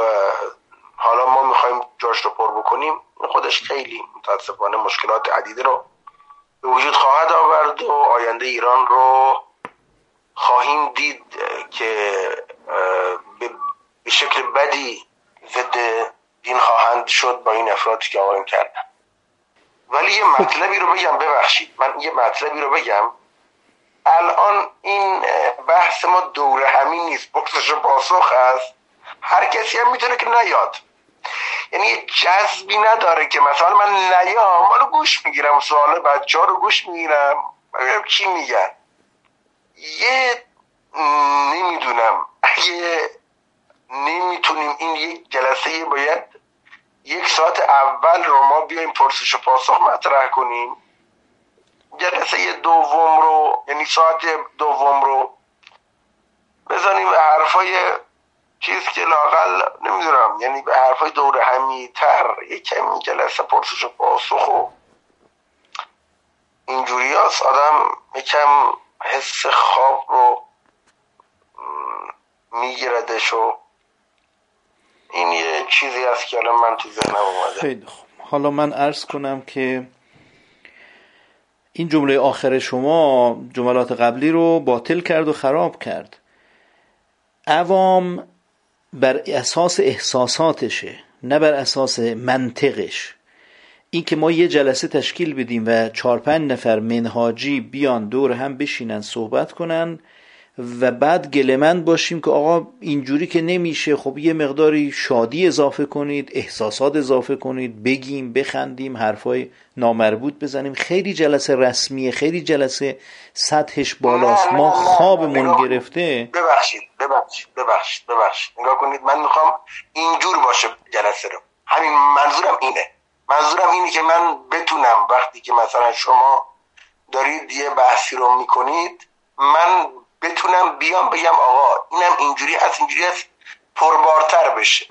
حالا ما می‌خوایم جاش رو پر بکنیم. خودش خیلی متاسفانه مشکلات عدیده رو به وجود خواهد آورد و آینده ایران رو خواهیم دید که به شکل بدی ضد دین خواهند شد با این افرادی که آقایم کردن. ولی یه مطلبی رو بگم ببخشید من یه مطلبی رو بگم. الان این بحث ما دوره همین نیست پرسش پاسخ هست. هر کسی هم می‌تونه که نیاد. یعنی جذبی نداره که مثلا من نیام حالا گوش می‌گیرم سوال بچه ها رو گوش می‌گیرم. ببینم چی میگن یه نمی‌دونم. اگه نمی‌تونیم این یک جلسه باید یک ساعت اول رو ما بیایم پرسش و پاسخ مطرح کنیم. جلسه دوم رو یعنی ساعت دوم رو بزنیم حرفای چیز که لاقل نمی‌دونم یعنی به حرفای دور همیتر یک کمی جلسه پرسش و پاسخ و اینجوری هست. آدم یکم حس خواب رو میگیردش و این یه چیزی است که الان من تو ذهنم اومده. خیلی خوب. حالا من عرض کنم که این جمله آخر شما جملات قبلی رو باطل کرد و خراب کرد. عوام بر اساس احساساتشه نه بر اساس منطقش. این که ما یه جلسه تشکیل بدیم و چهار پنج نفر منهاجی بیان دور هم بشینن صحبت کنن و بعد گلمند باشیم که آقا اینجوری که نمیشه خب یه مقداری شادی اضافه کنید احساسات اضافه کنید بگیم بخندیم حرفای نامربوط بزنیم. خیلی جلسه رسمیه خیلی جلسه سطحش بالاست. ما خوابمون گرفته. ببخشید ببخشید ببخشید ببخشید. نگاه کنید من می‌خوام اینجور باشه جلسه رو. همین منظورم اینه. منظورم اینه که من بتونم وقتی که مثلا شما دارید یه بحثی رو می‌کنید من بتونم بیام بگم آقا اینم اینجوری هست اینجوری هست پربارتر بشه.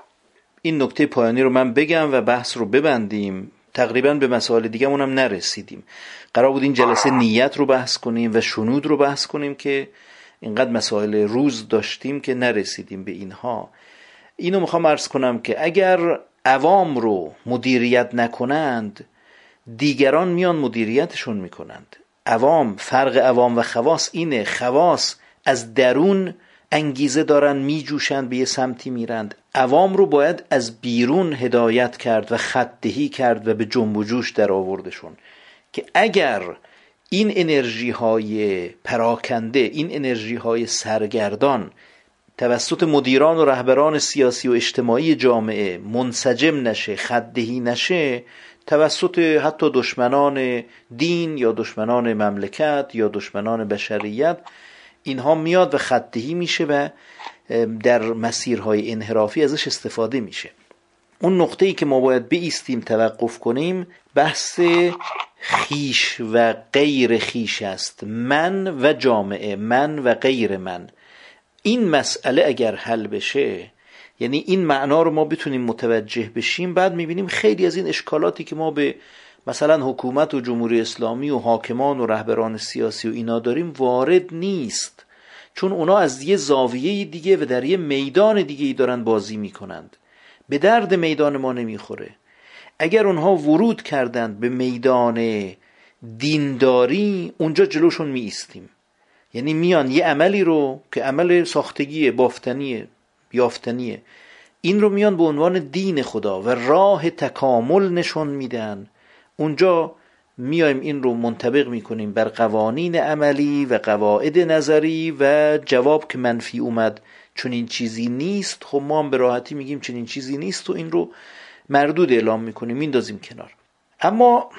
این نکته پایانی رو من بگم و بحث رو ببندیم. تقریبا به مسائل دیگه هم نرسیدیم. قرار بود این جلسه نیت رو بحث کنیم و شنود رو بحث کنیم که اینقدر مسائل روز داشتیم که نرسیدیم به اینها. اینو می‌خوام ارز کنم که اگر عوام رو مدیریت نکنند دیگران میان مدیریتشون می‌کنند. عوام فرق عوام و خواص اینه خواص از درون انگیزه دارن میجوشند به یه سمتی میرند. عوام رو باید از بیرون هدایت کرد و خطدهی کرد و به جنب و جوش در آوردشون که اگر این انرژی های پراکنده این انرژی های سرگردان توسط مدیران و رهبران سیاسی و اجتماعی جامعه منسجم نشه خدهی نشه توسط حتی دشمنان دین یا دشمنان مملکت یا دشمنان بشریت اینها میاد و خطهی میشه و در مسیرهای انحرافی ازش استفاده میشه. اون نقطه ای که ما باید بیستیم توقف کنیم بحث خیش و غیر خیش است. من و جامعه من و غیر من. این مسئله اگر حل بشه یعنی این معنا رو ما بتونیم متوجه بشیم بعد می‌بینیم خیلی از این اشکالاتی که ما به مثلا حکومت و جمهوری اسلامی و حاکمان و رهبران سیاسی و اینا داریم وارد نیست. چون اونا از یه زاویه دیگه و در یه میدان دیگه ای دارن بازی می‌کنند. به درد میدان ما نمی‌خوره. اگر اونها ورود کردند به میدان دینداری اونجا جلوشون میایستیم. یعنی میان یه عملی رو که عمل ساختگی بافتنیه یافتنیه. این رو میان به عنوان دین خدا و راه تکامل نشون میدن. اونجا میایم این رو منطبق می‌کنیم بر قوانین عملی و قواعد نظری و جواب که منفی اومد. چون این چیزی نیست. خب ما هم به راحتی میگیم چنین چیزی نیست و این رو مردود اعلام می‌کنیم. میندازیم کنار. اما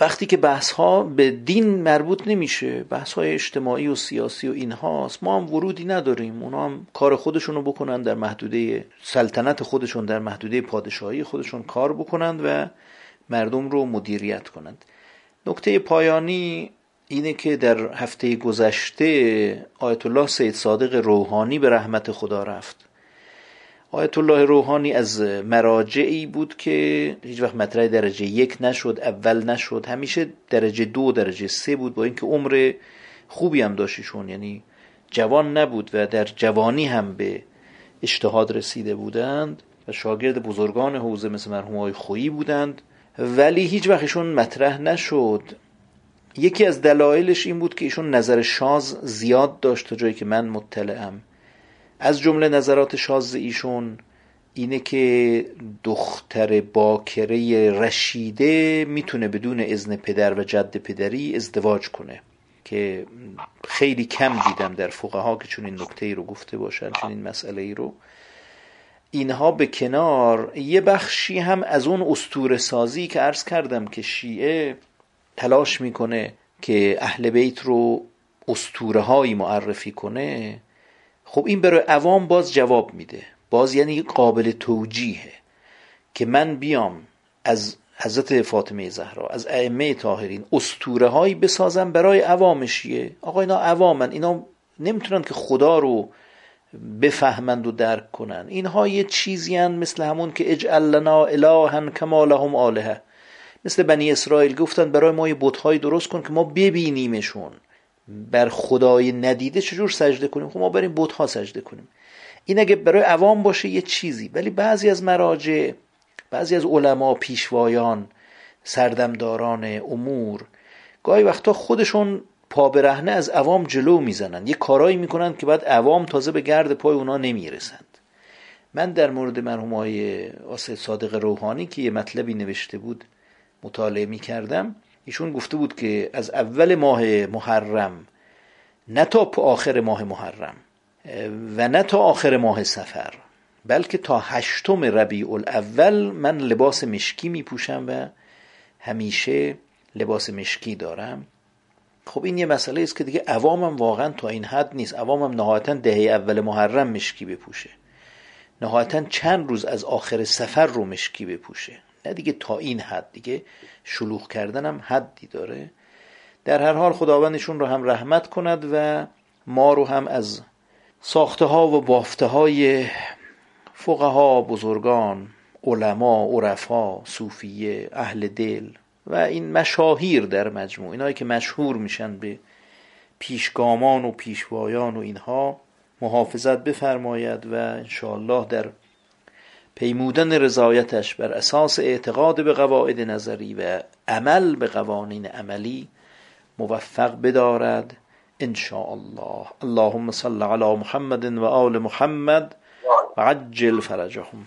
وقتی که بحث ها به دین مربوط نمیشه بحث های اجتماعی و سیاسی و اینهاست ما هم ورودی نداریم. اونا هم کار خودشون رو بکنن در محدوده سلطنت خودشون در محدوده پادشاهی خودشون کار بکنند و مردم رو مدیریت کنند. نکته پایانی اینه که در هفته گذشته آیت الله سید صادق روحانی به رحمت خدا رفت. آیت الله روحانی از مراجعی بود که هیچ وقت مطرح درجه یک نشد اول نشد. همیشه درجه دو درجه سه بود. با اینکه عمر خوبی هم داشتیشون یعنی جوان نبود و در جوانی هم به اجتهاد رسیده بودند و شاگرد بزرگان حوزه مثل مرحوم های خویی بودند. ولی هیچ وقتشون مطرح نشد. یکی از دلایلش این بود که ایشون نظر شاز زیاد داشت تا جایی که من مطلعم. از جمله نظرات شاز ایشون اینه که دختر باکره رشیده می‌تونه بدون اذن پدر و جد پدری ازدواج کنه. که خیلی کم دیدم در ها که چون این نکته ای رو گفته باشن چون این مسئله ای رو. اینها به کنار یه بخشی هم از اون استور سازی که عرض کردم که شیعه تلاش می‌کنه که اهل بیت رو استوره هایی معرفی کنه خب این برای عوام باز جواب میده. باز یعنی قابل توجیهه که من بیام از حضرت فاطمه زهرا از ائمه طاهرین استوره هایی بسازم برای عوام شیعه. آقا اینا عوامن اینا نمی‌تونن که خدا رو بفهمند و درک کنن اینها یه چیزی هن مثل همون که اجعل لنا الها کما لهم آلهه. مثل بنی اسرائیل گفتن برای ما یه بتهایی درست کن که ما ببینیمشون. بر خدای ندیده چجور سجده کنیم؟ خب ما بریم بتها سجده کنیم. این اگه برای عوام باشه یه چیزی. ولی بعضی از مراجع بعضی از علما پیشوایان سردمداران امور گاهی وقتا خودشون پا برهنه از عوام جلو می‌زنن. یه کارایی می‌کنن که بعد عوام تازه به گرد پای اونا نمی‌رسند. من در مورد مرحوم های آسد صادق روحانی که یه مطلبی نوشته بود مطالعه می‌کردم ایشون گفته بود که از اول ماه محرم نه تا آخر ماه محرم و نه تا آخر ماه سفر بلکه تا هشتم ربیع الاول من لباس مشکی می پوشم و همیشه لباس مشکی دارم. خب این یه مسئله است که دیگه عوامم واقعا تا این حد نیست. عوامم نهایتا دهه اول محرم مشکی بپوشه. نهایتا چند روز از آخر سفر رو مشکی بپوشه. نه دیگه تا این حد. دیگه شلوغ کردنم حدی داره. در هر حال خداوندشون رو هم رحمت کند و ما رو هم از ساخته ها و بافته های فقها بزرگان علما عرفا صوفیه اهل دل و این مشاهیر در مجموع اینایی که مشهور میشن به پیشگامان و پیشوایان و اینها محافظت بفرماید و انشاءالله در پیمودن رضایتش بر اساس اعتقاد به قواعد نظری و عمل به قوانین عملی موفق بدارد ان الله اللهم صل علی محمد و آل محمد و عجل فرجهم.